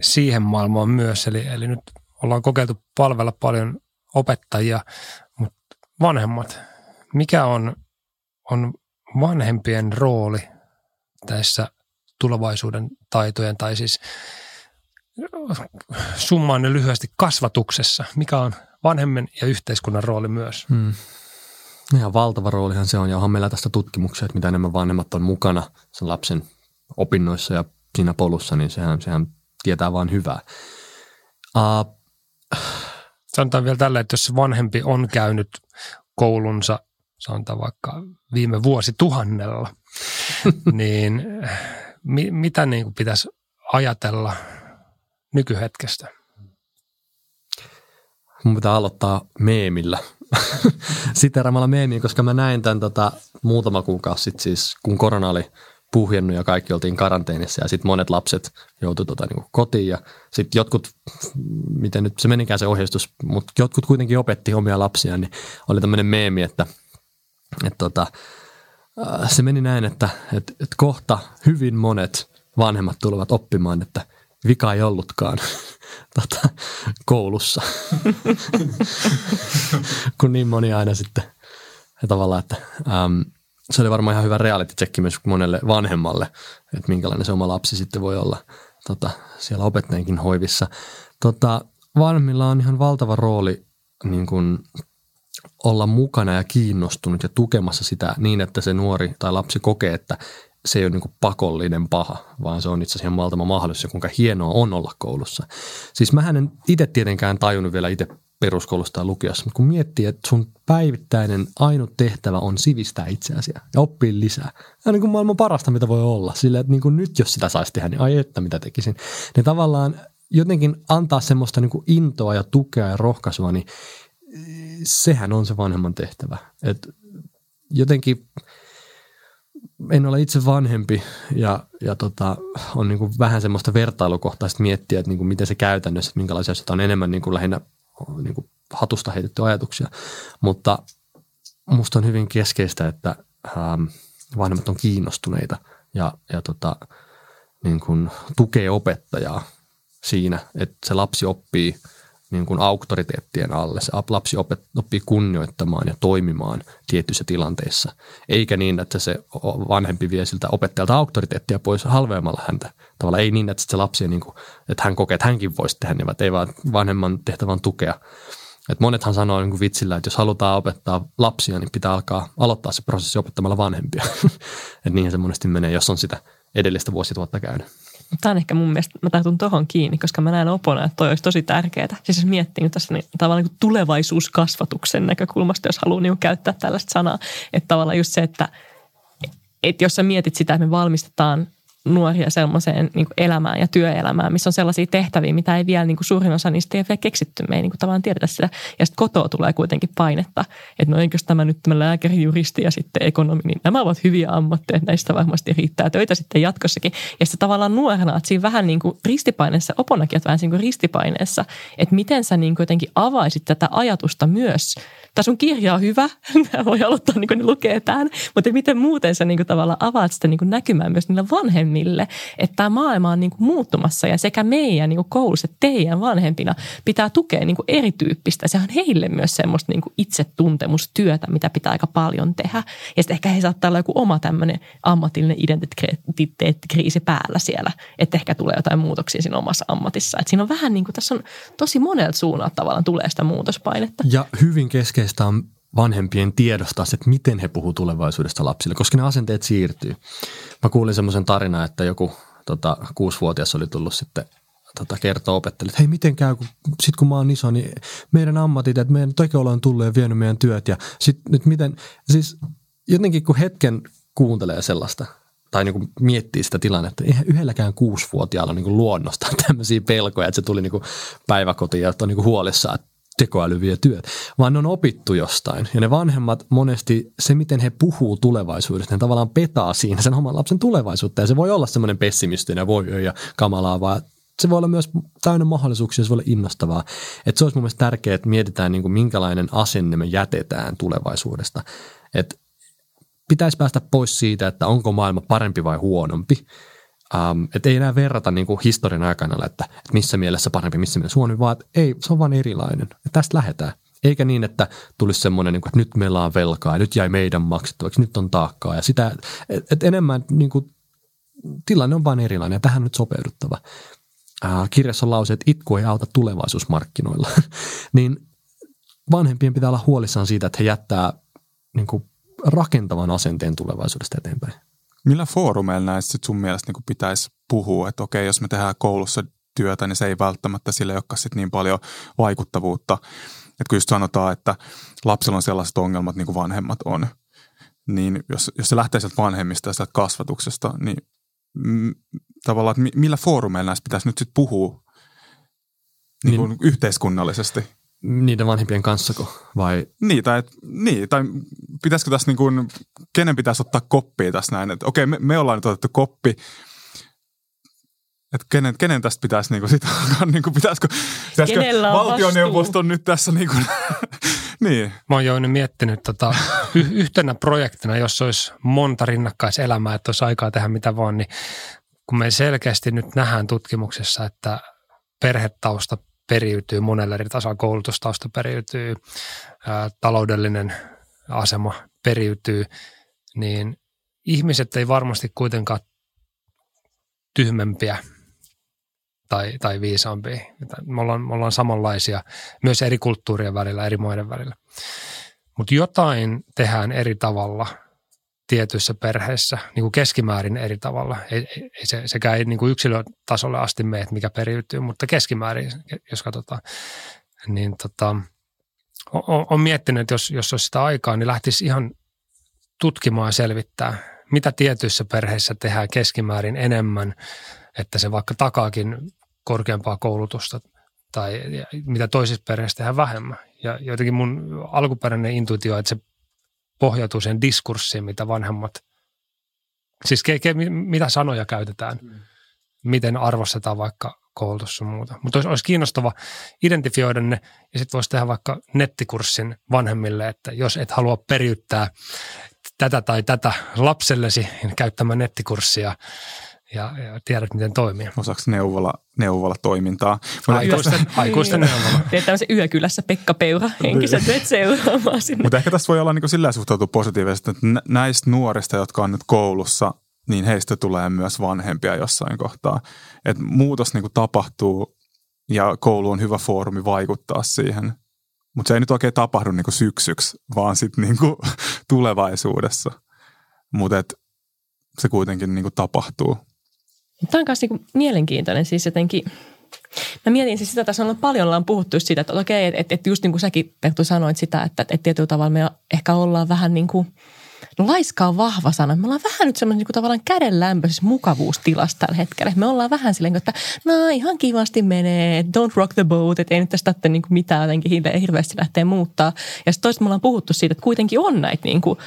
siihen maailmaan myös. Eli, eli nyt ollaan kokeiltu palvella paljon opettajia, mutta vanhemmat, mikä on, on vanhempien rooli tässä tulevaisuuden taitojen tai siis summaan ne lyhyesti kasvatuksessa? Mikä on vanhemman ja yhteiskunnan rooli myös? Hmm. Ihan valtava roolihan se on ja onhan meillä tästä tutkimuksia, että mitä enemmän vanhemmat on mukana sen lapsen opinnoissa ja siinä polussa, niin sehän, sehän tietää vain hyvää. Uh, Sanotaan vielä tällä, että jos vanhempi on käynyt koulunsa sanotaan vaikka viime vuosituhannella, *laughs* niin mi, mitä niin kuin pitäisi ajatella nykyhetkestä? Mun pitää aloittaa meemillä. *laughs* Siteeraamalla meemiä, koska mä näin tämän tota, muutama kuukausi sitten siis, kun korona oli puhjennut ja kaikki oltiin karanteenissa ja sitten monet lapset joutuivat tota, niin kotiin ja sitten jotkut, miten nyt se menikään se ohjeistus, mutta jotkut kuitenkin opetti omia lapsiaan, niin oli tämmöinen meemi, että, että tota, äh, se meni näin, että, että, että kohta hyvin monet vanhemmat tulevat oppimaan, että vika ei ollutkaan *laughs* tota, koulussa, *laughs* kun niin moni aina sitten ja tavallaan, että äm, se oli varmaan ihan hyvä reality check myös monelle vanhemmalle, että minkälainen se oma lapsi sitten voi olla tota, siellä opettajienkin hoivissa. Tota, vanhemmilla on ihan valtava rooli niin kuin olla mukana ja kiinnostunut ja tukemassa sitä niin, että se nuori tai lapsi kokee, että se ei ole niin pakollinen paha, vaan se on itse asiassa valtava mahdollisuus ja kuinka hienoa on olla koulussa. Siis mä en itse tietenkään tajunnut vielä itse peruskoulusta tai lukiossa, mutta kun miettii, että sun päivittäinen ainut tehtävä on sivistää itseäsi ja oppia lisää. Ja niin kuin maailman parasta, mitä voi olla. Sillä, että niin kuin nyt jos sitä saisi tehdä, niin ai että mitä tekisin. Niin tavallaan jotenkin antaa semmoista niin kuin intoa ja tukea ja rohkaisua, niin sehän on se vanhemman tehtävä. Et jotenkin en ole itse vanhempi ja, ja tota, on niin vähän semmoista vertailukohtaista miettiä, että niin miten se käytännössä, että minkälaisia asioita on enemmän niin lähinnä niin hatusta heitetty ajatuksia. Mutta musta on hyvin keskeistä, että ähm, vanhemmat on kiinnostuneita ja, ja tota, niin tukee opettajaa siinä, että se lapsi oppii – niin kuin auktoriteettien alle. Se lapsi oppii kunnioittamaan ja toimimaan tietyissä tilanteissa. Eikä niin, että se vanhempi vie siltä opettajalta auktoriteettia pois halveamalla häntä. Tavallaan ei niin, että se lapsi, niin kuin, että hän kokee, että hänkin voisi tehdä niin, ei vaan vanhemman tehtävän tukea. Et monethan sanoo niin kuin vitsillä, että jos halutaan opettaa lapsia, niin pitää alkaa aloittaa se prosessi opettamalla vanhempia. *laughs* että niinhän se monesti menee, jos on sitä edellistä vuosituhatta käynyt. Tämä on ehkä mun mielestä, mä tartun tuohon kiinni, koska mä näen opona, että toi olisi tosi tärkeää. Siis jos miettii tässä niin, tavallaan niin tulevaisuuskasvatuksen näkökulmasta, jos haluaa niin käyttää tällaista sanaa, että tavallaan just se, että, että jos sä mietit sitä, että me valmistetaan nuoria sellaiseen niin elämään ja työelämään, missä on sellaisia tehtäviä, mitä ei vielä niin kuin suurin osa niistä ei ole vielä keksitty. Me ei niin kuin tavallaan tiedetä sitä. Ja sitten kotoa tulee kuitenkin painetta, että no eikös tämä nyt tämä lääkäri, juristi ja sitten ekonomi, niin nämä ovat hyviä ammatteja, näistä varmasti riittää töitä sitten jatkossakin. Ja sitten tavallaan nuorena, että siinä vähän niin kuin ristipaineessa, oponakin, vähän niin kuin ristipaineessa, että miten sä niin kuin jotenkin avaisit tätä ajatusta myös – tämä sun kirja on hyvä, *laughs* voi aloittaa niin kuin ne lukee tämän, mutta miten muuten sä niin kuin tavallaan avaat sitä niin kuin näkymään myös niille vanhemmille, että tämä maailma on niin kuin muuttumassa ja sekä meidän niin kuin koulussa että teidän vanhempina pitää tukea niin kuin erityyppistä. Se on heille myös semmoista niin kuin itsetuntemustyötä, mitä pitää aika paljon tehdä. Ja sitten ehkä he saattaa olla joku oma tämmöinen ammatillinen identiteettikriisi päällä siellä, että ehkä tulee jotain muutoksia siinä omassa ammatissa. Että siinä on vähän niin kuin, tässä on tosi monelta suunnalta tavallaan tulee sitä muutospainetta. Ja hyvin keskeistä on vanhempien tiedostaa että miten he puhuu tulevaisuudesta lapsille, koska ne asenteet siirtyy. Mä kuulin semmoisen tarinan, että joku tota, kuusivuotias oli tullut sitten tota, kertoa opettajille, että hei miten käy, kun, sit kun mä oon iso, niin meidän ammatit, että meidän tekoilla on tullut ja vienyt meidän työt ja sit nyt miten, siis jotenkin kun hetken kuuntelee sellaista, tai niin kuin miettii sitä tilannetta, eihän yhdelläkään kuusivuotiaalla niin kuin luonnosta tämmöisiä pelkoja, että se tuli niin kuin päiväkotiin ja on niin kuin huolissaan, että tekoäly vie työt, vaan ne on opittu jostain. Ja ne vanhemmat monesti, se miten he puhuu tulevaisuudesta, ne tavallaan petaa siinä sen oman lapsen tulevaisuutta. Ja se voi olla semmoinen pessimistinen, voi ja kamalaa, vaan se voi olla myös täynnä mahdollisuuksia, se voi olla innostavaa. Että se olisi mun mielestä tärkeää, että mietitään niin kuin minkälainen asenne me jätetään tulevaisuudesta. Että pitäisi päästä pois siitä, että onko maailma parempi vai huonompi, Um, että ei enää verrata niin kuin historian aikana, että, että missä mielessä parempi, missä mielessä huono, vaan että ei, se on vain erilainen. Ja tästä lähdetään. Eikä niin, että tulisi semmoinen, niin kuin, että nyt meillä on velkaa ja nyt jäi meidän maksettavaksi, nyt on taakkaa. Ja sitä, että enemmän niin kuin, tilanne on vain erilainen ja tähän nyt sopeuduttava. Uh, kirjassa on lause, että itku ei auta tulevaisuusmarkkinoilla. *laughs* niin vanhempien pitää olla huolissaan siitä, että he jättää niin kuin, rakentavan asenteen tulevaisuudesta eteenpäin. Millä foorumeilla näistä sit sun mielestä niin pitäisi puhua, että okei, jos me tehdään koulussa työtä, niin se ei välttämättä sille olekaan sit niin paljon vaikuttavuutta. Että kun just sanotaan, että lapsella on sellaiset ongelmat, niin kuin vanhemmat on, niin jos, jos se lähtee sieltä vanhemmista ja sieltä kasvatuksesta, niin m, tavallaan, että millä foorumeilla näistä pitäisi nyt sitten puhua niin kuin niin, yhteiskunnallisesti? Niiden vanhempien kanssako vai? Niin tai, niin, tai pitäisikö tässä niin kuin kenen pitäisi ottaa koppia tässä näin. Että okei, me, me ollaan nyt otettu koppi, että kenen, kenen tästä pitäisi niinku sit *laughs* alkaa, niinku pitäisikö, pitäisikö on valtioneuvoston nyt tässä niinku, *laughs* niin. Mä oon jo miettinyt tota, y- yhtenä projektina, jos olisi monta rinnakkaiselämää, että olisi aikaa tehdä mitä vaan, niin kun me selkeästi nyt nähdään tutkimuksessa, että perhetausta periytyy monelle eri tasolla, koulutustausta periytyy, ää, taloudellinen asema periytyy, niin ihmiset ei varmasti kuitenkaan tyhmempiä tai, tai viisaampia. Me ollaan, me ollaan samanlaisia myös eri kulttuurien välillä, eri maiden välillä. Mutta jotain tehdään eri tavalla tietyissä perheissä, niin kuin keskimäärin eri tavalla. Ei, ei se, sekä ei niin kuin yksilötasolle asti mene, että mikä periytyy, mutta keskimäärin, jos katsotaan, niin tota, on, on miettinyt, että jos, jos olisi sitä aikaa, niin lähtisi ihan tutkimaan ja selvittää, mitä tietyissä perheissä tehdään keskimäärin enemmän, että se vaikka takaakin korkeampaa koulutusta tai mitä toisissa perheissä tehdään vähemmän. Ja jotenkin mun alkuperäinen intuitio, että se pohjautuu sen diskurssiin, mitä vanhemmat, siis ke, ke, mitä sanoja käytetään, mm. miten arvostetaan vaikka koulutus ja muuta. Mutta olisi, olisi kiinnostava identifioida ne ja sitten voisi tehdä vaikka nettikurssin vanhemmille, että jos et halua periyttää tätä tai tätä lapsellesi niin käyttämään nettikurssia ja, ja tiedät, miten toimii. Osaako neuvola, neuvola toimintaa? Aikuisten, aikuisten neuvola. Teet tämmöisen yökylässä Pekka Peura henkisen työt seuraamaan sinne. Mutta ehkä tässä voi olla niin sillä suhtautua positiivisesti, että näistä nuorista, jotka on nyt koulussa, niin heistä tulee myös vanhempia jossain kohtaa. Et muutos niin tapahtuu ja koulu on hyvä foorumi vaikuttaa siihen. Mutta se ei nyt oikein tapahdu niin syksyksi, vaan sitten niin *laughs* tulevaisuudessa. Mutta se kuitenkin niin tapahtuu. Tämä on myös niin mielenkiintoinen siis jotenkin. Mä mietin siis sitä, tässä on paljon ollaan puhuttu siitä, että okei, että, että just niin kuin säkin Perttu sanoit sitä, että, että tietyllä tavalla me ehkä ollaan vähän niin kuin – No laiska on vahva sana. Me ollaan vähän nyt semmoinen niin tavallaan kädenlämpöisessä mukavuustilassa tällä hetkellä. Me ollaan vähän silleen, että no ihan kivasti menee, don't rock the boat, että ei nyt tästä niin kuin mitään jotenkin hirveästi lähteä muuttaa. Ja sitten toista me ollaan puhuttu siitä, että kuitenkin on näitä niin kuin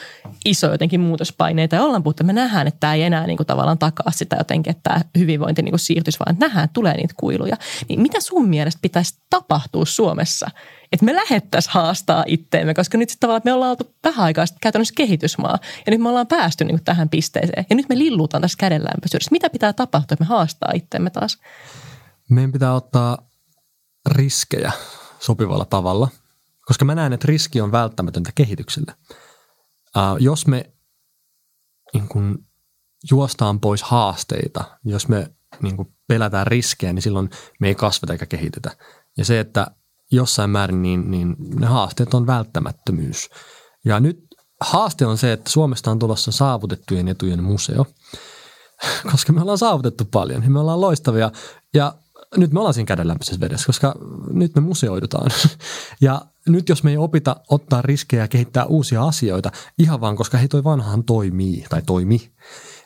isoja jotenkin muutospaineita ja ollaan puhuttu, että me nähdään, että tämä ei enää niin kuin tavallaan takaa sitä jotenkin, että tämä hyvinvointi niin kuin siirtyisi, vaan että nähdään, että tulee niitä kuiluja. Niin mitä sun mielestä pitäisi tapahtua Suomessa, että me lähettäisiin haastaa itteemme, koska nyt sitten tavallaan me ollaan oltu vähän aikaa käytännössä kehitysmaa ja nyt me ollaan päästy niin kuin tähän pisteeseen ja nyt me lillutaan tässä kädenlämpöisyydessä. Mitä pitää tapahtua, että me haastaa itteemme taas? Meidän pitää ottaa riskejä sopivalla tavalla, koska mä näen, että riski on välttämätöntä kehitykselle. Uh, jos me niin kun, juostaan pois haasteita, jos me niin kun, pelätään riskejä, niin silloin me ei kasveta eikä kehitytä. Ja se, että jossain määrin, niin, niin ne haasteet on välttämättömyys. Ja nyt haaste on se, että Suomesta on tulossa saavutettujen etujen museo, *laughs* koska me ollaan saavutettu paljon ja me ollaan loistavia. Ja nyt me ollaan siinä kädenlämpöisessä vedessä, koska nyt me museoidutaan. *laughs* Ja nyt jos me ei opita ottaa riskejä ja kehittää uusia asioita, ihan vaan koska hei toi vanhaan toimii tai toimi,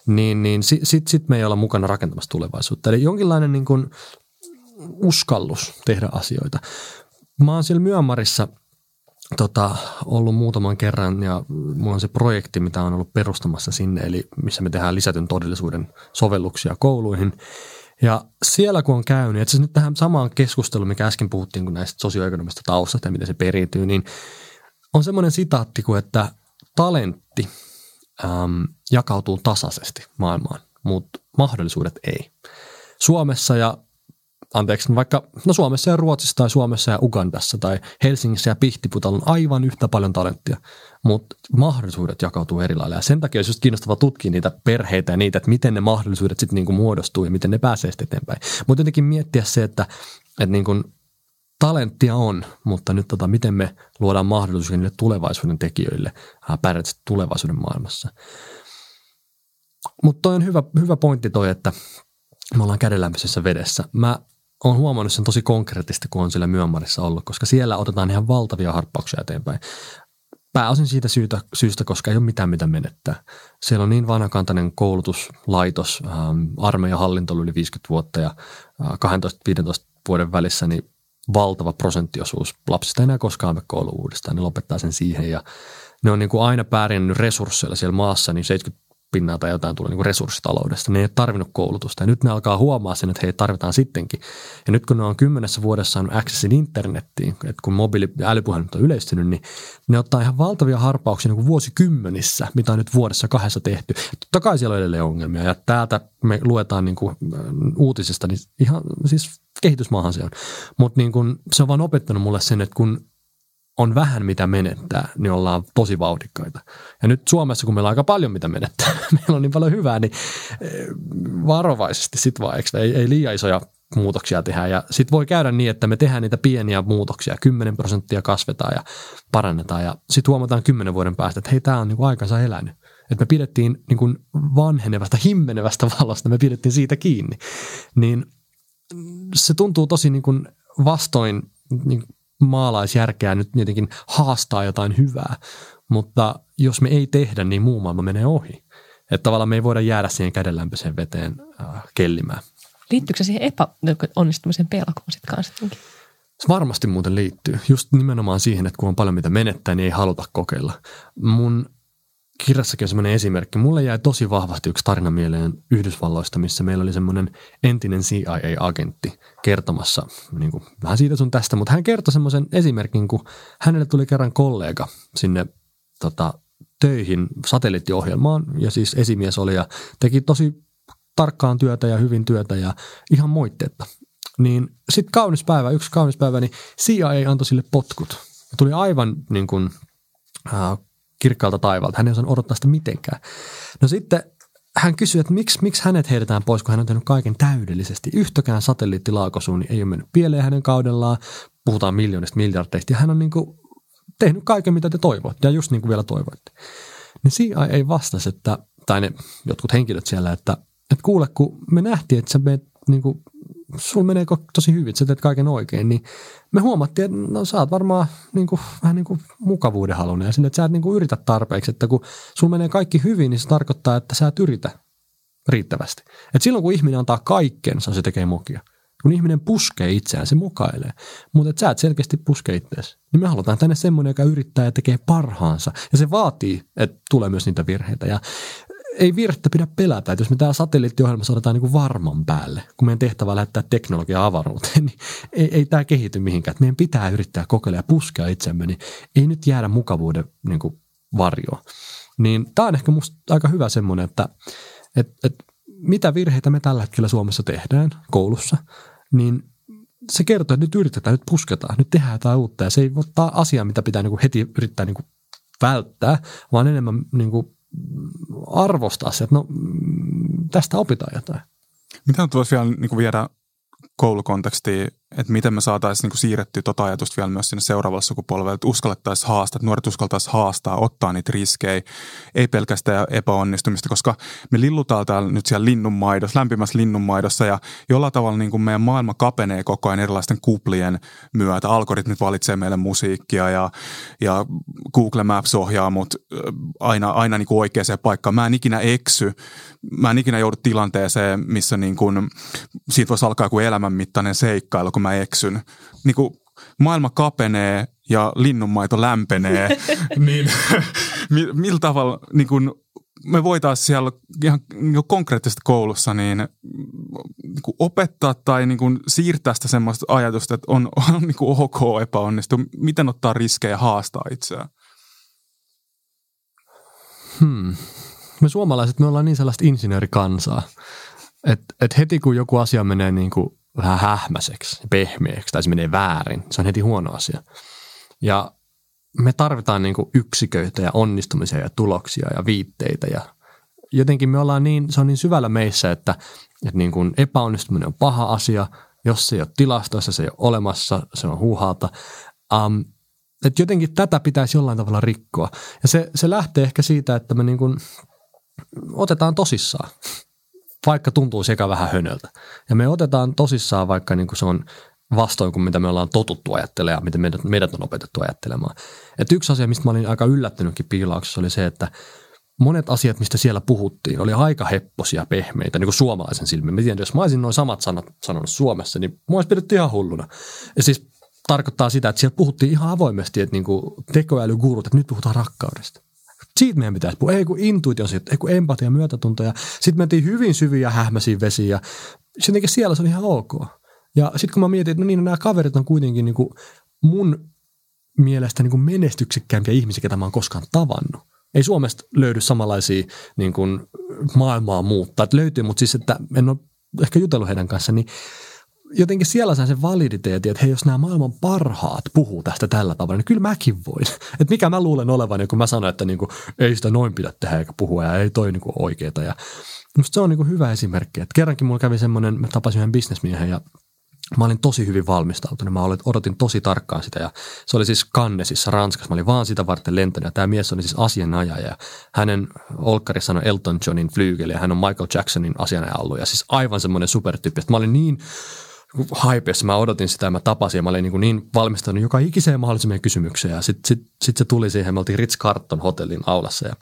niin, niin sitten sit, sit me ei olla mukana rakentamassa tulevaisuutta. Eli jonkinlainen niin kuin uskallus tehdä asioita. Mä oon siellä Myanmarissa tota, ollut muutaman kerran ja mulla on se projekti, mitä on ollut perustamassa sinne, eli missä me tehdään lisätyn todellisuuden sovelluksia kouluihin. Ja siellä kun on käynyt, että nyt tähän samaan keskusteluun, mikä äsken puhuttiin kun näistä sosioekonomista taustasta ja miten se periytyy, niin on semmoinen sitaatti kuin, että talentti äm, jakautuu tasaisesti maailmaan, mutta mahdollisuudet ei. Suomessa ja anteeksi, vaikka no Suomessa ja Ruotsissa tai Suomessa ja Ugandassa tai Helsingissä ja Pihtiputalla on aivan yhtä paljon talenttia, mutta mahdollisuudet jakautuu eri lailla. Ja sen takia olisi just kiinnostava tutkia niitä perheitä ja niitä, että miten ne mahdollisuudet sitten niinku muodostuu ja miten ne pääsee sitten eteenpäin. Mutta jotenkin miettiä se, että, että niinku talenttia on, mutta nyt tota, miten me luodaan mahdollisuuksia niille tulevaisuuden tekijöille pärjätä tulevaisuuden maailmassa. Mutta toi on hyvä, hyvä pointti toi, että me ollaan kädenlämpöisessä vedessä. Mä olen huomannut sen tosi konkreettisesti, kun on siellä Myönmarissa ollut, koska siellä otetaan ihan valtavia harppauksia eteenpäin. Pääosin siitä syytä, syystä, koska ei ole mitään mitä menettää. Siellä on niin vanhakantainen koulutuslaitos, ähm, armeijan hallinto yli 50 vuotta ja äh, 12-15 vuoden välissä, niin valtava prosenttiosuus lapsista ei enää koskaan me koulu uudestaan. Ne lopettaa sen siihen ja ne on niin kuin aina pärjännyt resursseilla siellä maassa, niin 70 pinnaa tai jotain tulee niin resurssitaloudesta. Ne ei ole tarvinnut koulutusta ja nyt ne alkaa huomaa sen, että hei tarvitaan sittenkin. Ja nyt kun ne on kymmenessä vuodessa saanut accessin internettiin, että kun mobiili- ja älypuhelimet on yleistynyt, niin ne ottaa ihan valtavia harppauksia niin kuin vuosikymmenissä, mitä on nyt vuodessa kahdessa tehty. Totta kai siellä on edelleen ongelmia ja täältä me luetaan niin kuin äh, uutisista, niin ihan siis kehitysmaahan se on. Mutta niin kuin, se on vaan opettanut mulle sen, että kun on vähän mitä menettää, niin ollaan tosi vauhdikkaita. Ja nyt Suomessa, kun meillä on aika paljon mitä menettää, *laughs* meillä on niin paljon hyvää, niin eh, varovaisesti sit vaan, ei, ei liian isoja muutoksia tehdä. Ja sitten voi käydä niin, että me tehdään niitä pieniä muutoksia, 10 prosenttia kasvetaan ja parannetaan. Ja sitten huomataan kymmenen vuoden päästä, että hei, tämä on niinku aikansa elänyt. Että me pidettiin niinku vanhenevasta, himmenevästä valosta, me pidettiin siitä kiinni. Niin se tuntuu tosi niinku vastoin niin maalaisjärkeä nyt jotenkin haastaa jotain hyvää, mutta jos me ei tehdä, niin muu maailma menee ohi. Että tavallaan me ei voida jäädä siihen kädenlämpöiseen veteen äh, kellimään. Liittyykö se siihen epäonnistumisen pelkoon sitten kanssa? Se varmasti muuten liittyy. Just nimenomaan siihen, että kun on paljon mitä menettää, niin ei haluta kokeilla. Mun kirjassakin on semmoinen esimerkki. Mulle jäi tosi vahvasti yksi tarina mieleen Yhdysvalloista, missä meillä oli semmoinen entinen CIA-agentti kertomassa niin kuin, vähän siitä sun tästä, mutta hän kertoi semmoisen esimerkin, kun hänelle tuli kerran kollega sinne tota, töihin satelliittiohjelmaan ja siis esimies oli ja teki tosi tarkkaan työtä ja hyvin työtä ja ihan moitteetta. Niin sitten kaunis päivä, yksi kaunis päivä, niin CIA antoi sille potkut. Tuli aivan niin kuin, äh, kirkkaalta taivaalta. Hän ei osannut odottaa sitä mitenkään. No sitten hän kysyi, että miksi, miksi hänet heitetään pois, kun hän on tehnyt kaiken täydellisesti. Yhtäkään satelliittilaakosuuni ei ole mennyt pieleen hänen kaudellaan. Puhutaan miljoonista miljardeista. Ja hän on niin kuin tehnyt kaiken, mitä te toivoitte. Ja just niin kuin vielä toivoitte. Niin CIA ei vastasi, että, tai ne jotkut henkilöt siellä, että, että kuule, kun me nähtiin, että sä menet niin kuin sulla menee tosi hyvin, että sä teet kaiken oikein, niin me huomattiin, että no sä oot varmaan niin kuin, vähän niin kuin mukavuuden halunnut ja sinne, että sä et niin kuin yritä tarpeeksi, että kun sulla menee kaikki hyvin, niin se tarkoittaa, että sä et yritä riittävästi. Et silloin kun ihminen antaa kaikkensa, se tekee mokia. Kun ihminen puskee itseään, se mukailee. Mutta et sä et selkeästi puske itseäsi. Niin me halutaan tänne semmoinen, joka yrittää ja tekee parhaansa. Ja se vaatii, että tulee myös niitä virheitä. Ja ei virhettä pidä pelätä, että jos me tämä satelliittiohjelma saadaan niin kuin varman päälle, kun meidän tehtävä lähettää teknologiaa avaruuteen, *laughs* niin ei, ei tämä kehity mihinkään. Että meidän pitää yrittää kokeilla ja puskea itsemme, niin ei nyt jäädä mukavuuden niin kuin varjoon. Niin tämä on ehkä musta aika hyvä semmoinen, että et, et, mitä virheitä me tällä hetkellä Suomessa tehdään koulussa, niin se kertoo, että nyt yritetään, nyt pusketaan, nyt tehdään jotain uutta. Ja se ei ottaa asiaa, mitä pitää niin kuin heti yrittää niin kuin välttää, vaan enemmän niin arvostaa se, että no tästä opitaan jotain. Mitä nyt voisi vielä niin viedä koulukontekstiin että miten me saataisiin niin siirrettyä tuota ajatusta vielä myös sinne seuraavalle sukupolvelle, että uskallettaisiin haastaa, että nuoret uskaltaisiin haastaa, ottaa niitä riskejä, ei pelkästään epäonnistumista, koska me lillutaan täällä nyt siellä linnunmaidossa, lämpimässä linnunmaidossa ja jollain tavalla niin kuin meidän maailma kapenee koko ajan erilaisten kuplien myötä. Algoritmit valitsee meille musiikkia ja, ja Google Maps ohjaa mut aina, aina niin kuin oikeaan paikkaan. Mä en ikinä eksy, mä en ikinä joudu tilanteeseen, missä niin kuin, siitä voisi alkaa joku elämänmittainen seikkailu, kun mä eksyn. Niin kuin maailma kapenee ja linnunmaito lämpenee, *laughs* niin *laughs* millä tavalla niin kuin me voitaisiin siellä ihan niin konkreettisesti koulussa niin, niin kuin opettaa tai niin kuin siirtää sitä semmoista ajatusta, että on, *laughs* on niin kuin ok epäonnistua. Miten ottaa riskejä ja haastaa itseään? Hmm. Me suomalaiset, me ollaan niin sellaista insinöörikansaa, että et heti kun joku asia menee niin kuin vähän hähmäiseksi, pehmeäksi tai se menee väärin, se on heti huono asia. Ja me tarvitaan niin yksiköitä ja onnistumisia ja tuloksia ja viitteitä ja jotenkin me ollaan niin, se on niin syvällä meissä, että, että niin kuin epäonnistuminen on paha asia, jos se ei ole tilastoissa, se ei ole olemassa, se on huuhaalta. Um, että jotenkin tätä pitäisi jollain tavalla rikkoa. Ja se, se lähtee ehkä siitä, että me niin kuin otetaan tosissaan vaikka tuntuu sekä vähän hönöltä. Ja me otetaan tosissaan, vaikka niin kuin se on vastoin kuin mitä me ollaan totuttu ajattelemaan ja miten meidät, meidät on opetettu ajattelemaan. Et yksi asia, mistä mä olin aika yllättynytkin piilauksessa, oli se, että monet asiat, mistä siellä puhuttiin, oli aika hepposia, pehmeitä, niin kuin suomalaisen silmin. Mä tiedän, jos mä olisin noin samat sanat sanonut Suomessa, niin mua olisi pidetty ihan hulluna. Ja siis tarkoittaa sitä, että siellä puhuttiin ihan avoimesti, että niinku tekoälygurut, että nyt puhutaan rakkaudesta. Siitä meidän pitäisi puhua. Ei kun intuitio, ei kun empatia, myötätunto. Ja sitten mentiin hyvin syviä hähmäisiin vesiin ja jotenkin siellä se oli ihan ok. Ja sitten kun mä mietin, että no niin, no nämä kaverit on kuitenkin niinku mun mielestä niinku menestyksekkäämpiä ihmisiä, ketä mä oon koskaan tavannut. Ei Suomesta löydy samanlaisia niin kuin maailmaa muuttaa. Että löytyy, mutta siis, että en ole ehkä jutellut heidän kanssa, niin jotenkin siellä saa sen validiteetin, että hei, jos nämä maailman parhaat puhuu tästä tällä tavalla, niin kyllä mäkin voin. *laughs* Että mikä mä luulen olevan, kun mä sanon, että niin kuin, ei sitä noin pidä tehdä eikä puhua ja ei toi niin oikeeta. Ja musta se on niin kuin hyvä esimerkki. Että kerrankin mulla kävi semmoinen, mä tapasin yhden bisnesmiehen ja Mä olin tosi hyvin valmistautunut. Mä odotin tosi tarkkaan sitä ja se oli siis Cannesissa Ranskassa. Mä olin vaan sitä varten lentänyt ja tämä mies oli siis asianajaja ja hänen olkkarissa on Elton Johnin flygel ja hän on Michael Jacksonin asianajaja ollut ja siis aivan semmoinen supertyyppi. Mä olin niin haipeessa, mä odotin sitä ja mä tapasin ja mä olin niin, niin valmistunut joka ikiseen mahdolliseen kysymykseen. Ja sitten sit, sit se tuli siihen, me oltiin Ritz Carton hotellin aulassa ja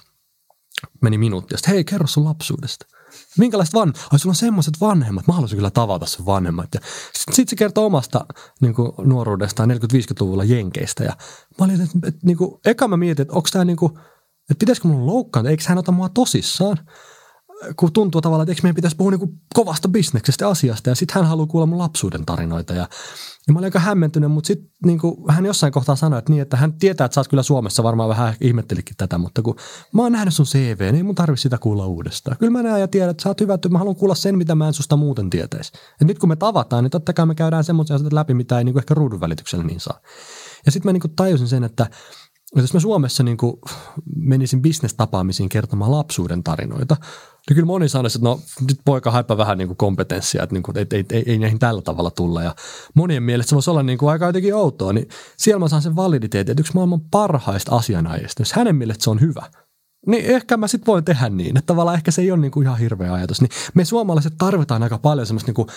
meni minuutti. Ja sitten hei kerro sun lapsuudesta – Minkälaiset van... Ai sulla on semmoiset vanhemmat, mä haluaisin kyllä tavata sun vanhemmat. Ja sitten sit se kertoo omasta niin kuin, nuoruudestaan 40-50-luvulla Jenkeistä. Ja mä olin, että, että niin kuin, eka mä mietin, että onko tämä niin kuin, että pitäisikö mun loukkaantua, eikö hän ota mua tosissaan kun tuntuu tavallaan, että eikö meidän pitäisi puhua niin kovasta bisneksestä asiasta. Ja sitten hän haluaa kuulla mun lapsuuden tarinoita. Ja, ja mä olin aika hämmentynyt, mutta sitten niin hän jossain kohtaa sanoi, että, niin, että hän tietää, että sä oot kyllä Suomessa varmaan vähän ihmettelikin tätä, mutta kun mä oon nähnyt sun CV, niin ei mun tarvitse sitä kuulla uudestaan. Kyllä mä näen ja tiedän, että sä oot hyvä, että mä haluan kuulla sen, mitä mä en susta muuten tietäisi. Ja nyt kun me tavataan, niin totta kai me käydään semmoisia asioita läpi, mitä ei niin ehkä ruudun välityksellä niin saa. Ja sitten mä niin tajusin sen, että jos mä Suomessa niin menisin bisnestapaamisiin kertomaan lapsuuden tarinoita, niin kyllä moni sanoisi, että no nyt poika haippa vähän niin kuin kompetenssia, että, niin kuin, että ei, ei, ei, näihin tällä tavalla tulla. Ja monien mielestä se voisi olla niin kuin aika jotenkin outoa, niin siellä mä saan sen validiteetin, että yksi maailman parhaista asianajista, jos hänen mielestä se on hyvä, niin ehkä mä sitten voin tehdä niin, että tavallaan ehkä se ei ole niin kuin ihan hirveä ajatus. Niin me suomalaiset tarvitaan aika paljon semmoista niin kuin,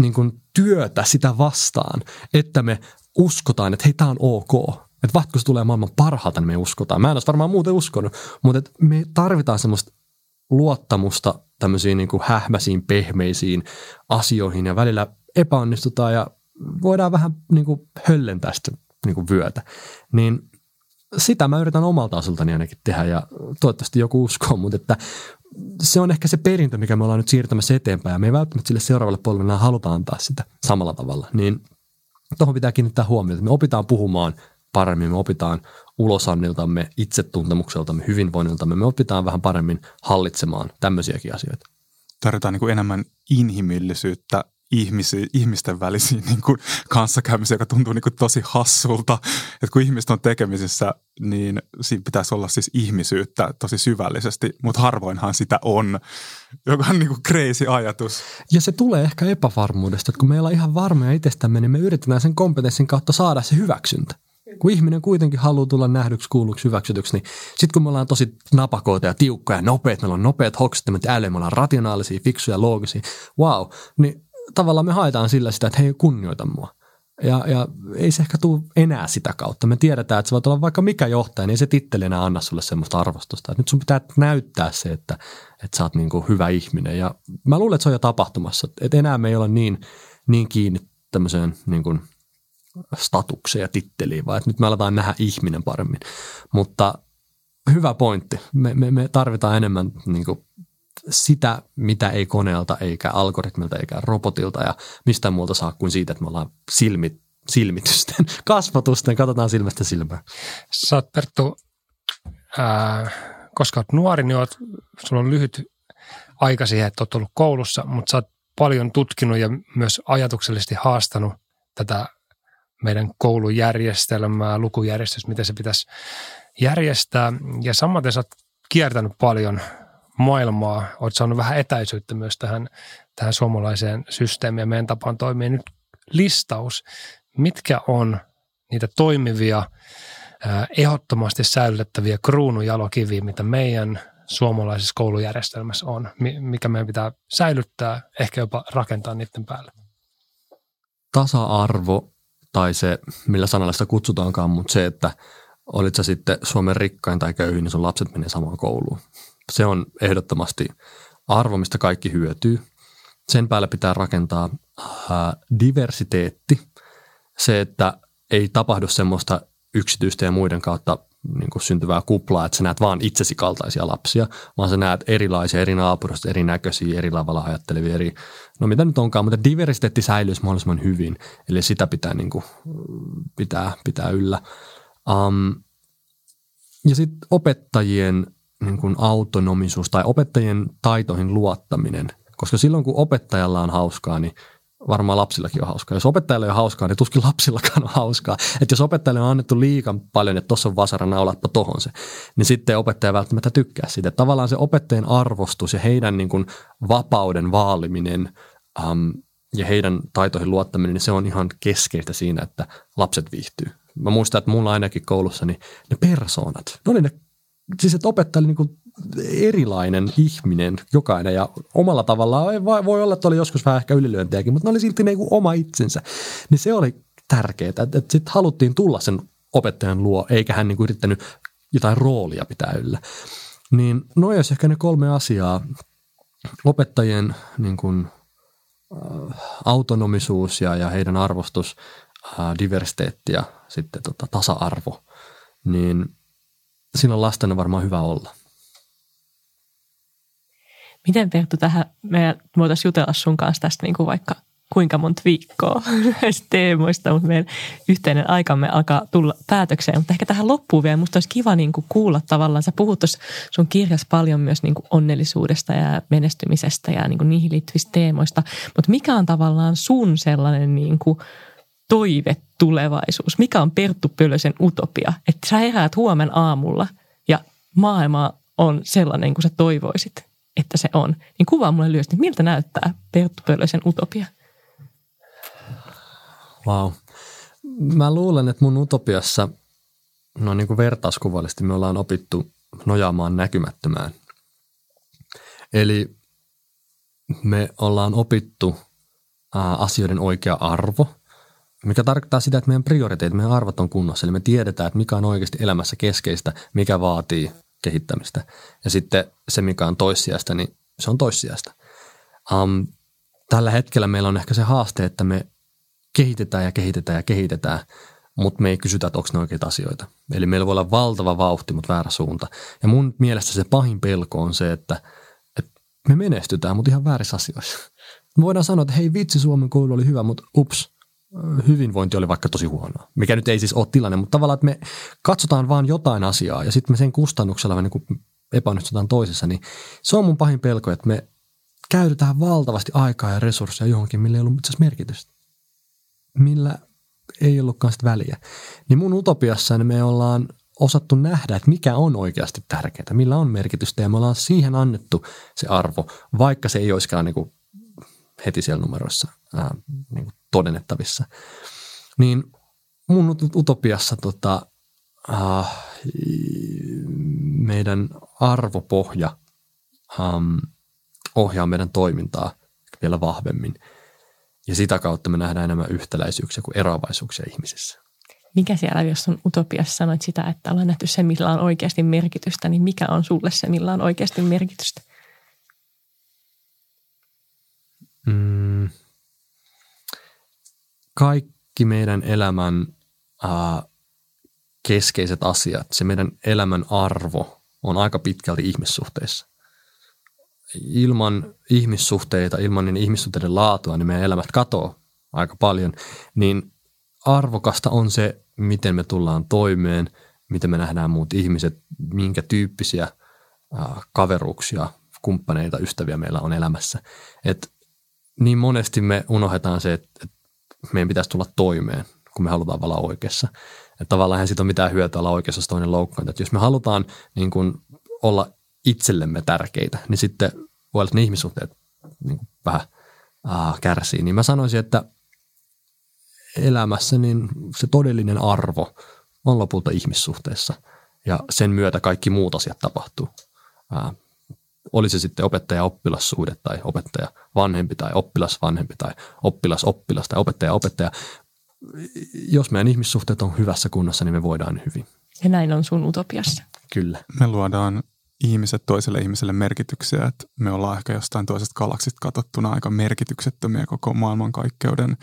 niin kuin työtä sitä vastaan, että me uskotaan, että hei, tämä on ok. Että vaikka se tulee maailman parhaalta, niin me uskotaan. Mä en olisi varmaan muuten uskonut, mutta me tarvitaan semmoista luottamusta tämmöisiin niin kuin hähmäisiin, pehmeisiin asioihin ja välillä epäonnistutaan ja voidaan vähän niin kuin höllentää sitä niin kuin vyötä. Niin sitä mä yritän omalta asultani ainakin tehdä ja toivottavasti joku uskoo, mutta että se on ehkä se perintö, mikä me ollaan nyt siirtämässä eteenpäin ja me ei välttämättä sille seuraavalle polvelle haluta antaa sitä samalla tavalla. Niin tuohon pitää kiinnittää huomiota, että me opitaan puhumaan paremmin, me opitaan ulosanniltamme, itsetuntemukseltamme, hyvinvoinniltamme, me opitaan vähän paremmin hallitsemaan tämmöisiäkin asioita. Tarvitaan niin kuin enemmän inhimillisyyttä ihmisi, ihmisten välisiin *laughs* niin kuin kanssakäymisiä, joka tuntuu niin kuin tosi hassulta. Että kun ihmiset on tekemisissä, niin siinä pitäisi olla siis ihmisyyttä tosi syvällisesti, mutta harvoinhan sitä on, joka on niin kuin crazy ajatus. Ja se tulee ehkä epävarmuudesta, että kun meillä on ihan varmoja itsestämme, niin me yritetään sen kompetenssin kautta saada se hyväksyntä kun ihminen kuitenkin haluaa tulla nähdyksi, kuulluksi, hyväksytyksi, niin sitten kun me ollaan tosi napakoita ja tiukkoja ja nopeat, meillä on nopeat hoksittamat ja äly, me ollaan rationaalisia, fiksuja, loogisia, wow, niin tavallaan me haetaan sillä sitä, että hei, kunnioita mua. Ja, ja ei se ehkä tule enää sitä kautta. Me tiedetään, että se voi olla vaikka mikä johtaja, niin ei se titteli enää anna sulle semmoista arvostusta. Että nyt sun pitää näyttää se, että, että sä oot niin kuin hyvä ihminen. Ja mä luulen, että se on jo tapahtumassa. Että enää me ei olla niin, niin kiinni tämmöiseen niin statukseen ja titteliin, vaan että nyt me aletaan nähdä ihminen paremmin. Mutta hyvä pointti. Me, me, me tarvitaan enemmän niin kuin sitä, mitä ei koneelta, eikä algoritmilta, eikä robotilta ja mistään muuta saa kuin siitä, että me ollaan silmit, silmitysten, *laughs* kasvatusten, katsotaan silmästä silmään. Sä oot Perttu, ää, koska oot nuori, niin oot, sulla on lyhyt aika siihen, että oot ollut koulussa, mutta sä oot paljon tutkinut ja myös ajatuksellisesti haastanut tätä meidän koulujärjestelmää, lukujärjestelmää, miten se pitäisi järjestää. Ja samaten sä oot kiertänyt paljon maailmaa, oot saanut vähän etäisyyttä myös tähän, tähän suomalaiseen systeemiin ja meidän tapaan toimia. Nyt listaus, mitkä on niitä toimivia, ehdottomasti säilytettäviä kruunujalokiviä, mitä meidän suomalaisessa koulujärjestelmässä on, mikä meidän pitää säilyttää, ehkä jopa rakentaa niiden päälle. Tasa-arvo tai se, millä sanalla sitä kutsutaankaan, mutta se, että olit sä sitten Suomen rikkain tai köyhin, niin sun lapset menee samaan kouluun. Se on ehdottomasti arvo, mistä kaikki hyötyy. Sen päälle pitää rakentaa ää, diversiteetti, se, että ei tapahdu semmoista yksityistä ja muiden kautta niin kuin syntyvää kuplaa, että sä näet vaan itsesi kaltaisia lapsia, vaan sä näet erilaisia, eri naapurista, erinäköisiä, eri lavalla ajattelevia, eri, no mitä nyt onkaan, mutta diversiteetti säilyisi mahdollisimman hyvin, eli sitä pitää, niin kuin, pitää, pitää yllä. Um, ja sitten opettajien niin kuin autonomisuus tai opettajien taitoihin luottaminen, koska silloin kun opettajalla on hauskaa, niin varmaan lapsillakin on hauskaa. Jos opettajalla on hauskaa, niin tuskin lapsillakaan on hauskaa. Että jos opettajalle on annettu liikan paljon, että tuossa on vasara, naulatpa tohon se, niin sitten opettaja välttämättä tykkää siitä. Että tavallaan se opettajan arvostus ja heidän niin kuin vapauden vaaliminen um, ja heidän taitoihin luottaminen, niin se on ihan keskeistä siinä, että lapset viihtyy. Mä muistan, että mulla ainakin koulussa niin ne persoonat, ne oli ne, siis että opettaja oli niin kuin erilainen ihminen jokainen ja omalla tavallaan voi olla, että oli joskus vähän ehkä ylilyöntiäkin, mutta ne oli silti niin oma itsensä. Niin se oli tärkeää, että, että sitten haluttiin tulla sen opettajan luo, eikä hän niin kuin yrittänyt jotain roolia pitää yllä. Niin noin olisi ehkä ne kolme asiaa. Opettajien niin kuin, äh, autonomisuus ja, ja heidän arvostus, äh, diversiteetti ja sitten tota, tasa-arvo, niin siinä on lasten varmaan hyvä olla. Miten Perttu tähän, me voitaisiin jutella sun kanssa tästä niin kuin vaikka kuinka monta viikkoa *laughs* näistä teemoista, mutta meidän yhteinen aikamme alkaa tulla päätökseen. Mutta ehkä tähän loppuun vielä, musta olisi kiva niin kuin kuulla tavallaan, sä puhut tuossa sun kirjassa paljon myös niin kuin onnellisuudesta ja menestymisestä ja niin kuin niihin liittyvistä teemoista, mutta mikä on tavallaan sun sellainen niin kuin toive tulevaisuus? Mikä on Perttu Pölösen utopia? Että sä heräät huomen aamulla ja maailma on sellainen kuin sä toivoisit – että se on, niin kuvaa mulle lyhyesti, miltä näyttää Perttu Pölösen utopia? Wow. Mä luulen, että mun utopiassa, no niin kuin vertauskuvallisesti me ollaan opittu nojaamaan näkymättömään. Eli me ollaan opittu asioiden oikea arvo, mikä tarkoittaa sitä, että meidän prioriteetit, meidän arvot on kunnossa. Eli me tiedetään, että mikä on oikeasti elämässä keskeistä, mikä vaatii kehittämistä. Ja sitten se, mikä on toissijasta, niin se on toissijasta. Um, tällä hetkellä meillä on ehkä se haaste, että me kehitetään ja kehitetään ja kehitetään, mutta me ei kysytä, että onko ne oikeita asioita. Eli meillä voi olla valtava vauhti, mutta väärä suunta. Ja mun mielestä se pahin pelko on se, että, että me menestytään, mutta ihan väärissä asioissa. Me voidaan sanoa, että hei vitsi, Suomen koulu oli hyvä, mutta ups, hyvinvointi oli vaikka tosi huonoa, mikä nyt ei siis ole tilanne, mutta tavallaan, että me katsotaan vaan jotain asiaa ja sitten me sen kustannuksella me niin epäonnistutaan toisessa, niin se on mun pahin pelko, että me käytetään valtavasti aikaa ja resursseja johonkin, millä ei ollut itse merkitystä. Millä ei ollutkaan sitä väliä. Niin mun utopiassa niin me ollaan osattu nähdä, että mikä on oikeasti tärkeää, millä on merkitystä ja me ollaan siihen annettu se arvo, vaikka se ei olisikaan niin kuin heti siellä numeroissa ää, niin kuin todennettavissa. Niin mun utopiassa tota, äh, meidän arvopohja ähm, ohjaa meidän toimintaa vielä vahvemmin. Ja sitä kautta me nähdään enemmän yhtäläisyyksiä kuin eroavaisuuksia ihmisissä. Mikä siellä, jos on utopiassa sanoit sitä, että ollaan nähty se, millä on oikeasti merkitystä, niin mikä on sulle se, millä on oikeasti merkitystä? Mm, kaikki meidän elämän ää, keskeiset asiat, se meidän elämän arvo on aika pitkälti ihmissuhteissa. Ilman ihmissuhteita, ilman niin ihmissuhteiden laatua, niin meidän elämät katoo aika paljon. Niin arvokasta on se, miten me tullaan toimeen, miten me nähdään muut ihmiset, minkä tyyppisiä ää, kaveruuksia, kumppaneita, ystäviä meillä on elämässä. Et niin monesti me unohdetaan se, että meidän pitäisi tulla toimeen, kun me halutaan olla oikeassa. Että tavallaan eihän siitä ole mitään hyötyä olla oikeassa, jos toinen loukkaan. Että jos me halutaan niin kuin olla itsellemme tärkeitä, niin sitten voi olla, että ne ihmissuhteet niin kuin vähän äh, kärsii. Niin mä sanoisin, että elämässä niin se todellinen arvo on lopulta ihmissuhteessa ja sen myötä kaikki muut asiat tapahtuu. Äh, oli se sitten opettaja-oppilassuhde tai opettaja-vanhempi tai oppilas-vanhempi tai oppilas-oppilas tai opettaja-opettaja. Jos meidän ihmissuhteet on hyvässä kunnossa, niin me voidaan hyvin. Ja näin on sun utopiassa. Kyllä. Me luodaan ihmiset toiselle ihmiselle merkityksiä, että me ollaan ehkä jostain toisesta galaksista katsottuna aika merkityksettömiä koko maailmankaikkeuden,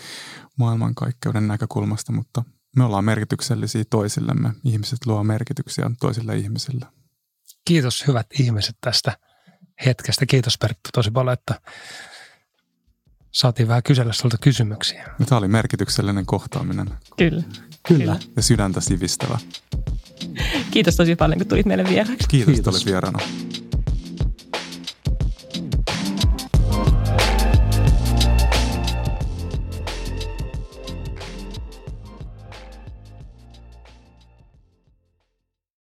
maailmankaikkeuden näkökulmasta, mutta me ollaan merkityksellisiä toisillemme. Ihmiset luo merkityksiä toisille ihmisille. Kiitos hyvät ihmiset tästä hetkestä. Kiitos Perttu tosi paljon, että saatiin vähän kysellä sinulta kysymyksiä. Tämä oli merkityksellinen kohtaaminen. Kyllä. Kyllä. Ja sydäntä sivistävä. Kiitos tosi paljon, kun tulit meille vieraaksi. Kiitos, Kiitos. että olit vieraana.